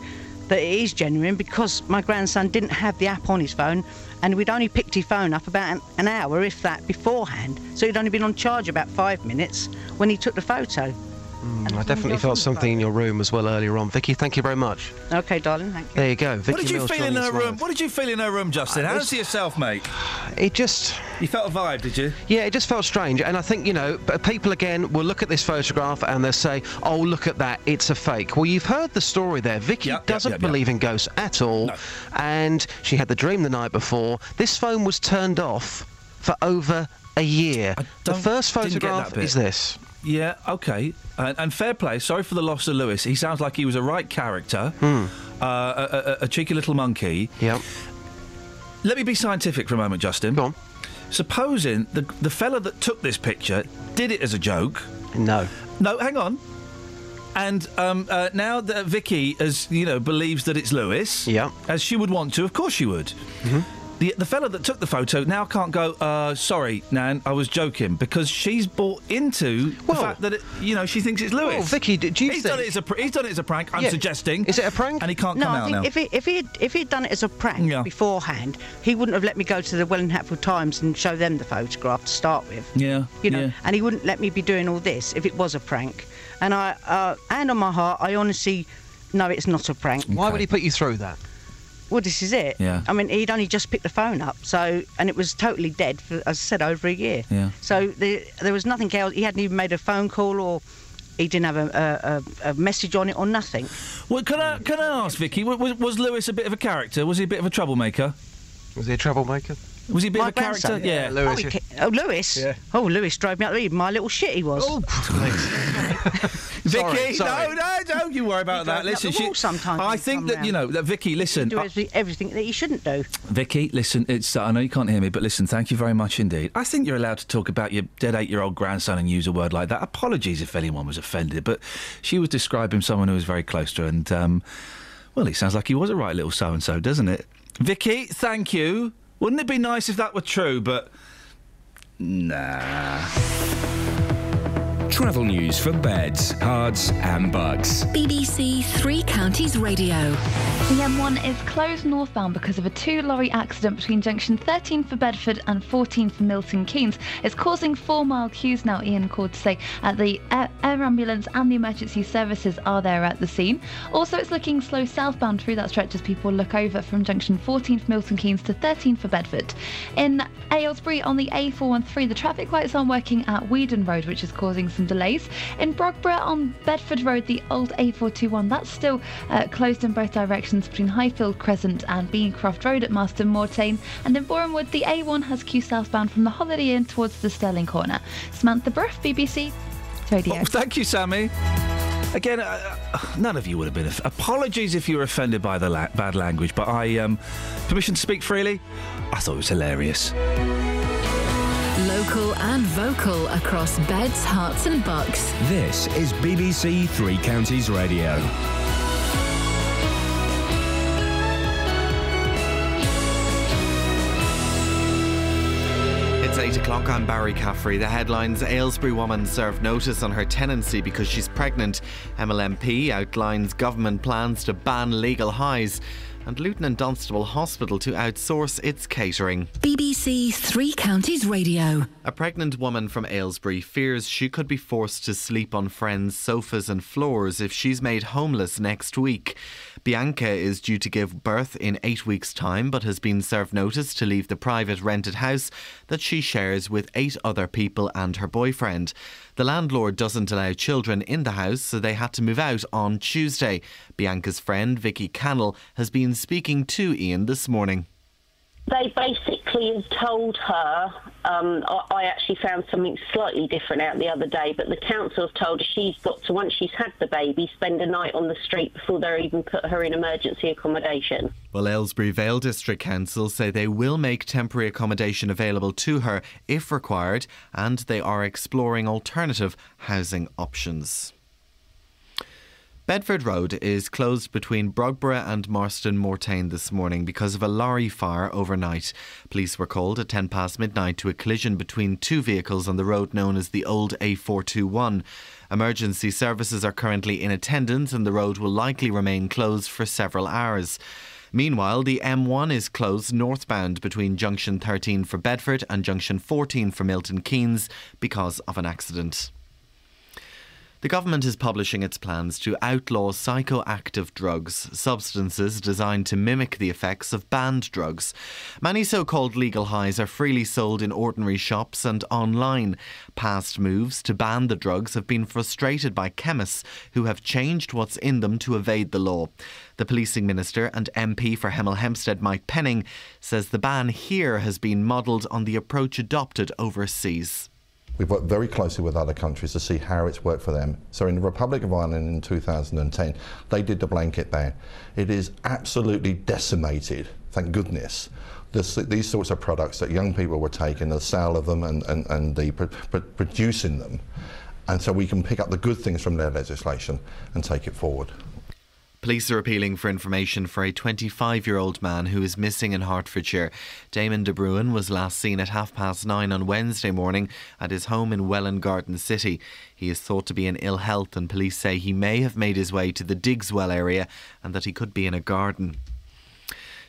that it is genuine because my grandson didn't have the app on his phone, and we'd only picked his phone up about an, hour, if that, beforehand. So he'd only been on charge about five minutes when he took the photo. Mm, I definitely felt something in your room as well earlier on. Vicky, thank you very much. Okay, darling. Thank you. There you go. Vicky what did you Mills feel in her room? live. What did you feel in her room, Justin? I How was- to yourself, mate? It just. You felt a vibe, did you? Yeah, it just felt strange. And I think, you know, p- people again will look at this photograph and they'll say, oh, look at that, it's a fake. Well, you've heard the story there. Vicky doesn't yep, yep. believe in ghosts at all. And she had the dream the night before. This phone was turned off for over a year. The first didn't get that photograph is this. Yeah, okay. And, and fair play. Sorry for the loss of Lewis. He sounds like he was a right character, uh, a, a, a cheeky little monkey. Yep. let me be scientific for a moment, Justin. Go on. Supposing the the fella that took this picture did it as a joke. No. No, hang on. And um, uh, now that Vicky, as you know, believes that it's Lewis, yeah, as she would want to, of course she would. The the fella that took the photo now can't go. Uh, sorry, Nan, I was joking because she's bought into the fact that it, you know she thinks it's Lewis. Well, Vicky, do you he's think- done it as a pr- he's done it as a prank? I'm Yeah. suggesting. Is it a prank? And he can't no, come I out think now. if he if he had, if he'd done it as a prank beforehand, he wouldn't have let me go to the Welwyn Hatfield Times and show them the photograph to start with. yeah, You know, yeah. and he wouldn't let me be doing all this if it was a prank. And I, uh, hand on my heart, I honestly know it's not a prank. Why would he put you through that? Well, this is it. Yeah. I mean, he'd only just picked the phone up, so and it was totally dead for, as I said, over a year. Yeah. So there, there was nothing else. He hadn't even made a phone call, or he didn't have a, a, a, a message on it, or nothing. Well, can I can I ask Vicky? Was, was Lewis a bit of a character? Was he a bit of a troublemaker? Was he a troublemaker? Was he a bit My of a character? grandson? Yeah, Oh, he oh, Lewis. Yeah. Oh, Lewis drove me out. Even my little shit he was. Oh, Vicky, sorry. no, no, don't you worry about that. drove me up Listen, she, sometimes I think come that you know that Vicky. Listen, do I- everything, everything that you shouldn't do. Vicky, listen. It's I know you can't hear me, but listen. Thank you very much indeed. I think you're allowed to talk about your dead eight-year-old grandson and use a word like that. Apologies if anyone was offended, but she was describing someone who was very close to her, and um, well, he sounds like he was a right little so-and-so, doesn't it? Vicky, thank you. Wouldn't it be nice if that were true? But nah. Travel news for beds, cards, and Bucks. BBC Three Counties Radio. The M1 is closed northbound because of a two lorry accident between junction 13 for Bedford and 14 for Milton Keynes. It's causing four mile queues now, Ian called to say. At the air, air ambulance and the emergency services are there at the scene. Also, it's looking slow southbound through that stretch as people look over from junction 14 for Milton Keynes to 13 for Bedford. In Aylesbury on the A413, the traffic lights aren't working at Weedon Road, which is causing some delays. In Brogborough on Bedford Road, the old A421, that's still uh, closed in both directions between Highfield Crescent and Beancroft Road at Marston Moretaine. And in Borehamwood, the A1 has queue southbound from the Holiday Inn towards the Stirling Corner. Samantha Bruff, BBC Radio. Oh, thank you, Sammy. Again, uh, uh, none of you would have been. Aff- Apologies if you were offended by the la- bad language, but I um, permission to speak freely. I thought it was hilarious. Local and vocal across beds, Herts, and bucks. This is BBC Three Counties Radio. It's 8 o'clock. I'm Barry Caffrey. The headlines Aylesbury woman served notice on her tenancy because she's pregnant. MLMP outlines government plans to ban legal highs. And Luton and Dunstable Hospital to outsource its catering. BBC Three Counties Radio. A pregnant woman from Aylesbury fears she could be forced to sleep on friends' sofas and floors if she's made homeless next week. Bianca is due to give birth in eight weeks' time, but has been served notice to leave the private rented house that she shares with eight other people and her boyfriend. The landlord doesn't allow children in the house, so they had to move out on Tuesday. Bianca's friend, Vicky Cannell, has been speaking to Iain this morning. They basically have told her, um, I, I actually found something slightly different out the other day, but the council have told her she's got to, once she's had the baby, spend a night on the street before they even put her in emergency accommodation. Well, Aylesbury Vale District Council say they will make temporary accommodation available to her if required, and they are exploring alternative housing options. Bedford Road is closed between Brogborough and Marston Moretaine this morning because of a lorry fire overnight. Police were called at 10 past midnight to a collision between two vehicles on the road known as the old A421. Emergency services are currently in attendance and the road will likely remain closed for several hours. Meanwhile, the M1 is closed northbound between junction 13 for Bedford and junction 14 for Milton Keynes because of an accident. The government is publishing its plans to outlaw psychoactive drugs, substances designed to mimic the effects of banned drugs. Many so called legal highs are freely sold in ordinary shops and online. Past moves to ban the drugs have been frustrated by chemists who have changed what's in them to evade the law. The policing minister and MP for Hemel Hempstead, Mike Penning, says the ban here has been modelled on the approach adopted overseas. We've worked very closely with other countries to see how it's worked for them. So in the Republic of Ireland in 2010, they did the blanket ban. It is absolutely decimated, thank goodness, this, these sorts of products that young people were taking, the sale of them and, and, and the pr- pr- producing them. And so we can pick up the good things from their legislation and take it forward. Police are appealing for information for a 25 year old man who is missing in Hertfordshire. Damon De Bruin was last seen at half past nine on Wednesday morning at his home in Welwyn Garden City. He is thought to be in ill health, and police say he may have made his way to the Digswell area and that he could be in a garden.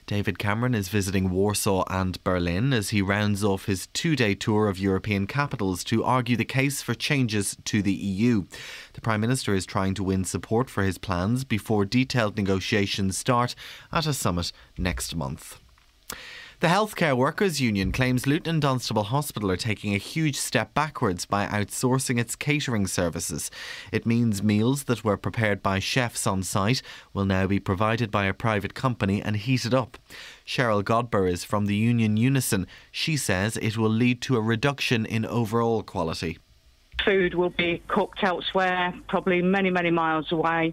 David Cameron is visiting Warsaw and Berlin as he rounds off his two day tour of European capitals to argue the case for changes to the EU. The Prime Minister is trying to win support for his plans before detailed negotiations start at a summit next month. The Healthcare Workers Union claims Luton and Dunstable Hospital are taking a huge step backwards by outsourcing its catering services. It means meals that were prepared by chefs on site will now be provided by a private company and heated up. Cheryl Godber is from the union Unison. She says it will lead to a reduction in overall quality. Food will be cooked elsewhere, probably many, many miles away,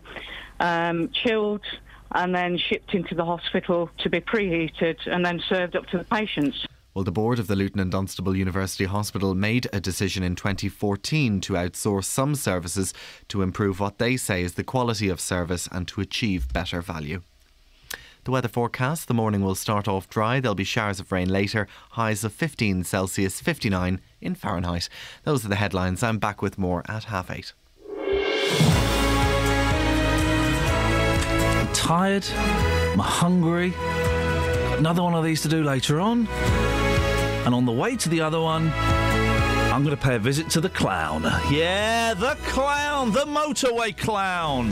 um, chilled and then shipped into the hospital to be preheated and then served up to the patients. Well, the board of the Luton and Dunstable University Hospital made a decision in 2014 to outsource some services to improve what they say is the quality of service and to achieve better value. The weather forecast the morning will start off dry. There'll be showers of rain later, highs of 15 Celsius, 59 in Fahrenheit. Those are the headlines. I'm back with more at half eight. Tired, I'm hungry. Another one of these to do later on. And on the way to the other one, I'm going to pay a visit to the clown. Yeah, the clown, the motorway clown.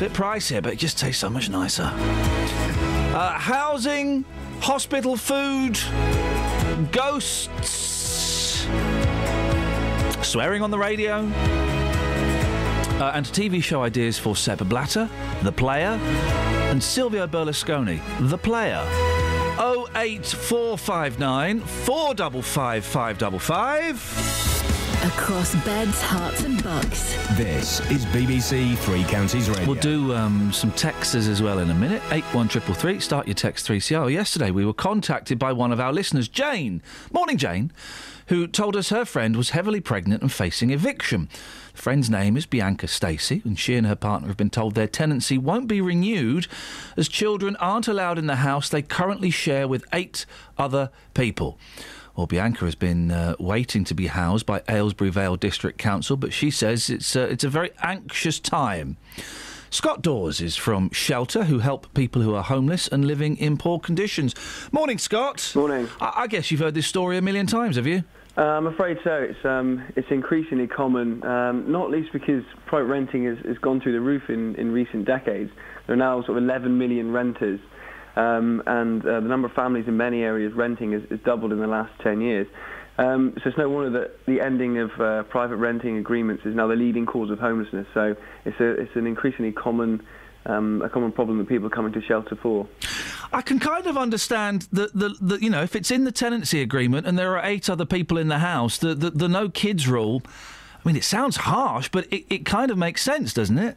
Bit pricey, but it just tastes so much nicer. Uh, housing, hospital food, ghosts, swearing on the radio, uh, and TV show ideas for Sepp Blatter, The Player, and Silvio Berlusconi, The Player. 08459 455 555. Across beds, Herts, and bucks. This is BBC Three Counties Radio. We'll do um, some texts as well in a minute. 81333, start your text 3CR. Yesterday we were contacted by one of our listeners, Jane. Morning, Jane, who told us her friend was heavily pregnant and facing eviction. The friend's name is Bianca Stacey, and she and her partner have been told their tenancy won't be renewed as children aren't allowed in the house they currently share with eight other people. Well, Bianca has been uh, waiting to be housed by Aylesbury Vale District Council, but she says it's uh, it's a very anxious time. Scott Dawes is from Shelter, who help people who are homeless and living in poor conditions. Morning, Scott. Morning. I, I guess you've heard this story a million times, have you? Uh, I'm afraid so. It's um, it's increasingly common, um, not least because private renting has, has gone through the roof in, in recent decades. There are now sort of 11 million renters, um, and uh, the number of families in many areas renting has, has doubled in the last 10 years. Um, so it's no wonder that the ending of uh, private renting agreements is now the leading cause of homelessness. So it's a it's an increasingly common um, a common problem that people are coming to shelter for. I can kind of understand that the, the you know if it's in the tenancy agreement and there are eight other people in the house, the the, the no kids rule. I mean, it sounds harsh, but it, it kind of makes sense, doesn't it?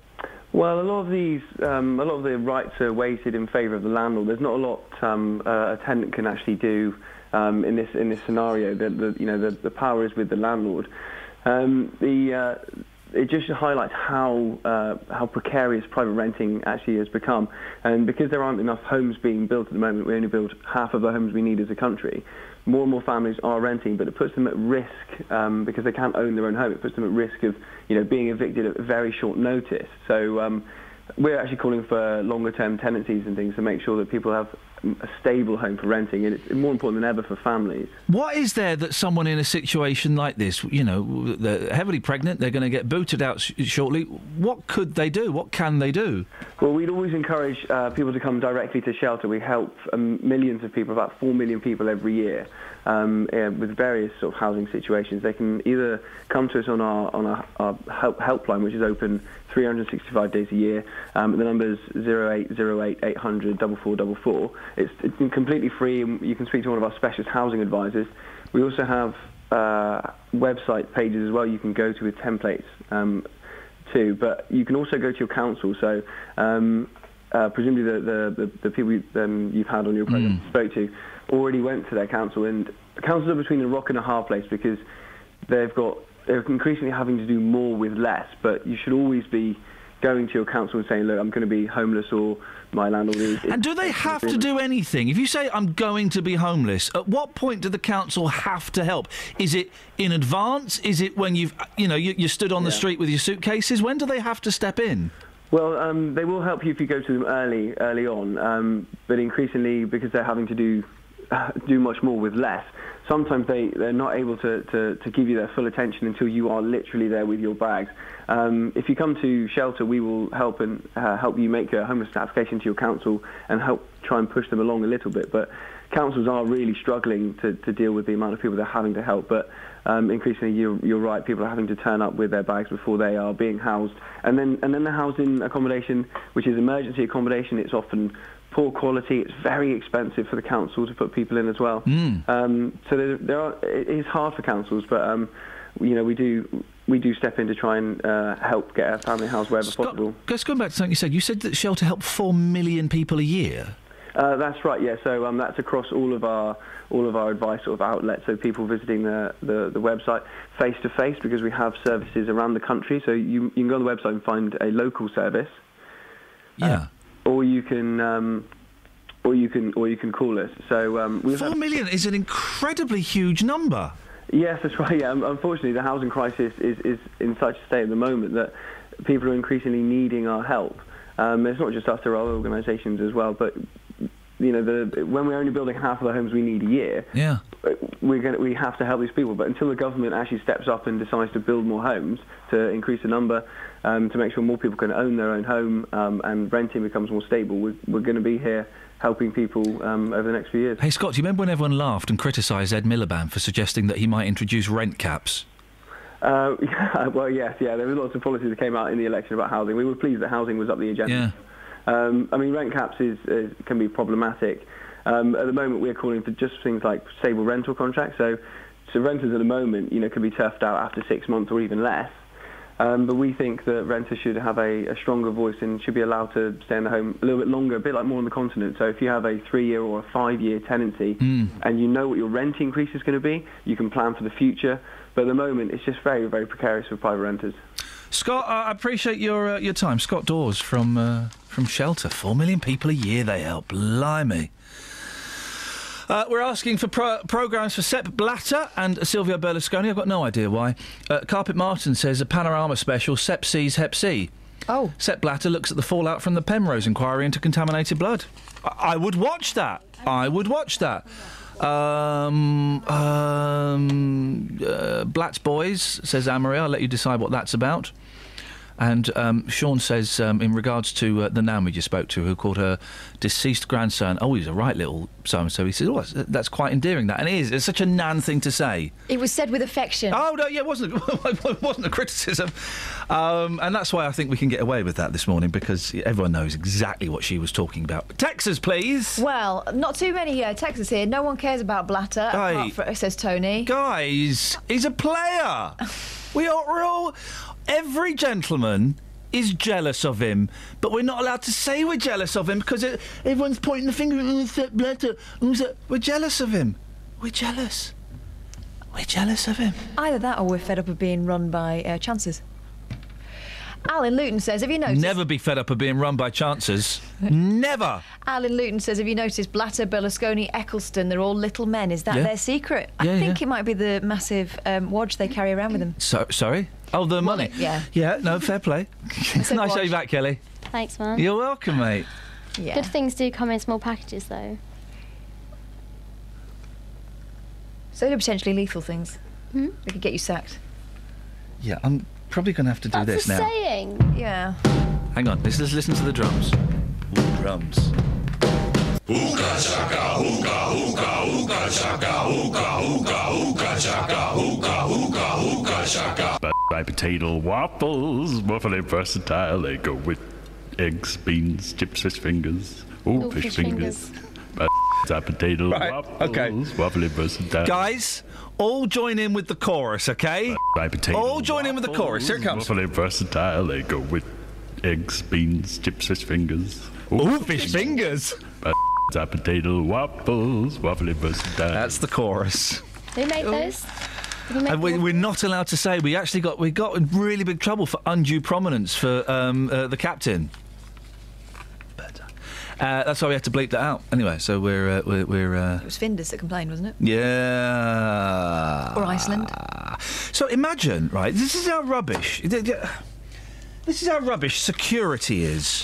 Well, a lot of these, um, a lot of the rights are weighted in favour of the landlord. There's not a lot um, uh, a tenant can actually do um, in this in this scenario. The, the you know the, the power is with the landlord. Um, the uh, it just highlights how uh, how precarious private renting actually has become, and because there aren't enough homes being built at the moment, we only build half of the homes we need as a country. More and more families are renting, but it puts them at risk um, because they can't own their own home. It puts them at risk of you know being evicted at very short notice. So um, we're actually calling for longer term tenancies and things to make sure that people have a stable home for renting, and it's more important than ever for families. What is there that someone in a situation like this, you know, they're heavily pregnant, they're going to get booted out sh- shortly. What could they do? What can they do? Well, we'd always encourage uh, people to come directly to shelter. We help um, millions of people, about four million people every year, um, uh, with various sort of housing situations. They can either come to us on our on our, our help, helpline, which is open 365 days a year. Um, the number is 0808 800 4444. It's, it's completely free, and you can speak to one of our specialist housing advisors. We also have uh, website pages as well you can go to with templates um, too, but you can also go to your council. So um, uh, presumably the, the, the, the people you, um, you've had on your program Mm. spoke to already went to their council, and councils are between a rock and a hard place because they've got they're increasingly having to do more with less. But you should always be going to your council and saying, "Look, I'm going to be homeless," or "My landlord is." And do they have to do anything? If you say, I'm going to be homeless, at what point do the council have to help? Is it in advance? Is it when you've, you know, you, you stood on the street with your suitcases? When do they have to step in? Well, um, they will help you if you go to them early, early on. Um, but increasingly, because they're having to do do much more with less, sometimes they they're not able to, to, to give you their full attention until you are literally there with your bags. Um, if you come to shelter, we will help and uh, help you make a homeless application to your council and help try and push them along a little bit. But councils are really struggling to, to deal with the amount of people they're having to help. But um, increasingly, you're, you're right. People are having to turn up with their bags before they are being housed, and then and then they're housed in accommodation, which is emergency accommodation. It's often poor quality. It's very expensive for the council to put people in as well. Um, so there, there are, it is hard for councils, but um, you know we do we do step in to try and uh, help get a family house wherever possible. Just going back to something you said, you said that shelter help four million people a year. Uh, that's right. Yeah. So um, that's across all of our all of our advice sort of outlets. So people visiting the the, the website face to face because we have services around the country. So you you can go on the website and find a local service. Yeah. Or you can. Um, or you can, or you can call us. So um, we've Four million is an incredibly huge number. Yes, that's right. Yeah, um, unfortunately, the housing crisis is, is in such a state at the moment that people are increasingly needing our help. Um, it's not just us; there are other organisations as well. But you know, the, when we're only building half of the homes we need a year, Yeah. we're going we have to help these people. But until the government actually steps up and decides to build more homes to increase the number, um, to make sure more people can own their own home um, and renting becomes more stable, we're, we're going to be here helping people um, over the next few years. Hey Scott, do you remember when everyone laughed and criticised Ed Miliband for suggesting that he might introduce rent caps? Uh, yeah, well, yes, yeah. There were lots of policies that came out in the election about housing. We were pleased that housing was up the agenda. Um, I mean, rent caps is, is can be problematic. Um, at the moment, we're calling for just things like stable rental contracts. So, so renters at the moment, you know, can be turfed out after six months or even less. Um, but we think that renters should have a, a stronger voice and should be allowed to stay in the home a little bit longer, a bit like more on the continent. So if you have a three-year or a five-year tenancy and you know what your rent increase is going to be, you can plan for the future. But at the moment, it's just very, very precarious for private renters. Scott, I appreciate your uh, your time. Scott Dawes from uh, from Shelter. Four million people a year they help. Blimey. Uh, we're asking for pro- programmes for Sepp Blatter and Silvio Berlusconi. I've got no idea why. Uh, Carpet Martin says a panorama special, Sepp sees Hep C. Oh. Sepp Blatter looks at the fallout from the Penrose inquiry into contaminated blood. I, I would watch that. I would watch that. Um, um, uh, Blatt's Boys, says Amory. I'll let you decide what that's about. And um, Sean says, um, in regards to uh, the nan we just spoke to, who called her deceased grandson, oh, he's a right little so and so. He says, oh, that's, that's quite endearing, that. And it is. It's such a nan thing to say. It was said with affection. Oh no, yeah, it wasn't it wasn't a criticism, um, and that's why I think we can get away with that this morning because everyone knows exactly what she was talking about. Texas, please. Well, not too many uh, texts here. No one cares about Blatter, Hey. apart from, says Tony. Guys, he's a player. we are all every gentleman is jealous of him, but we're not allowed to say we're jealous of him because it, everyone's pointing the finger at "Oh, Blatter. Oh, We're jealous of him. We're jealous. We're jealous of him. Either that or we're fed up of being run by uh, chances. Alan Luton says, have you noticed? Never be fed up of being run by chances. Never. Alan Luton says, have you noticed Blatter, Berlusconi, Ecclestone, they're all little men. Is that Yeah. their secret? I think yeah. it might be the massive um, wadge they carry around with them. So sorry. Oh, the money. yeah. Yeah. No, fair play. It's nice said to have watch. you back, Kelly. Thanks, man. You're welcome, mate. Yeah. Good things do come in small packages, though. So they're potentially lethal things. Hmm? They could get you sacked. Yeah, I'm probably going to have to do That's this a now. saying. Yeah. Hang on. Let's, let's listen to the drums. Ooh, drums. Hookah chaka, hookah, hookah, hookah chaka, hookah, hookah, hookah chaka, hookah, hookah, hookah chaka. Fried potato waffles, waffle versatile. They go with eggs, beans, chips, fish fingers. Ooh, Ooh, fish, fish fingers. fingers. Fried potato Right, waffles, okay. waffle versatile. Guys, all join in with the chorus, okay? Fried potato All join in with the chorus. Here it comes. Waffle versatile. They go with eggs, beans, chips, fish fingers. Ooh, fish fingers. Fried A potato waffles, waffly versatile. That's the chorus. Who made those? Did you make And we, we're not allowed to say. We actually got we got in really big trouble for undue prominence for um, uh, the captain. Uh, that's why we had to bleep that out. Anyway, so we're uh, we're, we're uh, It was Findus that complained, wasn't it? yeah. Or Iceland. So imagine, right? This is how rubbish. This is how rubbish security is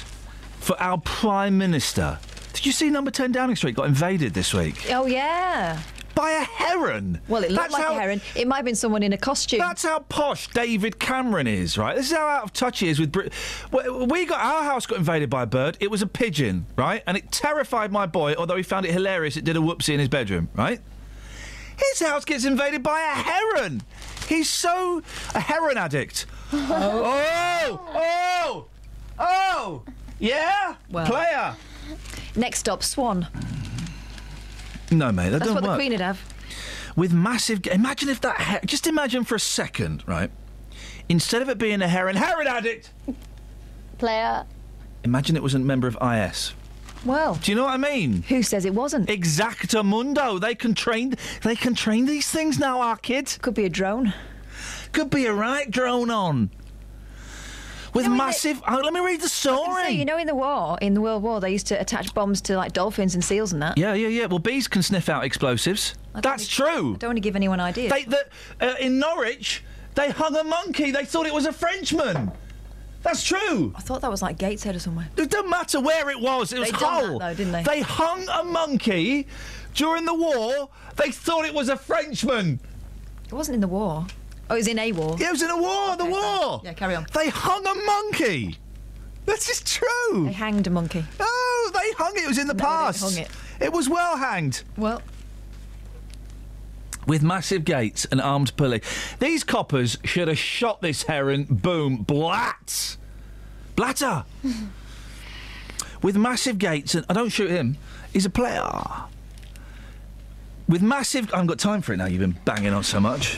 for our prime minister. Did you see Number Ten Downing Street got invaded this week Oh yeah. By a heron? Well, it looked That's like how- a heron. It might have been someone in a costume. That's how posh David Cameron is, right? This is how out of touch he is with Brit. We got our house got invaded by a bird. It was a pigeon, right? And it terrified my boy. Although he found it hilarious, it did a whoopsie in his bedroom, right? His house gets invaded by a heron. He's so a heron addict. oh, oh, oh, yeah, Well. player. Next stop, Swan. No, mate, that That's doesn't what the work. Queen would have. with massive. Imagine if that. He- just imagine for a second, right? Instead of it being a heron, heron addict. Player. Imagine it was a member of IS. Well, Do you know what I mean? who says it wasn't? Exactamundo. They can train. They can train these things now. Our kids Could be a drone. could be a right drone on with You know, massive. Oh, let me read the story. So, you know, in the war, in the World War, they used to attach bombs to like dolphins and seals and that. yeah, yeah, yeah. Well, bees can sniff out explosives. That's wanna- true. I don't want to give anyone ideas. They, the, uh, in Norwich, they hung a monkey. They thought it was a Frenchman. That's true. I thought that was like Gateshead or somewhere. It doesn't matter where it was. It was They done that, Hull. though, didn't they? They hung a monkey during the war. They thought it was a Frenchman. It wasn't in the war. Oh, it was in a war. Yeah, It was in a war. The Okay, war. Yeah, carry on. They hung a monkey. This is true. They hanged a monkey. Oh, they hung it. It was in the No, they past. hung it. It was well hanged. Well, With massive gates and armed pulley. These coppers should have shot this heron. Boom. Blat. Blatter. With massive gates and. I don't shoot him. He's a player. With massive. I haven't got time for it now. You've been banging on so much.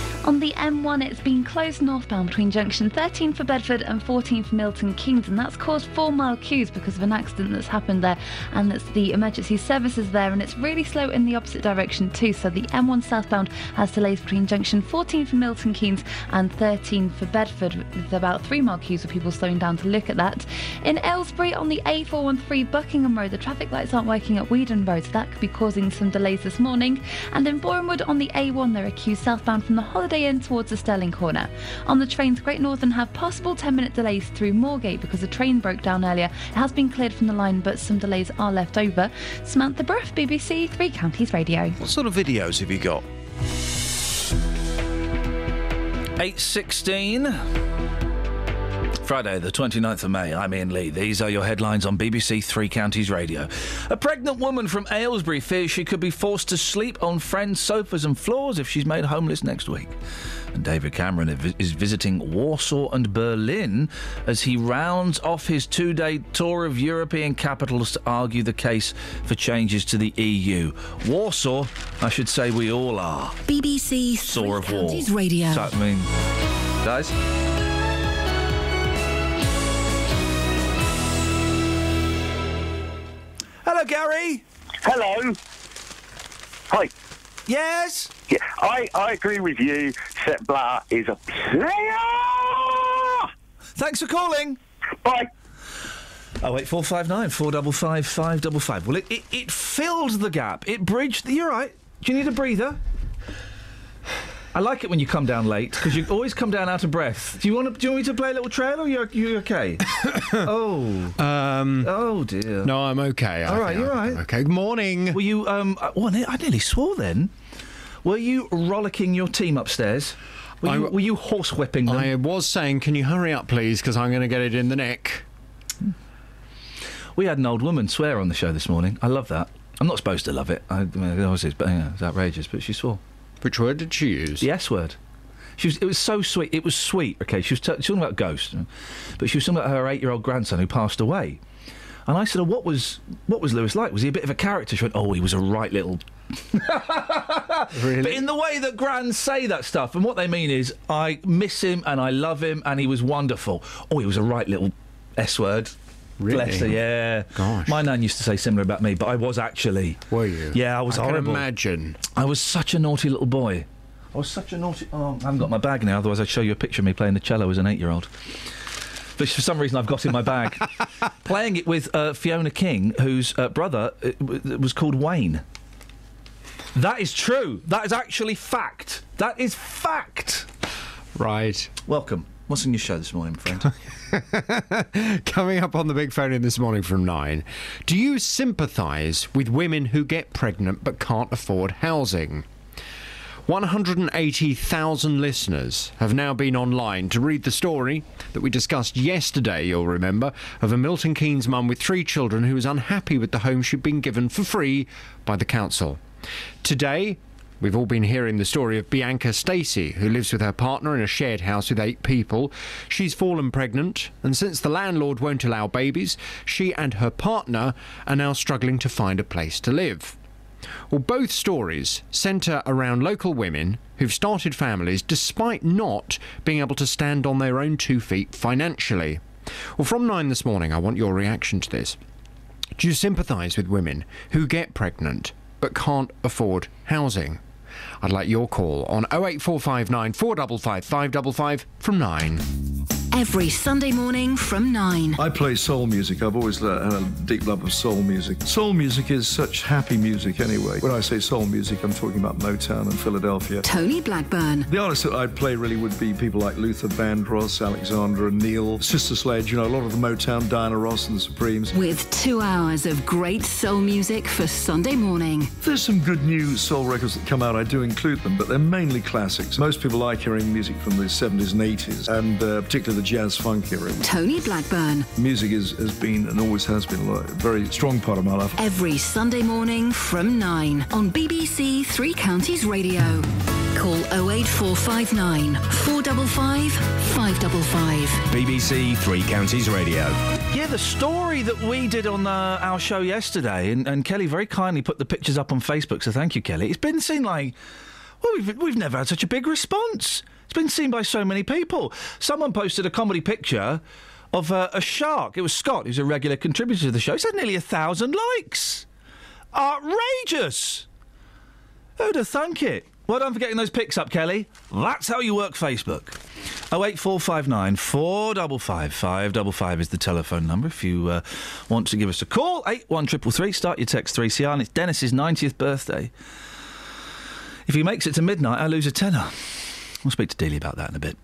On the M1, it's been closed northbound between junction 13 for Bedford and 14 for Milton Keynes, and that's caused four mile queues because of an accident that's happened there. And it's the emergency services there, and it's really slow in the opposite direction too. So the M1 southbound has delays between junction 14 for Milton Keynes and 13 for Bedford, with about three mile queues of people slowing down to look at that. In Aylesbury on the A413 Buckingham Road, the traffic lights aren't working at Weedon Road, so that could be causing some delays this morning. And in Borehamwood on the A1, there are queues southbound from the Holiday Inn towards the Stirling Corner. On the trains, Great Northern have possible 10 minute delays through Moorgate because the train broke down earlier. It has been cleared from the line, but some delays are left over. Samantha Bruff, BBC Three Counties Radio. What sort of videos have you got? 8.16. Friday, the 29th of May. I'm Iain Lee. These are your headlines on BBC Three Counties Radio. A pregnant woman from Aylesbury fears she could be forced to sleep on friends' sofas and floors if she's made homeless next week. And David Cameron is- is visiting Warsaw and Berlin as he rounds off his two day tour of European capitals to argue the case for changes to the EU. Warsaw, I should say we all are. BBC Saw Three of War. Counties Radio. So, I mean, guys. Hello, Gary. Hello. Hi. Yes. Yeah, I, I agree with you. Sepp Blatter is a player. Thanks for calling. Bye. Oh wait, four five nine four double five five double five. Well, it, it, it filled the gap. It bridged. The, you're right. Do you need a breather? I like it when you come down late because you always come down out of breath. Do you want to? Do you want me to play a little trail, or you're you okay? oh. Um, oh dear. No, I'm okay. All right, you're right. Okay. Good morning. Were you? Um. uh, Well, I nearly swore then. Were you rollicking your team upstairs? Were you, I- were you horsewhipping them? I was saying, can you hurry up, please? Because I'm going to get it in the neck. We had an old woman swear on the show this morning. I love that. I'm not supposed to love it. I, I mean, it was, but yeah, it's outrageous. But she swore. Which word did she use? The S word. She was. It was so sweet. It was sweet. Okay, she was, t- she was talking about ghosts, but she was talking about her eight-year-old grandson who passed away. And I said, oh, what was what was Lewis like? Was he a bit of a character? She went, oh, he was a right little. really? But in the way that grands say that stuff, and what they mean is, I miss him and I love him, and he was wonderful. Oh, he was a right little S word. Really? Bless her, yeah. Gosh. My nan used to say similar about me, but I was actually. Were you? Yeah, I was I can horrible. imagine. I was such a naughty little boy. I was such a naughty. Oh, I haven't got my bag now, otherwise I'd show you a picture of me playing the cello as an eight year old. Which for some reason I've got in my bag. playing it with uh, Fiona King, whose uh, brother uh, w- was called Wayne. That is true. That is actually fact. That is fact. Right. Welcome. What's in your show this morning, friend? Coming up on the big phone in this morning from nine. Do you sympathise with women who get pregnant but can't afford housing? 180,000 listeners have now been online to read the story that we discussed yesterday, you'll remember, of a Milton Keynes mum with three children who was unhappy with the home she'd been given for free by the council. Today, We've all been hearing the story of Bianca Stacey, who lives with her partner in a shared house with eight people. She's fallen pregnant, and since the landlord won't allow babies, she and her partner are now struggling to find a place to live. Well, both stories centre around local women who've started families despite not being able to stand on their own two feet financially. Well, from nine this morning, I want your reaction to this. Do you sympathise with women who get pregnant but can't afford housing? I'd like your call on 08459 455 555 from 9. Every Sunday morning from 9. I play soul music. I've always had a deep love of soul music. Soul music is such happy music anyway. When I say soul music, I'm talking about Motown and Philadelphia. Tony Blackburn. The artists that I'd play really would be people like Luther Vandross, Alexander O'Neal, Sister Sledge, you know, a lot of the Motown, Diana Ross and the Supremes. With two hours of great soul music for Sunday morning. There's some good new soul records that come out. I do include them, but they're mainly classics. Most people like hearing music from the 70s and 80s, and uh, particularly the jazz funk era. Tony Blackburn. Music is, has been and always has been a very strong part of my life. Every Sunday morning from 9 on BBC Three Counties Radio. Call 08459 455 555. BBC Three Counties Radio. Yeah, the story that we did on uh, our show yesterday, and, and Kelly very kindly put the pictures up on Facebook, so thank you, Kelly. It's been seen like, well, we've, we've never had such a big response. It's been seen by so many people. Someone posted a comedy picture of uh, a shark. It was Scott, who's a regular contributor to the show. It's had nearly a thousand likes. Outrageous! Who'd have thunk it? Well done for getting those pics up, Kelly. That's how you work Facebook. 08459 455 555 is the telephone number if you uh, want to give us a call. 81333, start your text 3CR, and it's Dennis's 90th birthday. If he makes it to midnight, I lose a tenner. We'll speak to Dealey about that in a bit.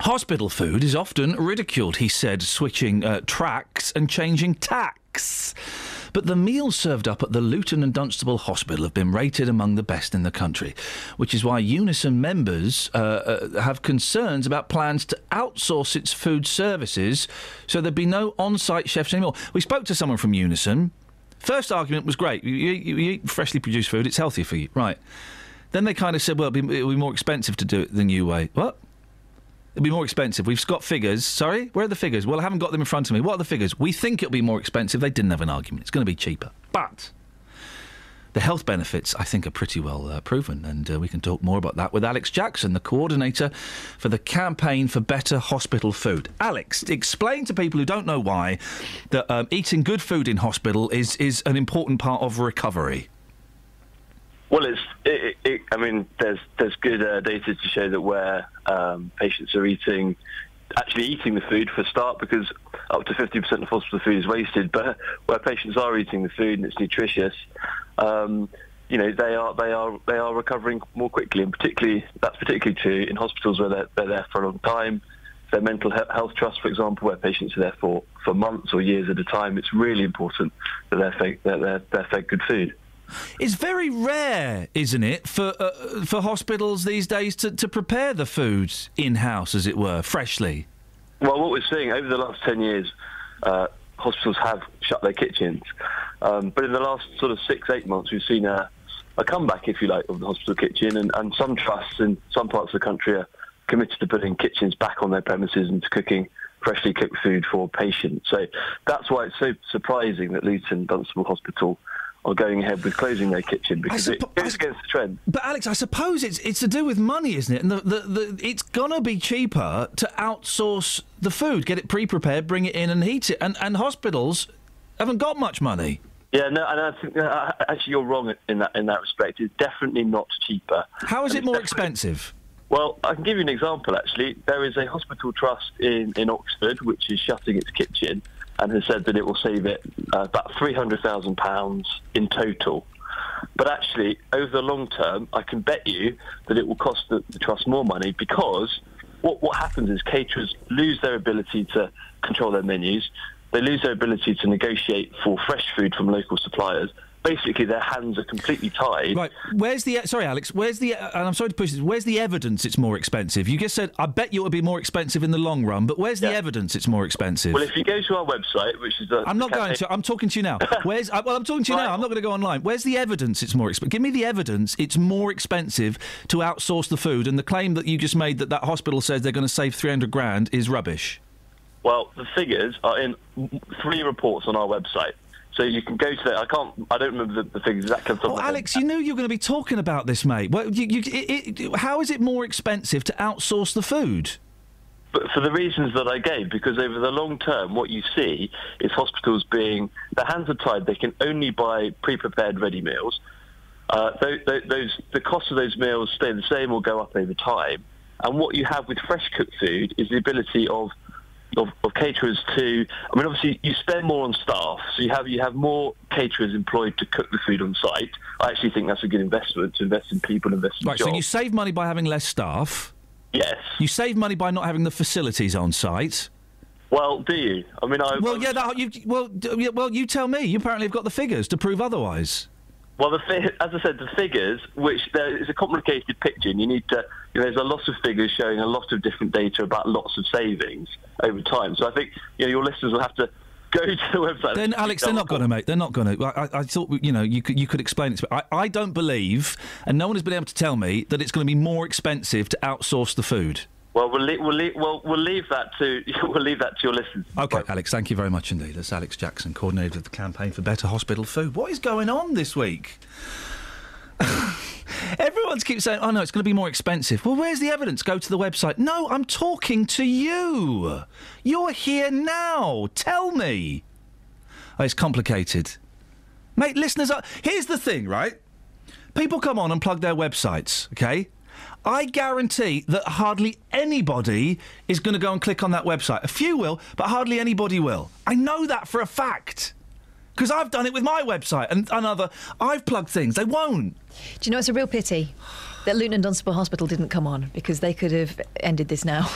Hospital food is often ridiculed, he said, switching uh, tracks and changing tacks. But the meals served up at the Luton and Dunstable Hospital have been rated among the best in the country, which is why Unison members uh, uh, have concerns about plans to outsource its food services so there'd be no on site chefs anymore. We spoke to someone from Unison. First argument was great. You, you, you eat freshly produced food, it's healthier for you. Right. Then they kind of said, well, it'll be, it'll be more expensive to do it the new way. What? It'll be more expensive. We've got figures. Sorry? Where are the figures? Well, I haven't got them in front of me. What are the figures? We think it'll be more expensive. They didn't have an argument. It's going to be cheaper. But the health benefits, I think, are pretty well uh, proven. And uh, we can talk more about that with Alex Jackson, the coordinator for the Campaign for Better Hospital Food. Alex, explain to people who don't know why that um, eating good food in hospital is, is an important part of recovery. Well, it's. It, it, I mean, there's there's good uh, data to show that where um, patients are eating, actually eating the food for a start, because up to 50% of hospital food is wasted. But where patients are eating the food and it's nutritious, um, you know, they are they are they are recovering more quickly, and particularly that's particularly true in hospitals where they're, they're there for a long time. Their mental health trust, for example, where patients are there for, for months or years at a time, it's really important that they're fed, that they're, they're fed good food. It's very rare, isn't it, for uh, for hospitals these days to, to prepare the foods in house, as it were, freshly. Well, what we're seeing over the last 10 years, uh, hospitals have shut their kitchens. Um, but in the last sort of six, eight months, we've seen a, a comeback, if you like, of the hospital kitchen. And, and some trusts in some parts of the country are committed to putting kitchens back on their premises and to cooking freshly cooked food for patients. So that's why it's so surprising that Luton Dunstable Hospital are going ahead with closing their kitchen because it goes against the trend. But Alex, I suppose it's it's to do with money, isn't it? And the, the, the, it's gonna be cheaper to outsource the food, get it pre-prepared, bring it in, and heat it. And and hospitals haven't got much money. Yeah, no, and I think uh, actually you're wrong in that in that respect. It's definitely not cheaper. How is And it more expensive? Well, I can give you an example. Actually, there is a hospital trust in in Oxford which is shutting its kitchen and has said that it will save it uh, about three hundred thousand pounds in total. But actually, over the long term, I can bet you that it will cost the, the trust more money because what what happens is caterers lose their ability to control their menus. They lose their ability to negotiate for fresh food from local suppliers. Basically, their hands are completely tied. Right. Where's the sorry, Alex? Where's the uh, and I'm sorry to push this. Where's the evidence it's more expensive? You just said I bet you it would be more expensive in the long run, but where's the evidence it's more expensive? Well, if you go to our website, which is the I'm not going to. I'm talking to you now. Where's? I- Well, I'm talking to you now. I'm not going to go online. Where's the evidence? It's more expensive. Give me the evidence. It's more expensive to outsource the food, and the claim that you just made that that hospital says they're going to save 300 grand is rubbish. Well, the figures are in three reports on our website. So you can go to that. I can't. I don't remember the, the figures exactly. off the top of Oh. Alex, you knew you were going to be talking about this, mate. Well, you, you, it, it, how is it more expensive to outsource the food? But for the reasons that I gave, because over the long term, what you see is hospitals being their hands are tied. They can only buy pre-prepared ready meals. Uh, those, those the cost of those meals stay the same or go up over time. And what you have with fresh cooked food is the ability of of, of caterers to. I mean, obviously, you spend more on staff, so you have you have more caterers employed to cook the food on site. I actually think that's a good investment to invest in people, invest in Right, jobs. so you save money by having less staff. Yes. You save money by not having the facilities on site. Well, do you? I mean, I. Well, yeah. That, you, well, well, you tell me. You apparently have got the figures to prove otherwise. Well, the as I said, the figures, which there is a complicated picture, and you need to. You know, there's a lot of figures showing a lot of different data about lots of savings over time. So I think you know your listeners will have to go to the website. Then, Alex, they're not going to, mate. They're not going to. I, I, I thought, you know, you could, you could explain it to me. I, I don't believe, and no one has been able to tell me, that it's going to be more expensive to outsource the food. Well, we'll leave, we'll leave, well, we'll leave that to we'll leave that to your listeners. Okay, Alex, thank you very much indeed. That's Alex Jackson, coordinator of the campaign for better hospital food. What is going on this week? Everyone's keeps saying, "Oh no, it's going to be more expensive." Well, where's the evidence? Go to the website. No, I'm talking to you. You're here now. Tell me. Oh, it's complicated, mate. Listeners, are... here's the thing, right? People come on and plug their websites. Okay. I guarantee that hardly anybody is going to go and click on that website. A few will, but hardly anybody will. I know that for a fact. Because I've done it with my website and another. I've plugged things. They won't. Do you know it's a real pity that Luton and Dunstable Hospital didn't come on because they could have ended this now.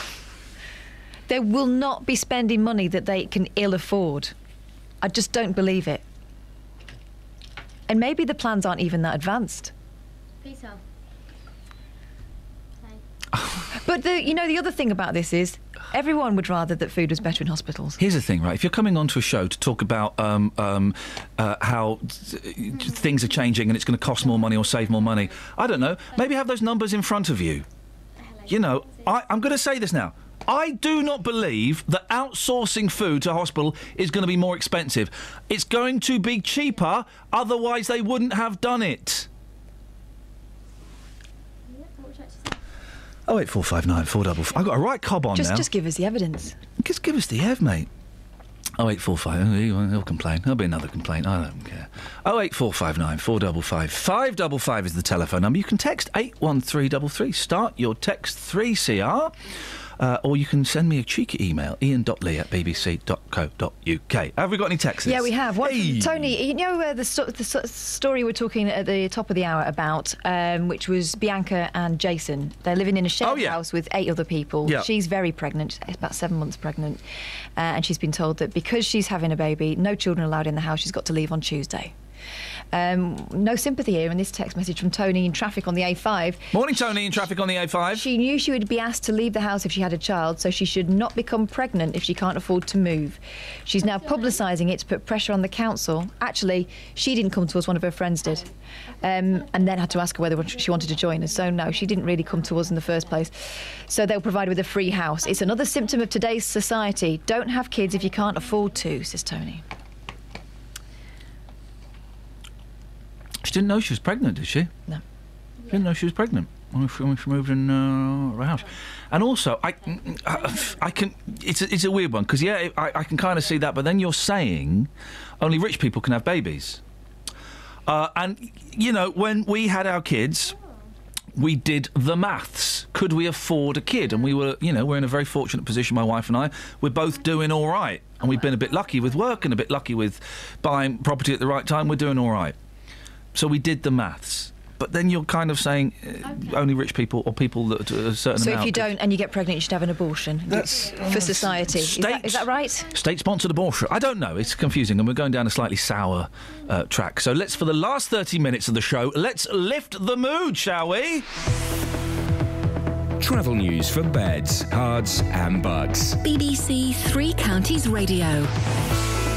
they will not be spending money that they can ill afford. I just don't believe it. And maybe the plans aren't even that advanced. Peter. But the, you know, the other thing about this is everyone would rather that food was better in hospitals. Here's the thing, right? If you're coming onto a show to talk about um, um, uh, how th- things are changing and it's going to cost more money or save more money, I don't know. Maybe have those numbers in front of you. You know, I, I'm going to say this now. I do not believe that outsourcing food to hospital is going to be more expensive. It's going to be cheaper, otherwise, they wouldn't have done it. Oh eight four five nine four double. I've got a right cob on Just, now. just give us the evidence. Just give us the Ev, mate. Oh eight four five. Oh, he'll complain. There'll be another complaint. I don't care. Oh eight four five nine four double five five double five is the telephone number. You can text eight one three double three. Start your text three CR. Uh, or you can send me a cheeky email, ian.lee at bbc.co.uk. Have we got any texts? Yeah, we have. From Hey. Tony, you know uh, the, sto- the so- story we're talking at the top of the hour about, um, which was Bianca and Jason. They're living in a shared house with eight other people. Yeah. She's very pregnant, about seven months pregnant, uh, and she's been told that because she's having a baby, no children allowed in the house. She's got to leave on Tuesday. Um, no sympathy here in this text message from Tony in traffic on the A5. Morning, Tony, in traffic on the A5. She knew she would be asked to leave the house if she had a child, so she should not become pregnant if she can't afford to move. She's now publicising it to put pressure on the council. Actually, she didn't come to us, one of her friends did. Um, and then had to ask her whether she wanted to join us. So, no, she didn't really come to us in the first place. So, they'll provide her with a free house. It's another symptom of today's society. Don't have kids if you can't afford to, says Tony. She didn't know she was pregnant, did she? No. She didn't know she was pregnant when she, when she moved in uh, her house. And also, I, I can. It's a, it's a weird one because yeah, I, I can kind of see that. But then you're saying only rich people can have babies. Uh, and you know, when we had our kids, we did the maths. Could we afford a kid? And we were, you know, we're in a very fortunate position. My wife and I, we're both doing all right, and we've been a bit lucky with work and a bit lucky with buying property at the right time. We're doing all right. So we did the maths. But then you're kind of saying uh, only rich people or people that to a certain amount So amount. if you don't and you get pregnant, you should have an abortion. That's for society. Is that, is that right? State-sponsored abortion. I don't know. It's confusing, and we're going down a slightly sour uh, track. So let's, for the last thirty minutes of the show, let's lift the mood, shall we? Travel news for beds, cards, and bugs. BBC Three Counties Radio.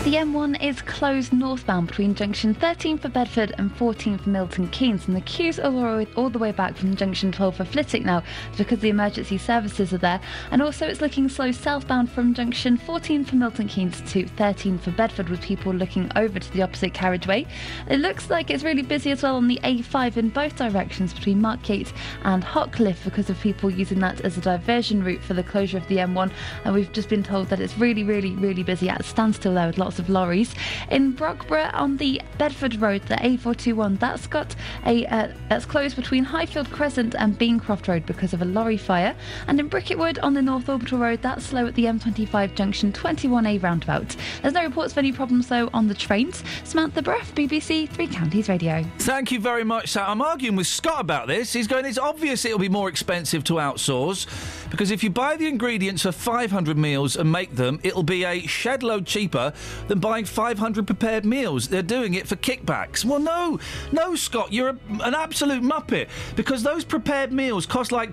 The M1 is closed northbound between junction 13 for Bedford and 14 for Milton Keynes, and the queues are all the way back from junction 12 for Flitwick now because the emergency services are there. And also, it's looking slow southbound from junction 14 for Milton Keynes to 13 for Bedford, with people looking over to the opposite carriageway. It looks like it's really busy as well on the A5 in both directions between Mark Markyate and Hockliffe because of people using that as a diversion route for the closure of the M1. And we've just been told that it's really, really, really busy at standstill there with lots of lorries. In Brogborough on the Bedford Road, the A421, that's got a uh, that's closed between Highfield Crescent and Beancroft Road because of a lorry fire. And in Bricketwood on the North Orbital Road, that's slow at the M25 junction 21A roundabout. There's no reports of any problems though on the trains. Samantha Breath, BBC Three Counties Radio. Thank you very much. I'm arguing with Scott about this. He's going, it's obvious it'll be more expensive to outsource because if you buy the ingredients for 500 meals and make them, it'll be a shed load cheaper than buying 500 prepared meals. They're doing it for kickbacks. Well, no, no, Scott, you're a, an absolute muppet because those prepared meals cost like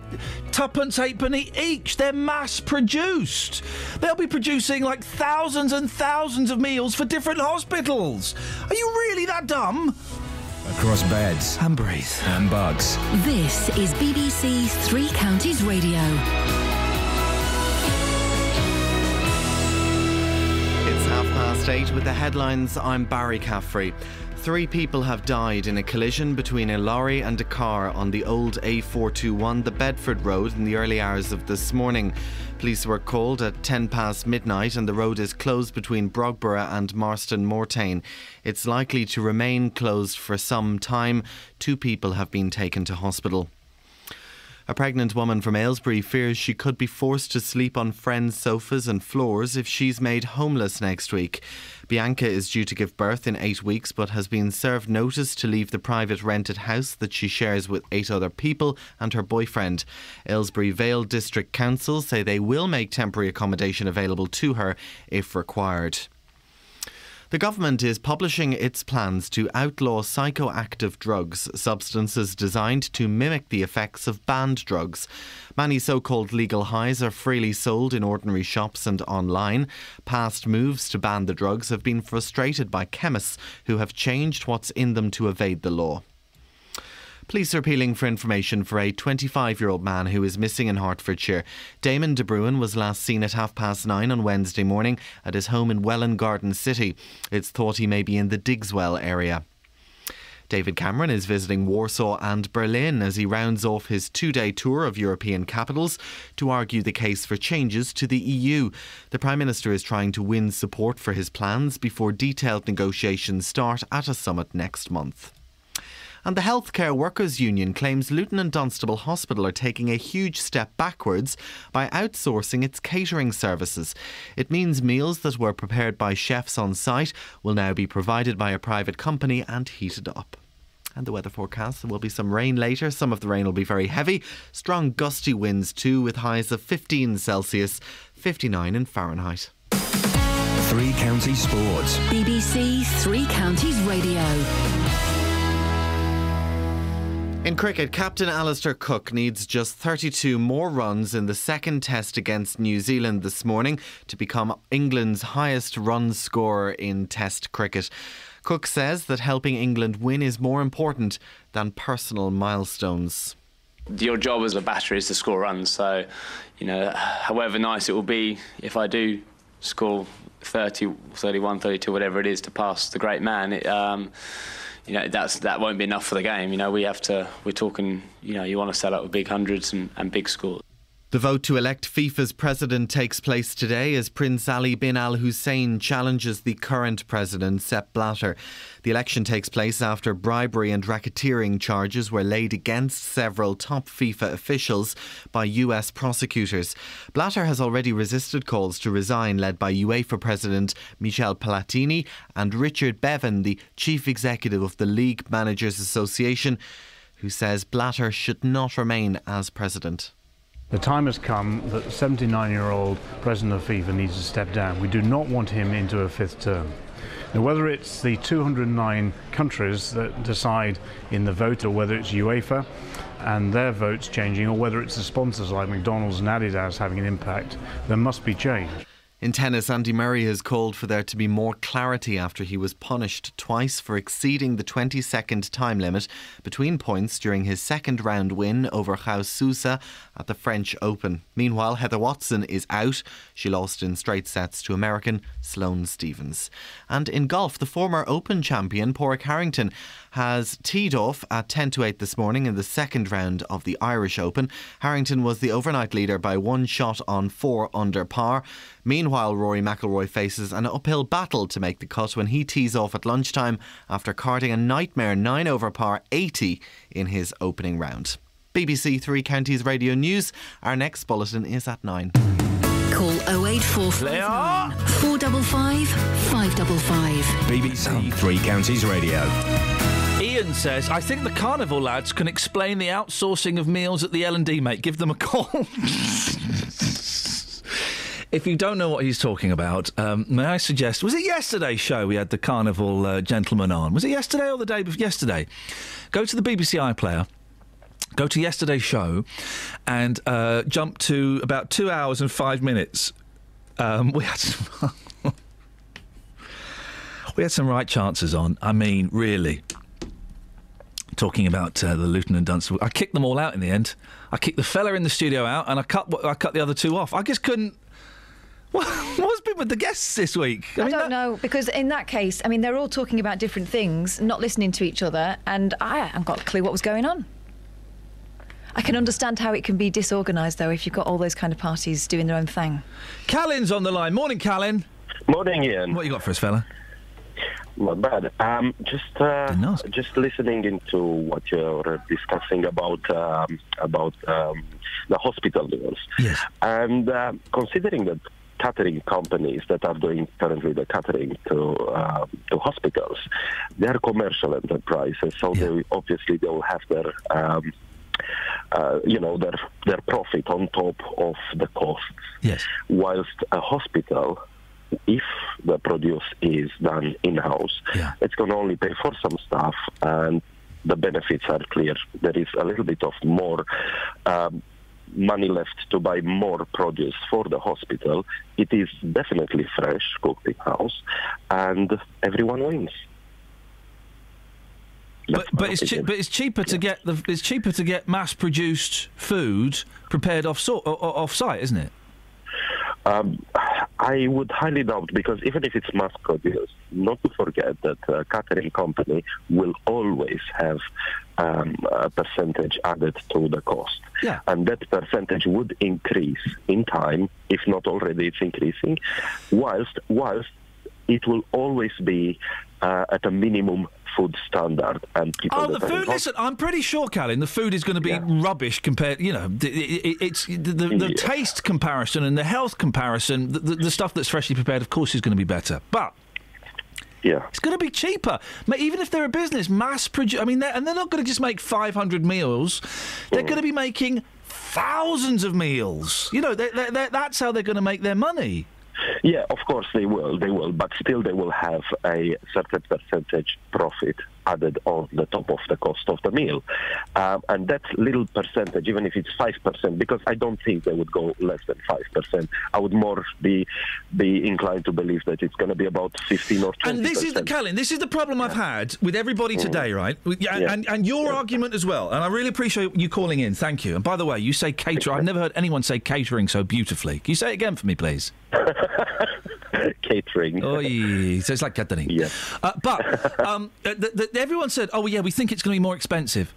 tuppence, halfpenny each. They're mass produced. They'll be producing like thousands and thousands of meals for different hospitals. Are you really that dumb? Across beds and breathe and bugs. This is BBC Three Counties Radio. Half past eight with the headlines. I'm Barry Caffrey. Three people have died in a collision between a lorry and a car on the old A421, the Bedford Road, in the early hours of this morning. Police were called at 10 past midnight and the road is closed between Brogborough and Marston Moretaine. It's likely to remain closed for some time. Two people have been taken to hospital. A pregnant woman from Aylesbury fears she could be forced to sleep on friends' sofas and floors if she's made homeless next week. Bianca is due to give birth in eight weeks but has been served notice to leave the private rented house that she shares with eight other people and her boyfriend. Aylesbury Vale District Council say they will make temporary accommodation available to her if required. The government is publishing its plans to outlaw psychoactive drugs, substances designed to mimic the effects of banned drugs. Many so called legal highs are freely sold in ordinary shops and online. Past moves to ban the drugs have been frustrated by chemists who have changed what's in them to evade the law. Police are appealing for information for a 25 year old man who is missing in Hertfordshire. Damon De Bruin was last seen at half past nine on Wednesday morning at his home in Welwyn Garden City. It's thought he may be in the Digswell area. David Cameron is visiting Warsaw and Berlin as he rounds off his two day tour of European capitals to argue the case for changes to the EU. The Prime Minister is trying to win support for his plans before detailed negotiations start at a summit next month. And the Healthcare Workers Union claims Luton and Dunstable Hospital are taking a huge step backwards by outsourcing its catering services. It means meals that were prepared by chefs on site will now be provided by a private company and heated up. And the weather forecast there will be some rain later. Some of the rain will be very heavy. Strong gusty winds too, with highs of 15 Celsius, 59 in Fahrenheit. Three Counties Sports. BBC Three Counties Radio. In cricket, captain Alastair Cook needs just 32 more runs in the second test against New Zealand this morning to become England's highest run scorer in test cricket. Cook says that helping England win is more important than personal milestones. your job as a batter is to score runs. So, you know, however nice it will be if I do score 30, 31, 32, whatever it is to pass the great man, it, um, you know, that's that won't be enough for the game. You know, we have to. We're talking. You know, you want to set up with big hundreds and, and big scores. The vote to elect FIFA's president takes place today as Prince Ali bin Al Hussein challenges the current president, Sepp Blatter. The election takes place after bribery and racketeering charges were laid against several top FIFA officials by US prosecutors. Blatter has already resisted calls to resign, led by UEFA president Michel Platini and Richard Bevan, the chief executive of the League Managers Association, who says Blatter should not remain as president. The time has come that 79 year old president of FIFA needs to step down. We do not want him into a fifth term. Now, whether it's the 209 countries that decide in the vote, or whether it's UEFA and their votes changing, or whether it's the sponsors like McDonald's and Adidas having an impact, there must be change. In tennis, Andy Murray has called for there to be more clarity after he was punished twice for exceeding the 20 second time limit between points during his second round win over João Sousa at the French Open. Meanwhile, Heather Watson is out. She lost in straight sets to American Sloane Stevens. And in golf, the former Open champion, Padraig Harrington, has teed off at 10 to 8 this morning in the second round of the Irish Open. Harrington was the overnight leader by one shot on four under par. Meanwhile, Rory McIlroy faces an uphill battle to make the cut when he tees off at lunchtime after carting a nightmare 9 over par 80 in his opening round. BBC Three Counties Radio News. Our next bulletin is at 9. Call 08459 455 555. BBC Three Counties Radio. Iain says, I think the carnival lads can explain the outsourcing of meals at the L&D, mate. Give them a call. if you don't know what he's talking about, um, may I suggest, was it yesterday's show we had the carnival uh, gentleman on? Was it yesterday or the day before? Yesterday. Go to the BBC iPlayer. Go to yesterday's show and uh, jump to about two hours and five minutes. Um, we had some we had some right chances on. I mean, really. Talking about uh, the Luton and Dunstable, I kicked them all out in the end. I kicked the fella in the studio out, and I cut I cut the other two off. I just couldn't. What, what's been with the guests this week? I, don't know because in that case, I mean, they're all talking about different things, not listening to each other, and I haven't got a clue what was going on. I can understand how it can be disorganised, though, if you've got all those kind of parties doing their own thing. Callan's on the line. Morning, Callan. Morning, Iain. What you got for us, fella? Not bad. Um, just uh, just listening into what you're discussing about um, about um, the hospital bills. Yes. And uh, considering that catering companies that are doing currently the catering to uh, to hospitals, they are commercial enterprises, so they obviously they will have their um, uh, you know their their profit on top of the costs. Yes. Whilst a hospital, if the produce is done in house, it's going to only pay for some stuff and the benefits are clear. There is a little bit of more. Um, money left to buy more produce for the hospital. It is definitely fresh, cooked in house, and everyone wins. But, but it's che- but it's cheaper to get the it's cheaper to get mass produced food prepared off so- off site, isn't it? Um, I would highly doubt because even if it's mass produced, not to forget that a catering company will always have um, a percentage added to the cost. Yeah. And that percentage would increase in time, if not already it's increasing, whilst, whilst it will always be uh, at a minimum food standard. And people Oh, the food. Listen, I'm pretty sure, Callan, the food is going to be rubbish compared. You know, the- it, it, it's the, the, the taste comparison and the health comparison. The, the, the stuff that's freshly prepared, of course, is going to be better. But yeah, it's going to be cheaper. Even if they're a business, mass produce. I mean, they're, and they're not going to just make 500 meals. They're going to be making thousands of meals. You know, they they they that's how they're going to make their money. Yeah, of course they will. They will, but still they will have a certain percentage profit added on the top of the cost of the meal. Um, and that little percentage, even if it's 5%, because I don't think they would go less than 5%. I would more be be inclined to believe that it's going to be about 15 or 20%. And this is the Callan. This is the problem I've had with everybody today, right? With- yeah, Yeah. And, and your argument as well. And I really appreciate you calling in. Thank you. And by the way, you say cater. I've never heard anyone say catering so beautifully. Can you say it again for me, please? catering. Oh, so it's like catering. Yeah. Uh, but um, th- th- everyone said, "Oh, yeah, we think it's going to be more expensive."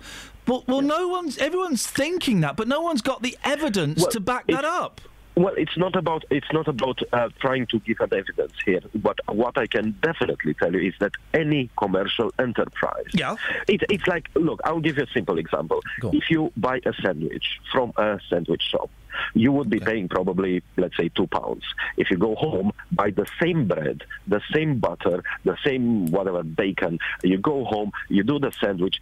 Well, well, no one's. Everyone's thinking that, but no one's got the evidence Well, to back that up. Well, it's not about it's not about uh, trying to give an evidence here. But what I can definitely tell you is that any commercial enterprise, yeah, it, it's like look. I'll give you a simple example. If you buy a sandwich from a sandwich shop, you would be paying probably let's say two pounds. If you go home, buy the same bread, the same butter, the same whatever bacon, you go home, you do the sandwich.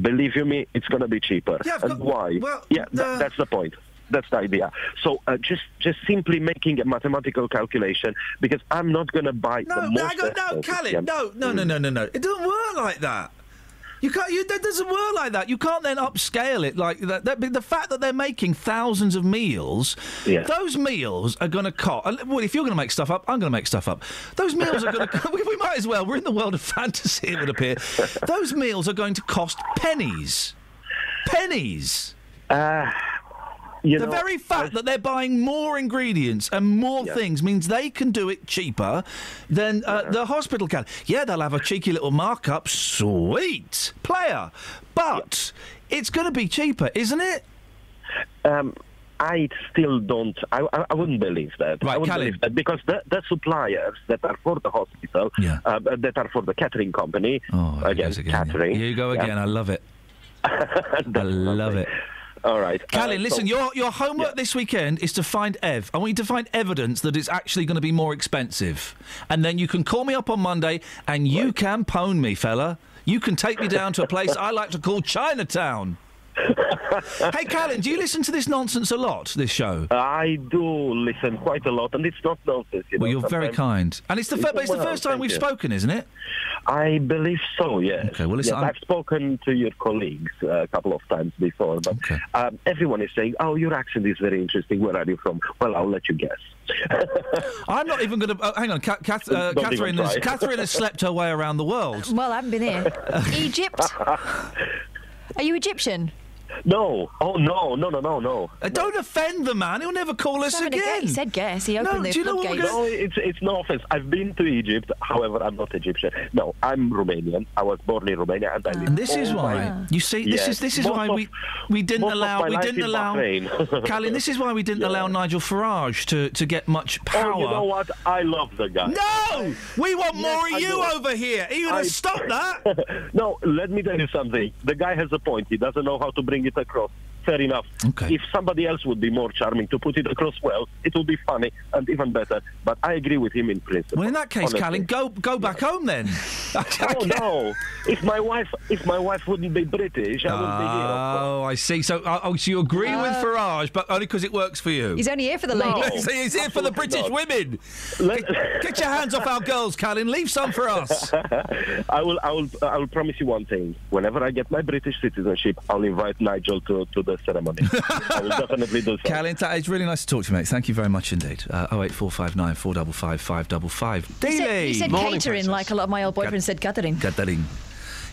Believe you me, it's going to be cheaper. Yeah, and got- why? well, yeah, tha- that's the point. That's the idea. So uh, just just simply making a mathematical calculation because I'm not going to buy the most no, no, yeah. no, no, no, no, no, no. It doesn't work like that. You can't. You, that doesn't work like that. You can't then upscale it like that. that the fact that they're making thousands of meals, Yeah. those meals are going to cost. Well, if you're going to make stuff up, I'm going to make stuff up. Those meals are going to. we, we might as well. We're in the world of fantasy. It would appear. Those meals are going to cost pennies. Pennies. Uh, you the know, very fact that they're buying more ingredients and more things means they can do it cheaper than uh, the hospital can. Yeah, they'll have a cheeky little markup. Sweet player, but it's going to be cheaper, isn't it? Um, I still don't. I, I, I wouldn't believe that. I wouldn't believe that because the, the suppliers that are for the hospital, uh, that are for the catering company, Oh, again, catering. Here you go yeah. again. I love it. I love it. All right, Callan, uh, listen. so- Your your homework this weekend is to find Ev. I want you to find evidence that it's actually going to be more expensive, and then you can call me up on Monday and you can pwn me, fella. You can take me down to a place I like to call Chinatown. hey, Callan, do you listen to this nonsense a lot? This show? I do listen quite a lot, and it's not nonsense. You Well, know, you're very kind, and it's the fir- but it's the first time we've you. spoken, isn't it? I believe so. Yes. Okay. Well, listen. Yes, I'm- I've spoken to your colleagues uh, a couple of times before, but um, everyone is saying, "Oh, your accent is very interesting. Where are you from?" Well, I'll let you guess. I'm not even going to. Uh, hang on, Ca- Cath- uh, Catherine. Has. Catherine has slept her way around the world. Well, I haven't been here. Egypt? Are you Egyptian? No. Oh no, no, no, no, no. Uh, don't offend the man. He'll never call us Having again. He said guess. He No, opened the do you know what we're floodgates. No, it's it's no offense. I've been to Egypt. However, I'm not Egyptian. No, I'm Romanian. I was born in Romania, and I live. And this is why my- you see. This Yes. is this is Most why of- we we didn't allow we didn't allow. Bahrain. Callan, this is why we didn't allow Nigel Farage to to get much power. Oh, you know what? I love the guy. No, we want Yes, more of I you do. over here. Are you going I- to stop that? no, let me tell you something. The guy has a point. He doesn't know how to bring it across. Fair enough. Okay. If somebody else would be more charming to put it across well, it would be funny and even better. But I agree with him in principle. Well, in that case, honestly. Callan, go go back home then. Oh no! If my wife, if my wife wouldn't be British, I wouldn't be here. Oh, I see. So, uh, oh, so you agree with Uh, Farage, but only because it works for you. He's only here for the No. ladies. He's here for the British women. Get, get your hands off our girls, Callan. Leave some for us. I will, I will, I will promise you one thing. Whenever I get my British citizenship, I'll invite Nigel to, to the ceremony. I will definitely do so. Callan, it's really nice to talk to you, mate. Thank you very much indeed. Uh, 08459 455 555. You said, Dealey! you said catering like a lot of my old boyfriends said gathering. Catherine.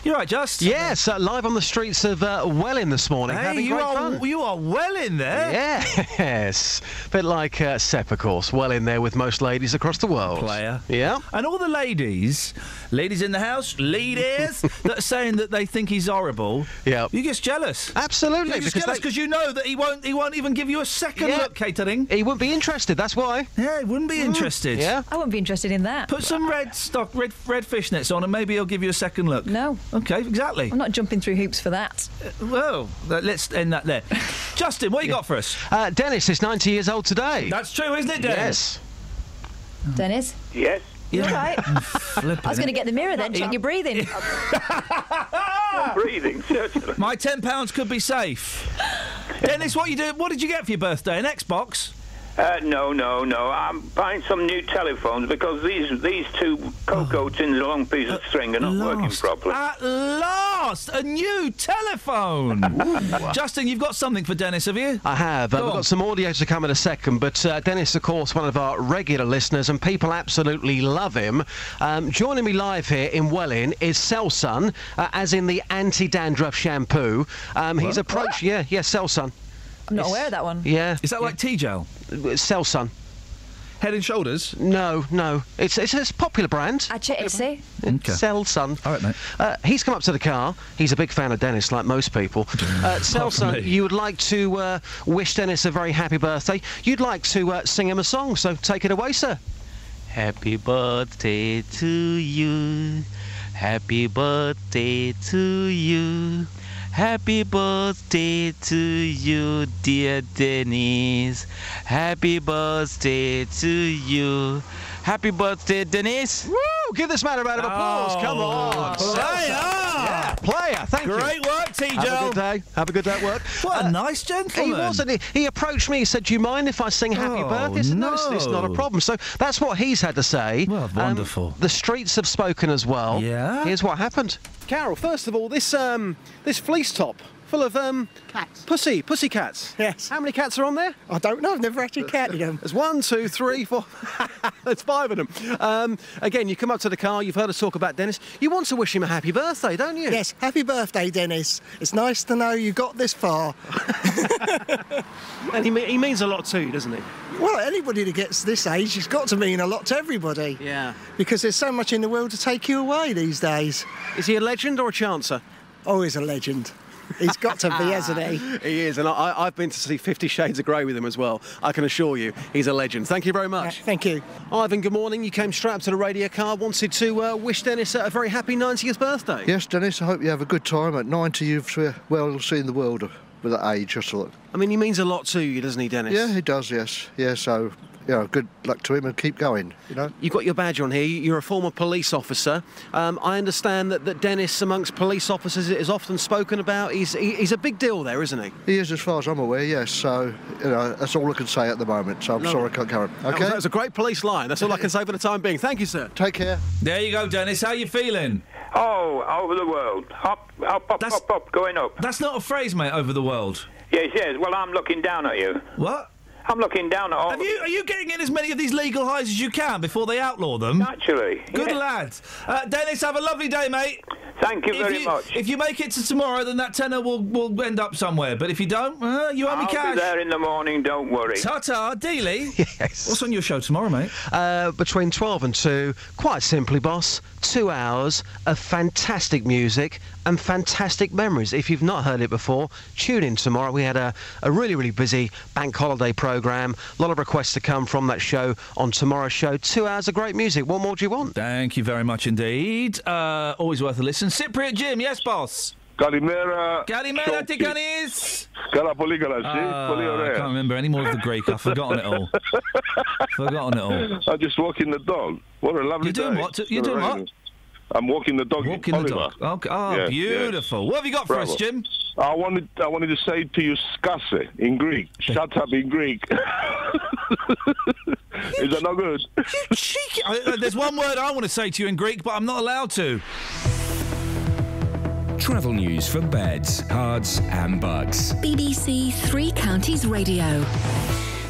You're right, Just. Yes, uh, live on the streets of uh, Welling this morning. Hey, having you great are fun. you are well in there. Yes, bit like uh, Sepp, of course. Well in there with most ladies across the world. Player. Yeah. And all the ladies, ladies in the house, ladies that are saying that they think he's horrible. Yeah. You get jealous. Absolutely, You're just because jealous they- because you know that he won't he won't even give you a second Yeah. look catering. He wouldn't be interested. That's why. Yeah, he wouldn't be interested. Yeah. I wouldn't be interested in that. Put some red stock, red red fishnets on, and maybe he'll give you a second look. No. Okay, exactly. I'm not jumping through hoops for that. Well, let's end that there. Justin, what you got for us? Uh, Dennis is 90 years old today. That's true, isn't it, Dennis? Yes. Dennis? Yes. You all right? Flipping I was going to get the mirror then, check your breathing. breathing, certainly. My ten pounds could be safe. Dennis, what you do? What did you get for your birthday? An Xbox? Uh, no, no, no. I'm buying some new telephones because these these two cocoa tins along piece of string are not working properly. At last, a new telephone. Justin, you've got something for Dennis, have you? I have. Uh, we've got some audio to come in a second, but uh, Dennis, of course, one of our regular listeners, and people absolutely love him. Um, joining me live here in Welling is Selsun, uh, as in the anti-dandruff shampoo. Um, he's approached, yeah, yeah, Selsun. I'm not aware of that one. Yeah. Is that like T-gel? Selsun. Head and Shoulders? No, no. It's it's a popular brand. Actually, see. Okay. Selsun. All right, mate. Uh, he's come up to the car. He's a big fan of Dennis, like most people. Uh, Apart from me. Selsun, you would like to uh, wish Dennis a very happy birthday. You'd like to uh, sing him a song, so take it away, sir. Happy birthday to you. Happy birthday to you. Happy birthday to you, dear Dennis. Happy birthday to you. Happy birthday, Denise. Woo! Give this man a round of applause. Come on. Player! Yeah, player. Thank you. Great work, T-Joe. Have a good day. Have a good day at work. What a nice gentleman. He wasn't. He, he approached me. He said, "Do you mind if I sing Happy Oh, Birthday?" I said, no, it's, it's not a problem. So that's what he's had to say. Well, Um, wonderful. the streets have spoken as well. Yeah? Here's what happened. Carol, first of all, this um, this fleece top full of um, cats. Pussy, pussy cats. Yes. How many cats are on there? I don't know. I've never actually counted them. There's one, two, three, four. There's five of them. Um, again, you come up to the car. You've heard us talk about Dennis. You want to wish him a happy birthday, don't you? Yes, happy birthday, Dennis. It's nice to know you got this far. and he, he means a lot too, doesn't he? Well, anybody that gets this age has got to mean a lot to everybody. Yeah. Because there's so much in the world to take you away these days. Is he a legend or a chancer? Oh, he's a legend. He's got to be, hasn't he? He is, and I, I've been to see Fifty Shades of Grey with him as well. I can assure you, he's a legend. Thank you very much. thank you. Ivan, good morning. You came straight up to the radio car, wanted to uh, wish Dennis a very happy 90th birthday. Yes, Dennis, I hope you have a good time. At 90, you've uh, well seen the world with that age, I thought. I mean, he means a lot to you, doesn't he, Dennis? Yeah, he does, yes. Yeah, so, you know, good luck to him and keep going, you know. You've got your badge on here. You're a former police officer. Um, I understand that, that Dennis, amongst police officers, is often spoken about. He's he, he's a big deal there, isn't he? He is, as far as I'm aware, yes. So, you know, that's all I can say at the moment. So I'm Lovely. sorry I can't carry on. That was, Okay? that was a great police line. That's all I can say for the time being. Thank you, sir. Take care. There you go, Dennis. How you feeling? Oh, over the world. up, up, hop, hop, hop, going up. That's not a phrase, mate. Over the world. Yes, yes. Well, I'm looking down at you. What? I'm looking down at all. Have you, are you getting in as many of these legal highs as you can before they outlaw them? Naturally. Good yeah. lad. Uh, Dennis, have a lovely day, mate. Thank you If very you- much. If you make it to tomorrow, then that tenner will, will end up somewhere. But if you don't, uh, you owe me cash. I'll be there in the morning. Don't worry. Ta-ta, Dealey. Yes. What's on your show tomorrow, mate? Uh, between 12 and 2, quite simply, boss, two hours of fantastic music and fantastic memories. If you've not heard it before, tune in tomorrow. We had a, a really, really busy bank holiday program. A lot of requests to come from that show on tomorrow's show. Two hours of great music. What more do you want? Thank you very much indeed. Uh, always worth a listen. Cypriot Jim, yes, boss. Kalimera. Kalimera, Tikanis. Kalapoligala, uh, ah, I can't remember any more of the Greek. I've forgotten it all. forgotten it all. I'm just walking the dog. What a lovely You're doing day. what? You're doing what? Rain. I'm walking the dog. Walking the dog. Okay. Oh, Yes, beautiful. yes. What have you got for us, Jim? I wanted, I wanted to say to you, skase in Greek. Shut up in Greek. Is that not good? You Cheeky. I- uh, There's one word I want to say to you in Greek, but I'm not allowed to. Travel news for beds, cards, and bugs. BBC Three Counties Radio.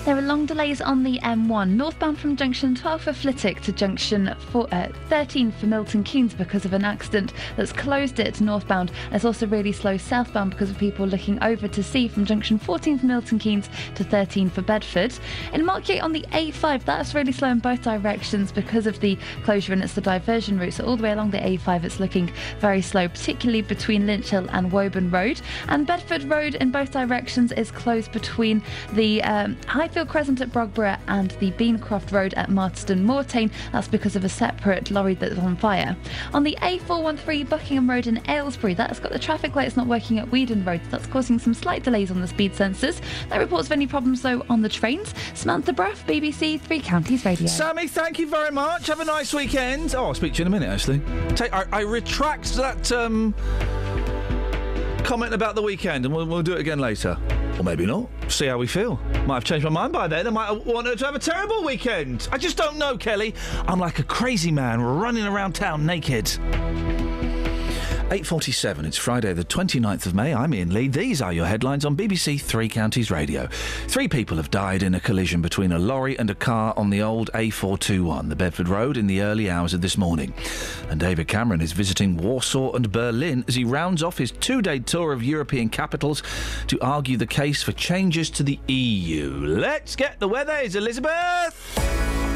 There are long delays on the M1 northbound from junction 12 for Flitwick to junction four, uh, 13 for Milton Keynes because of an accident that's closed it northbound. It's also really slow southbound because of people looking over to sea from junction 14 for Milton Keynes to 13 for Bedford. In Markyate on the A5, that's really slow in both directions because of the closure and it's the diversion route. So all the way along the A5, it's looking very slow, particularly between Lynch Hill and Woburn Road. And Bedford Road in both directions is closed between the um, Highfield Crescent at Brogborough and the Beancroft Road at Marston Moretaine. That's because of a separate lorry that's on fire. On the A413 Buckingham Road in Aylesbury, that's got the traffic lights not working at Weedon Road. That's causing some slight delays on the speed sensors. No reports of any problems though on the trains. Samantha Bruff, BBC Three Counties Radio. Sammy, thank you very much. Have a nice weekend. Oh, I'll speak to you in a minute, actually. Take, I, I retract that. Um, comment about the weekend, and we'll, we'll do it again later. Or maybe not. See how we feel. Might have changed my mind by then. I might want her to have a terrible weekend. I just don't know, Kelly. I'm like a crazy man running around town naked. 8.47, it's Friday the 29th of May. I'm Iain Lee. These are your headlines on BBC Three Counties Radio. Three people have died in a collision between a lorry and a car on the old A421, the Bedford Road, in the early hours of this morning. And David Cameron is visiting Warsaw and Berlin as he rounds off his two-day tour of European capitals to argue the case for changes to the EU. Let's get the weather. Is Elizabeth?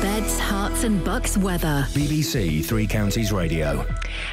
Beds, Herts and Bucks weather. BBC Three Counties Radio.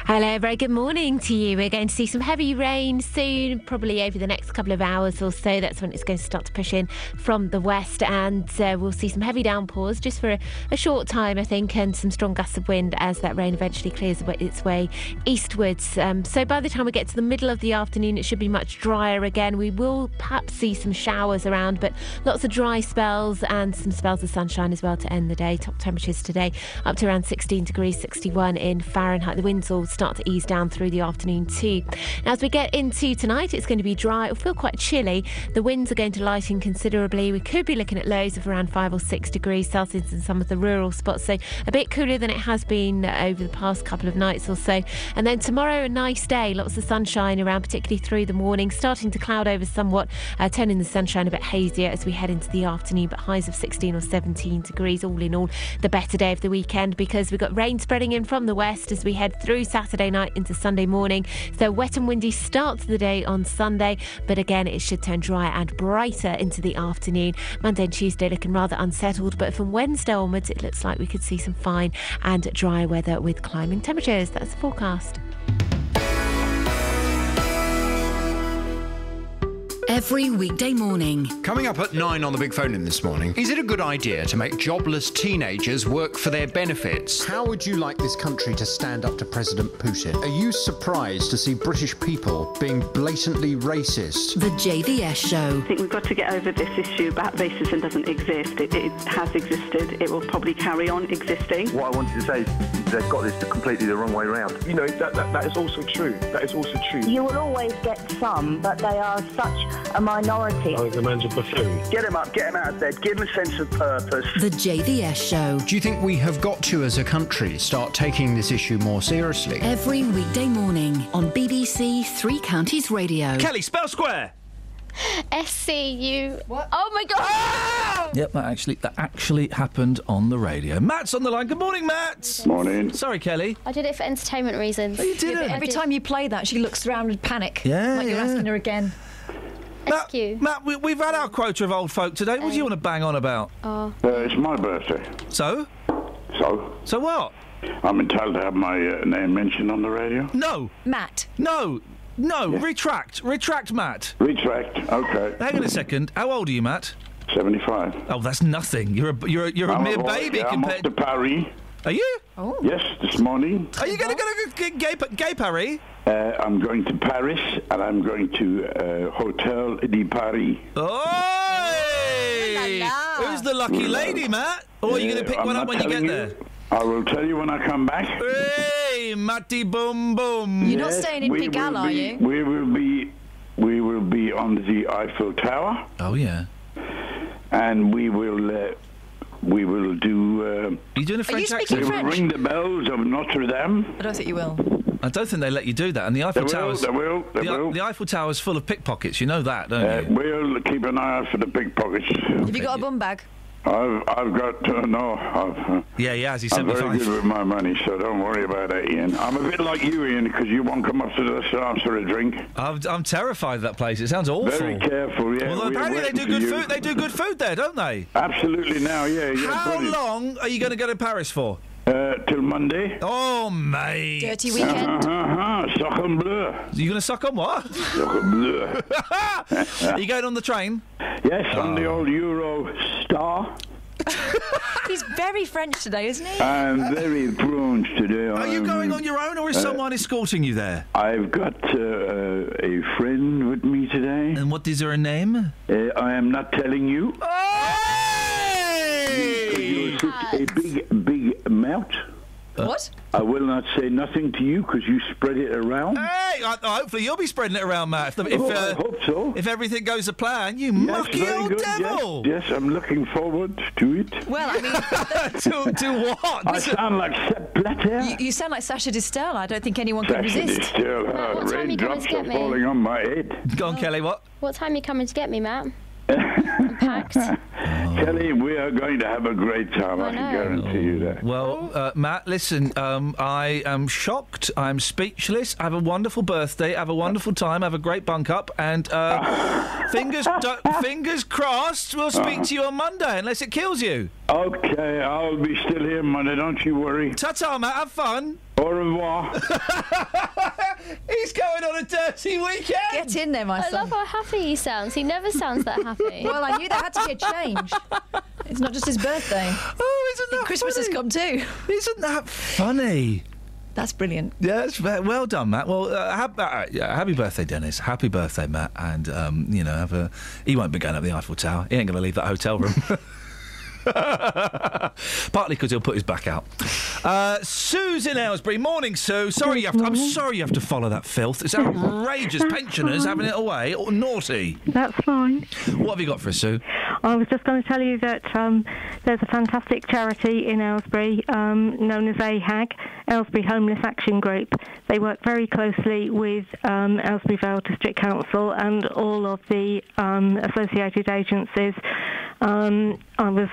Hello, very good morning to you. We're going to see some heavy rain soon, probably over the next couple of hours or so. That's when it's going to start to push in from the west, and uh, we'll see some heavy downpours just for a, a, short time, I think, and some strong gusts of wind as that rain eventually clears its way eastwards. Um, so by the time we get to the middle of the afternoon, it should be much drier again. We will perhaps see some showers around, but lots of dry spells and some spells of sunshine as well to end the day. Top temperatures today up to around 16 degrees, 61 in Fahrenheit. The winds will start to ease down through the afternoon too. Now, as we get into tonight, it's going to be dry. It'll feel quite chilly. The winds are going to lighten considerably. We could be looking at lows of around five or six degrees Celsius in some of the rural spots, so a bit cooler than it has been over the past couple of nights or so. And then tomorrow, a nice day, lots of sunshine around, particularly through the morning, starting to cloud over somewhat, uh, turning the sunshine a bit hazier as we head into the afternoon, but highs of 16 or 17 degrees all in all the better day of the weekend because we've got rain spreading in from the west as we head through Saturday night into Sunday morning. So wet and windy start to the day on Sunday, but again it should turn dry and brighter into the afternoon. Monday and Tuesday looking rather unsettled, but from Wednesday onwards it looks like we could see some fine and dry weather with climbing temperatures. That's the forecast. Every weekday morning. Coming up at 9 on the big phone in this morning. Is it a good idea to make jobless teenagers work for their benefits? How would you like this country to stand up to President Putin? Are you surprised to see British people being blatantly racist? The JVS Show. I think we've got to get over this issue about racism doesn't exist. It, it has existed. It will probably carry on existing. What I wanted to say is they've got this completely the wrong way around. You know, that, that, that is also true. That is also true. You will always get some, but they are such a minority. I think the man's a buffoon. Get him up, get him out of bed, give him a sense of purpose. The JVS Show. Do you think we have got to, as a country, start taking this issue more seriously? Every weekday morning on BBC Three Counties Radio. Kelly, spell square. S C U. What? Oh my god! Ah! Yep, that actually that actually happened on the radio. Matt's on the line. Good morning, Matt. Morning. Sorry, Kelly. I did it for entertainment reasons. Oh, you did it. Every time you play that, she looks around and panic. Yeah, like you're asking her again. Matt, Matt we, we've had our quota of old folk today. What do you want to bang on about? Oh. Uh, it's my birthday. So? So? So what? I'm entitled to have my uh, name mentioned on the radio? No. Matt. No. No. Retract. Retract, Matt. Retract. Okay. Hang on a second. How old are you, Matt? 75. Oh, that's nothing. You're a you're a, you're a I'm mere boy, baby yeah, I'm off compared. to Paris. Are you? Oh. Yes, this morning. Are you going to go to gay, gay Paris? Uh, I'm going to Paris and I'm going to uh, Hotel de Paris. Oi! Who's the lucky lady, Matt? Or are you going to pick I'm one up when you get telling there? I will tell you when I come back. Hey, Matty Boom Boom. You're not staying in we Pigalle, are you? We will be, we will be on the Eiffel Tower, Oh yeah. and we will, uh, we will do. Uh, Are you doing a French accent? we will ring the bells of Notre Dame. I don't think you will. I don't think they let you do that. And the Eiffel Tower, will, Tower's they will, they the, will. the Eiffel Tower's full of pickpockets. You know that, don't Uh, you? we'll keep an eye out for the pickpockets. Have you got a bum bag? I've, I've got uh, no. I've, uh, Yeah, yeah. He's I'm very good with my money, so don't worry about that, Iain. I'm a bit like you, Iain, because you won't come up to the stance for a drink. I'm, I'm terrified of that place. It sounds awful. Very careful, yeah. Although apparently they do good you. food. They do good food there, don't they? Absolutely now, yeah, yeah. How brilliant. long are you going to go to Paris for? Till Monday. Oh, mate. Dirty weekend. Uh-huh, Sacre bleu. Are you going to suck on what? Sacre bleu. are you going on the train? yes, on the old Euro Star. He's very French today, isn't he? I'm very prone today. Are you I'm- going on your own, or is uh, someone escorting you there? I've got uh, a friend with me today. And what is her name? Uh, I am not telling you. You're such a big, big mouth. What? I will not say nothing to you because you spread it around. Hey, Hey, I, hopefully you'll be spreading it around, Matt. If, the, if, Oh, I uh, hope so. if everything goes to plan, you Yes, mucky very old good, devil. Yes, yes, I'm looking forward to it. Well, I mean, to, to what? I sound like Sepp Blatter. you, you sound like Sasha Distel. I don't think anyone could Sasha resist. Distel, Matt, uh, what time you coming to get are me? falling on my head. Go on, Kelly. What? What time are you coming to get me, Matt? I'm. Kelly, we are going to have a great time. I, I can know. guarantee you that. Well, uh, Matt, listen, um, I am shocked. I'm speechless. Have a wonderful birthday. Have a wonderful time. Have a great bunk up. And uh, fingers do- fingers crossed, we'll speak to you on Monday, unless it kills you. Okay, I'll be still here Monday. Don't you worry. Ta ta, Matt. Have fun. Au revoir. He's going on a dirty weekend. Get in there, my I son. love how happy he sounds. He never sounds that happy. Well, I knew there had to be a change. It's not just his birthday. Oh, isn't that Christmas has come too. Isn't that funny? That's brilliant. Yeah, that's well done, Matt. Well, uh, hap- uh, yeah, happy birthday, Dennis. Happy birthday, Matt. And um, you know, have a. He won't be going up the Eiffel Tower. He ain't going to leave that hotel room. Partly because he'll put his back out. Uh, Sue's in Aylesbury. Morning, Sue. Sorry, you have to, I'm sorry you have to follow that filth. It's outrageous. That's Pensioners fine. having it away. Or naughty. That's fine. What have you got for us, Sue? I was just going to tell you that um, there's a fantastic charity in Aylesbury um, known as AHAG, Aylesbury Homeless Action Group. They work very closely with um, Aylesbury Vale District Council and all of the um, associated agencies. Um, I was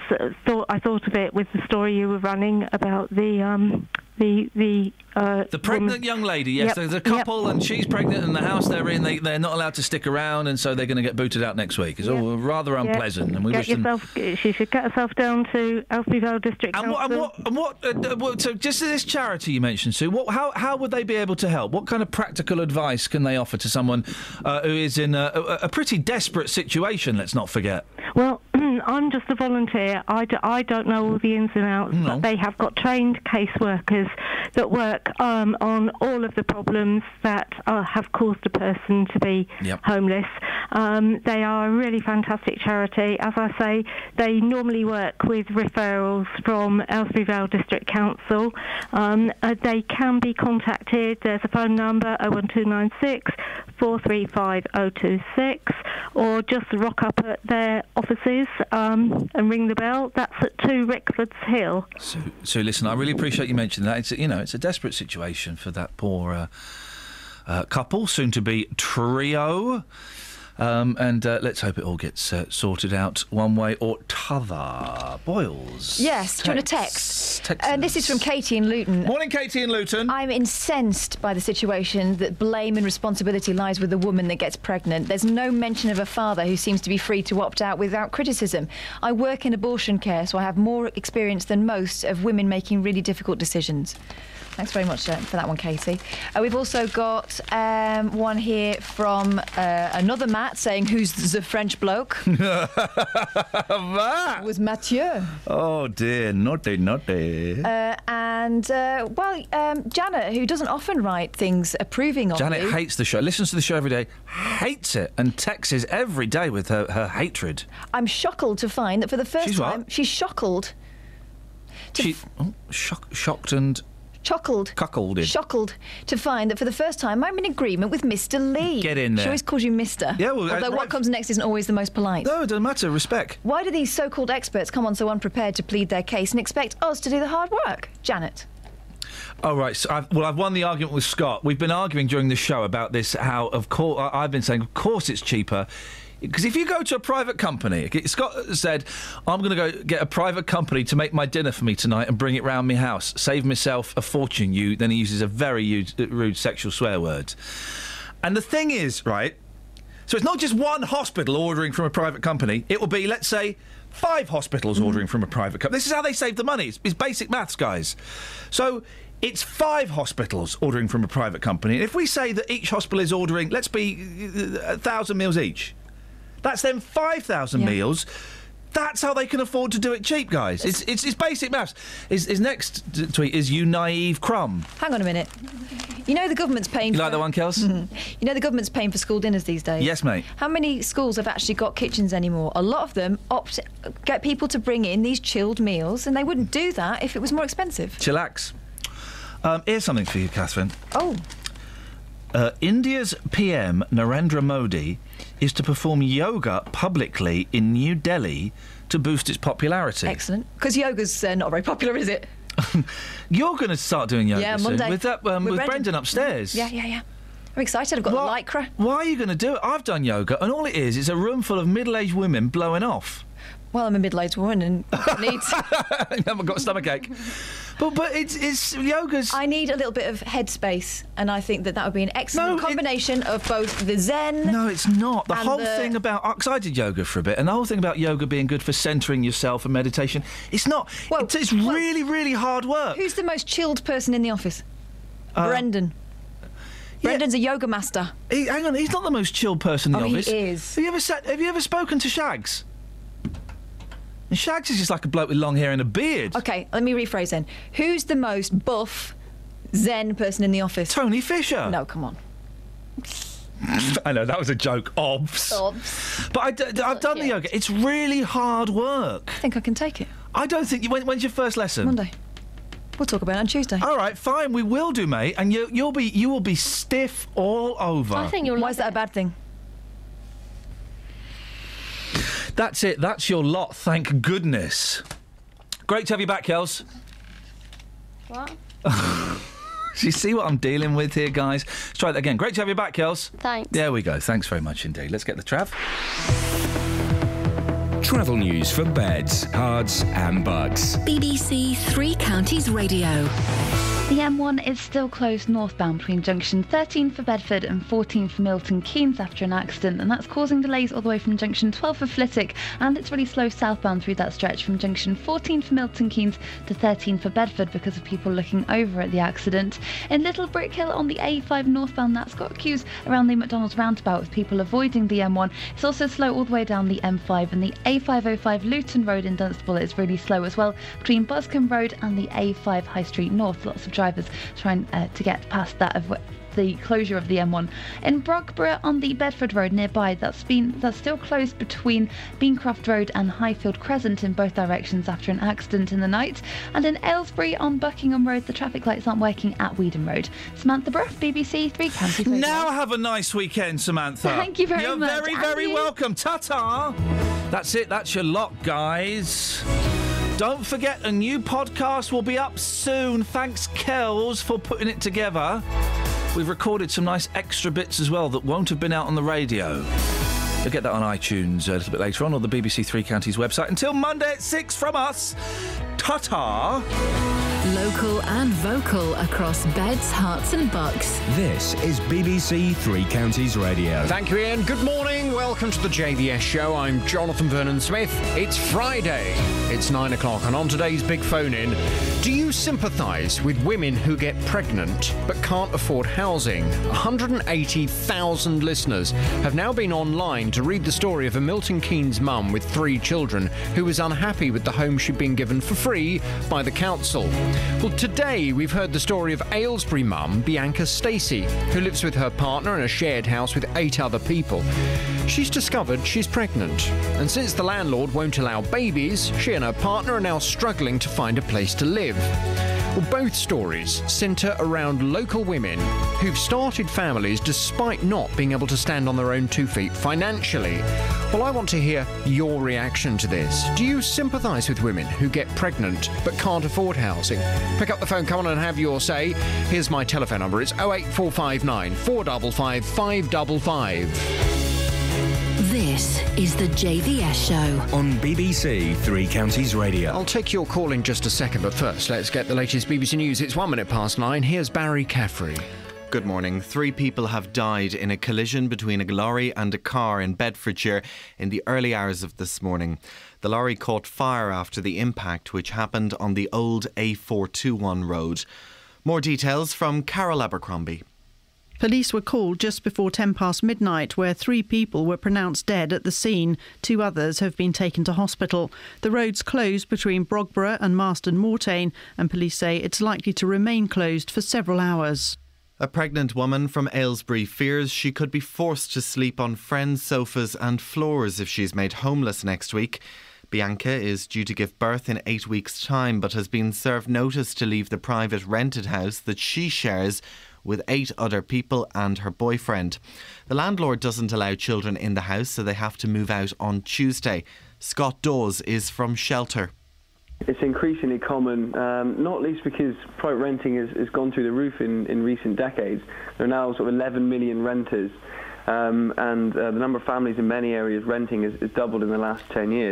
thought I thought of it with the story you were running about the um, the the uh, The pregnant woman- young lady, yes. Yep, There's a yep. couple, and she's pregnant, and the house they're in, they, they're not allowed to stick around, and so they're going to get booted out next week. It's all rather unpleasant, and we get wish them. She should get herself down to Vale District And Council. what, and what, and what uh, so just this charity you mentioned, Sue, what, how, how would they be able to help? What kind of practical advice can they offer to someone uh, who is in a, a, a pretty desperate situation, let's not forget? Well, I'm just a volunteer. I, d- I don't know all the ins and outs, No. but they have got trained caseworkers that work um, on all of the problems that uh, have caused a person to be Yep. homeless. Um, they are a really fantastic charity. As I say, they normally work with referrals from Aylesbury Vale District Council. Um, uh, they can be contacted. There's a phone number 01296 435 026 or just rock up at their offices um, and ring the bell. That's at 2 Rickfords Hill. So, so listen, I really appreciate you mentioning that. It's you know, it's a desperate situation for that poor uh, uh, couple, soon to be trio. Um, and uh, let's hope it all gets uh, sorted out one way or t'other. Boils. Yes, do you want a text? Text Uh, this is from Katie in Luton. Morning, Katie in Luton. I'm incensed by the situation that blame and responsibility lies with the woman that gets pregnant. There's no mention of a father who seems to be free to opt out without criticism. I work in abortion care, so I have more experience than most of women making really difficult decisions. Thanks very much uh, for that one, Katie. Uh, we've also got um, one here from uh, another Matt saying, Who's the French bloke? that was Mathieu. Oh dear, naughty, naughty. Uh, and, uh, well, um, Janet, who doesn't often write things approving of Janet you. hates the show, listens to the show every day, hates it, and texts every day with her, her hatred. I'm shocked to find that for the first She's what? time, she's shockled. She oh, shock, shocked and Chuckled. cuckolded. Shockled to find that for the first time I'm in agreement with Mr. Lee. Get in there. She always calls you Mr. Yeah, well, although right. what comes next isn't always the most polite. No, it doesn't matter. Respect. Why do these so-called experts come on so unprepared to plead their case and expect us to do the hard work, Janet? Oh right. So I've, well, I've won the argument with Scott. We've been arguing during the show about this. How, of course, I've been saying, of course, it's cheaper. Because if you go to a private company, Scott said, I'm going to go get a private company to make my dinner for me tonight and bring it round my house, save myself a fortune. You then he uses a very rude, rude sexual swear word. And the thing is, right? So it's not just one hospital ordering from a private company. It will be, let's say, five hospitals ordering from a private company. This is how they save the money. It's, it's basic maths, guys. So it's five hospitals ordering from a private company. And if we say that each hospital is ordering, let's be uh, a thousand meals each, that's then five thousand Yeah. meals. That's how they can afford to do it cheap, guys. It's it's, it's basic maths. His, his next t- tweet is "You naive crumb." Hang on a minute. You know the government's paying. You for, like that one, Kels? You know the government's paying for school dinners these days. Yes, mate. How many schools have actually got kitchens anymore? A lot of them opt get people to bring in these chilled meals, and they wouldn't do that if it was more expensive. Chillax. Um, here's something for you, Catherine. Oh, Uh, India's PM Narendra Modi is to perform yoga publicly in New Delhi to boost its popularity. Excellent. Because yoga's uh, not very popular, is it? You're going to start doing yoga yeah, soon Monday. with that um, with, Brendan. Brendan upstairs. Yeah, yeah, yeah. I'm excited. I've got Well, the lycra. Why are you going to do it? I've done yoga, and all it is is a room full of middle-aged women blowing off. Well, I'm a middle-aged woman and need. I haven't got a stomach ache. But but it's it's yoga's. I need a little bit of headspace, and I think that that would be an excellent combination of both the Zen. No, it's not. The whole the- thing about because I did yoga for a bit, and the whole thing about yoga being good for centering yourself and meditation. It's not. it's, it's really really hard work. Who's the most chilled person in the office? Uh, Brendan. Brendan's a yoga master. He, hang on, he's not the most chilled person in the Oh, he is. Have you ever sat, Have you ever spoken to Shags? And Shags is just like a bloke with long hair and a beard. Okay, let me rephrase then. Who's the most buff Zen person in the office? Tony Fisher. No, come on. I know that was a joke, obs. Obs. But I d- I've done the yoga. It's really hard work. I think I can take it. I don't think. You, when, when's your first lesson? Monday. We'll talk about it on Tuesday. All right, fine. We will do, mate. And you, you'll be you will be stiff all over. I think you'll. Why is that a bad thing? That's it. That's your lot. Thank goodness. Great to have you back, Kels. What? Do you see what I'm dealing with here, guys? Let's try that again. Great to have you back, Kels. Thanks. There we go. Thanks very much indeed. Let's get the Trav. Travel news for beds, cards, and bugs. BBC Three Counties Radio. The M1 is still closed northbound between junction 13 for Bedford and 14 for Milton Keynes after an accident, and that's causing delays all the way from junction 12 for Flitwick, and it's really slow southbound through that stretch from junction 14 for Milton Keynes to 13 for Bedford because of people looking over at the accident. In Little Brickhill on the A5 northbound, that's got queues around the McDonald's roundabout with people avoiding the M1. It's also slow all the way down the M5, and the A505 Luton Road in Dunstable is really slow as well between Buscombe Road and the A5 High Street North. Lots of drivers trying uh, to get past that the closure of the M1 in Brogborough on the Bedford Road nearby. That's been that's still closed between Beancroft Road and Highfield Crescent in both directions after an accident in the night. And in Aylesbury on Buckingham Road, the traffic lights aren't working at Weedham Road. Samantha Bruff, BBC Three Counties. Now have a nice weekend, Samantha. Thank you very much. You're much, very, and very you. welcome. Ta ta. That's it. That's your lot, guys. Don't forget, a new podcast will be up soon. Thanks, Kells, for putting it together. We've recorded some nice extra bits as well that won't have been out on the radio. You'll get that on iTunes a little bit later on or the BBC Three Counties website. Until Monday at 6 from us, ta ta. Local and vocal across beds, Herts, and bucks. This is BBC Three Counties Radio. Thank you, Iain. Good morning. Welcome to the JVS show. I'm Jonathan Vernon Smith. It's Friday. It's nine o'clock, and on today's big phone in, do you sympathise with women who get pregnant but can't afford housing? 180,000 listeners have now been online to read the story of a Milton Keynes mum with three children who was unhappy with the home she'd been given for free by the council. Well, today we've heard the story of Aylesbury mum, Bianca Stacey, who lives with her partner in a shared house with eight other people. She's discovered she's pregnant, and since the landlord won't allow babies, she and her partner are now struggling to find a place to live. Well, both stories centre around local women who've started families despite not being able to stand on their own two feet financially. Well, I want to hear your reaction to this. Do you sympathise with women who get pregnant but can't afford housing? Pick up the phone, come on and have your say. Here's my telephone number it's 08459 455 555. This is the JVS show. On BBC Three Counties Radio. I'll take your call in just a second, but first, let's get the latest BBC News. It's one minute past nine. Here's Barry Caffrey. Good morning. Three people have died in a collision between a lorry and a car in Bedfordshire in the early hours of this morning. The lorry caught fire after the impact, which happened on the old A421 road. More details from Carol Abercrombie. Police were called just before 10 past midnight, where three people were pronounced dead at the scene. Two others have been taken to hospital. The road's closed between Brogborough and Marston Moretaine, and police say it's likely to remain closed for several hours. A pregnant woman from Aylesbury fears she could be forced to sleep on friends' sofas and floors if she's made homeless next week. Bianca is due to give birth in eight weeks' time, but has been served notice to leave the private rented house that she shares with eight other people and her boyfriend. The landlord doesn't allow children in the house, so they have to move out on Tuesday. Scott Dawes is from Shelter. It's increasingly common, um, not least because private renting has, has gone through the roof in, in recent decades. There are now sort of 11 million renters, um, and uh, the number of families in many areas renting has, has doubled in the last 10 years.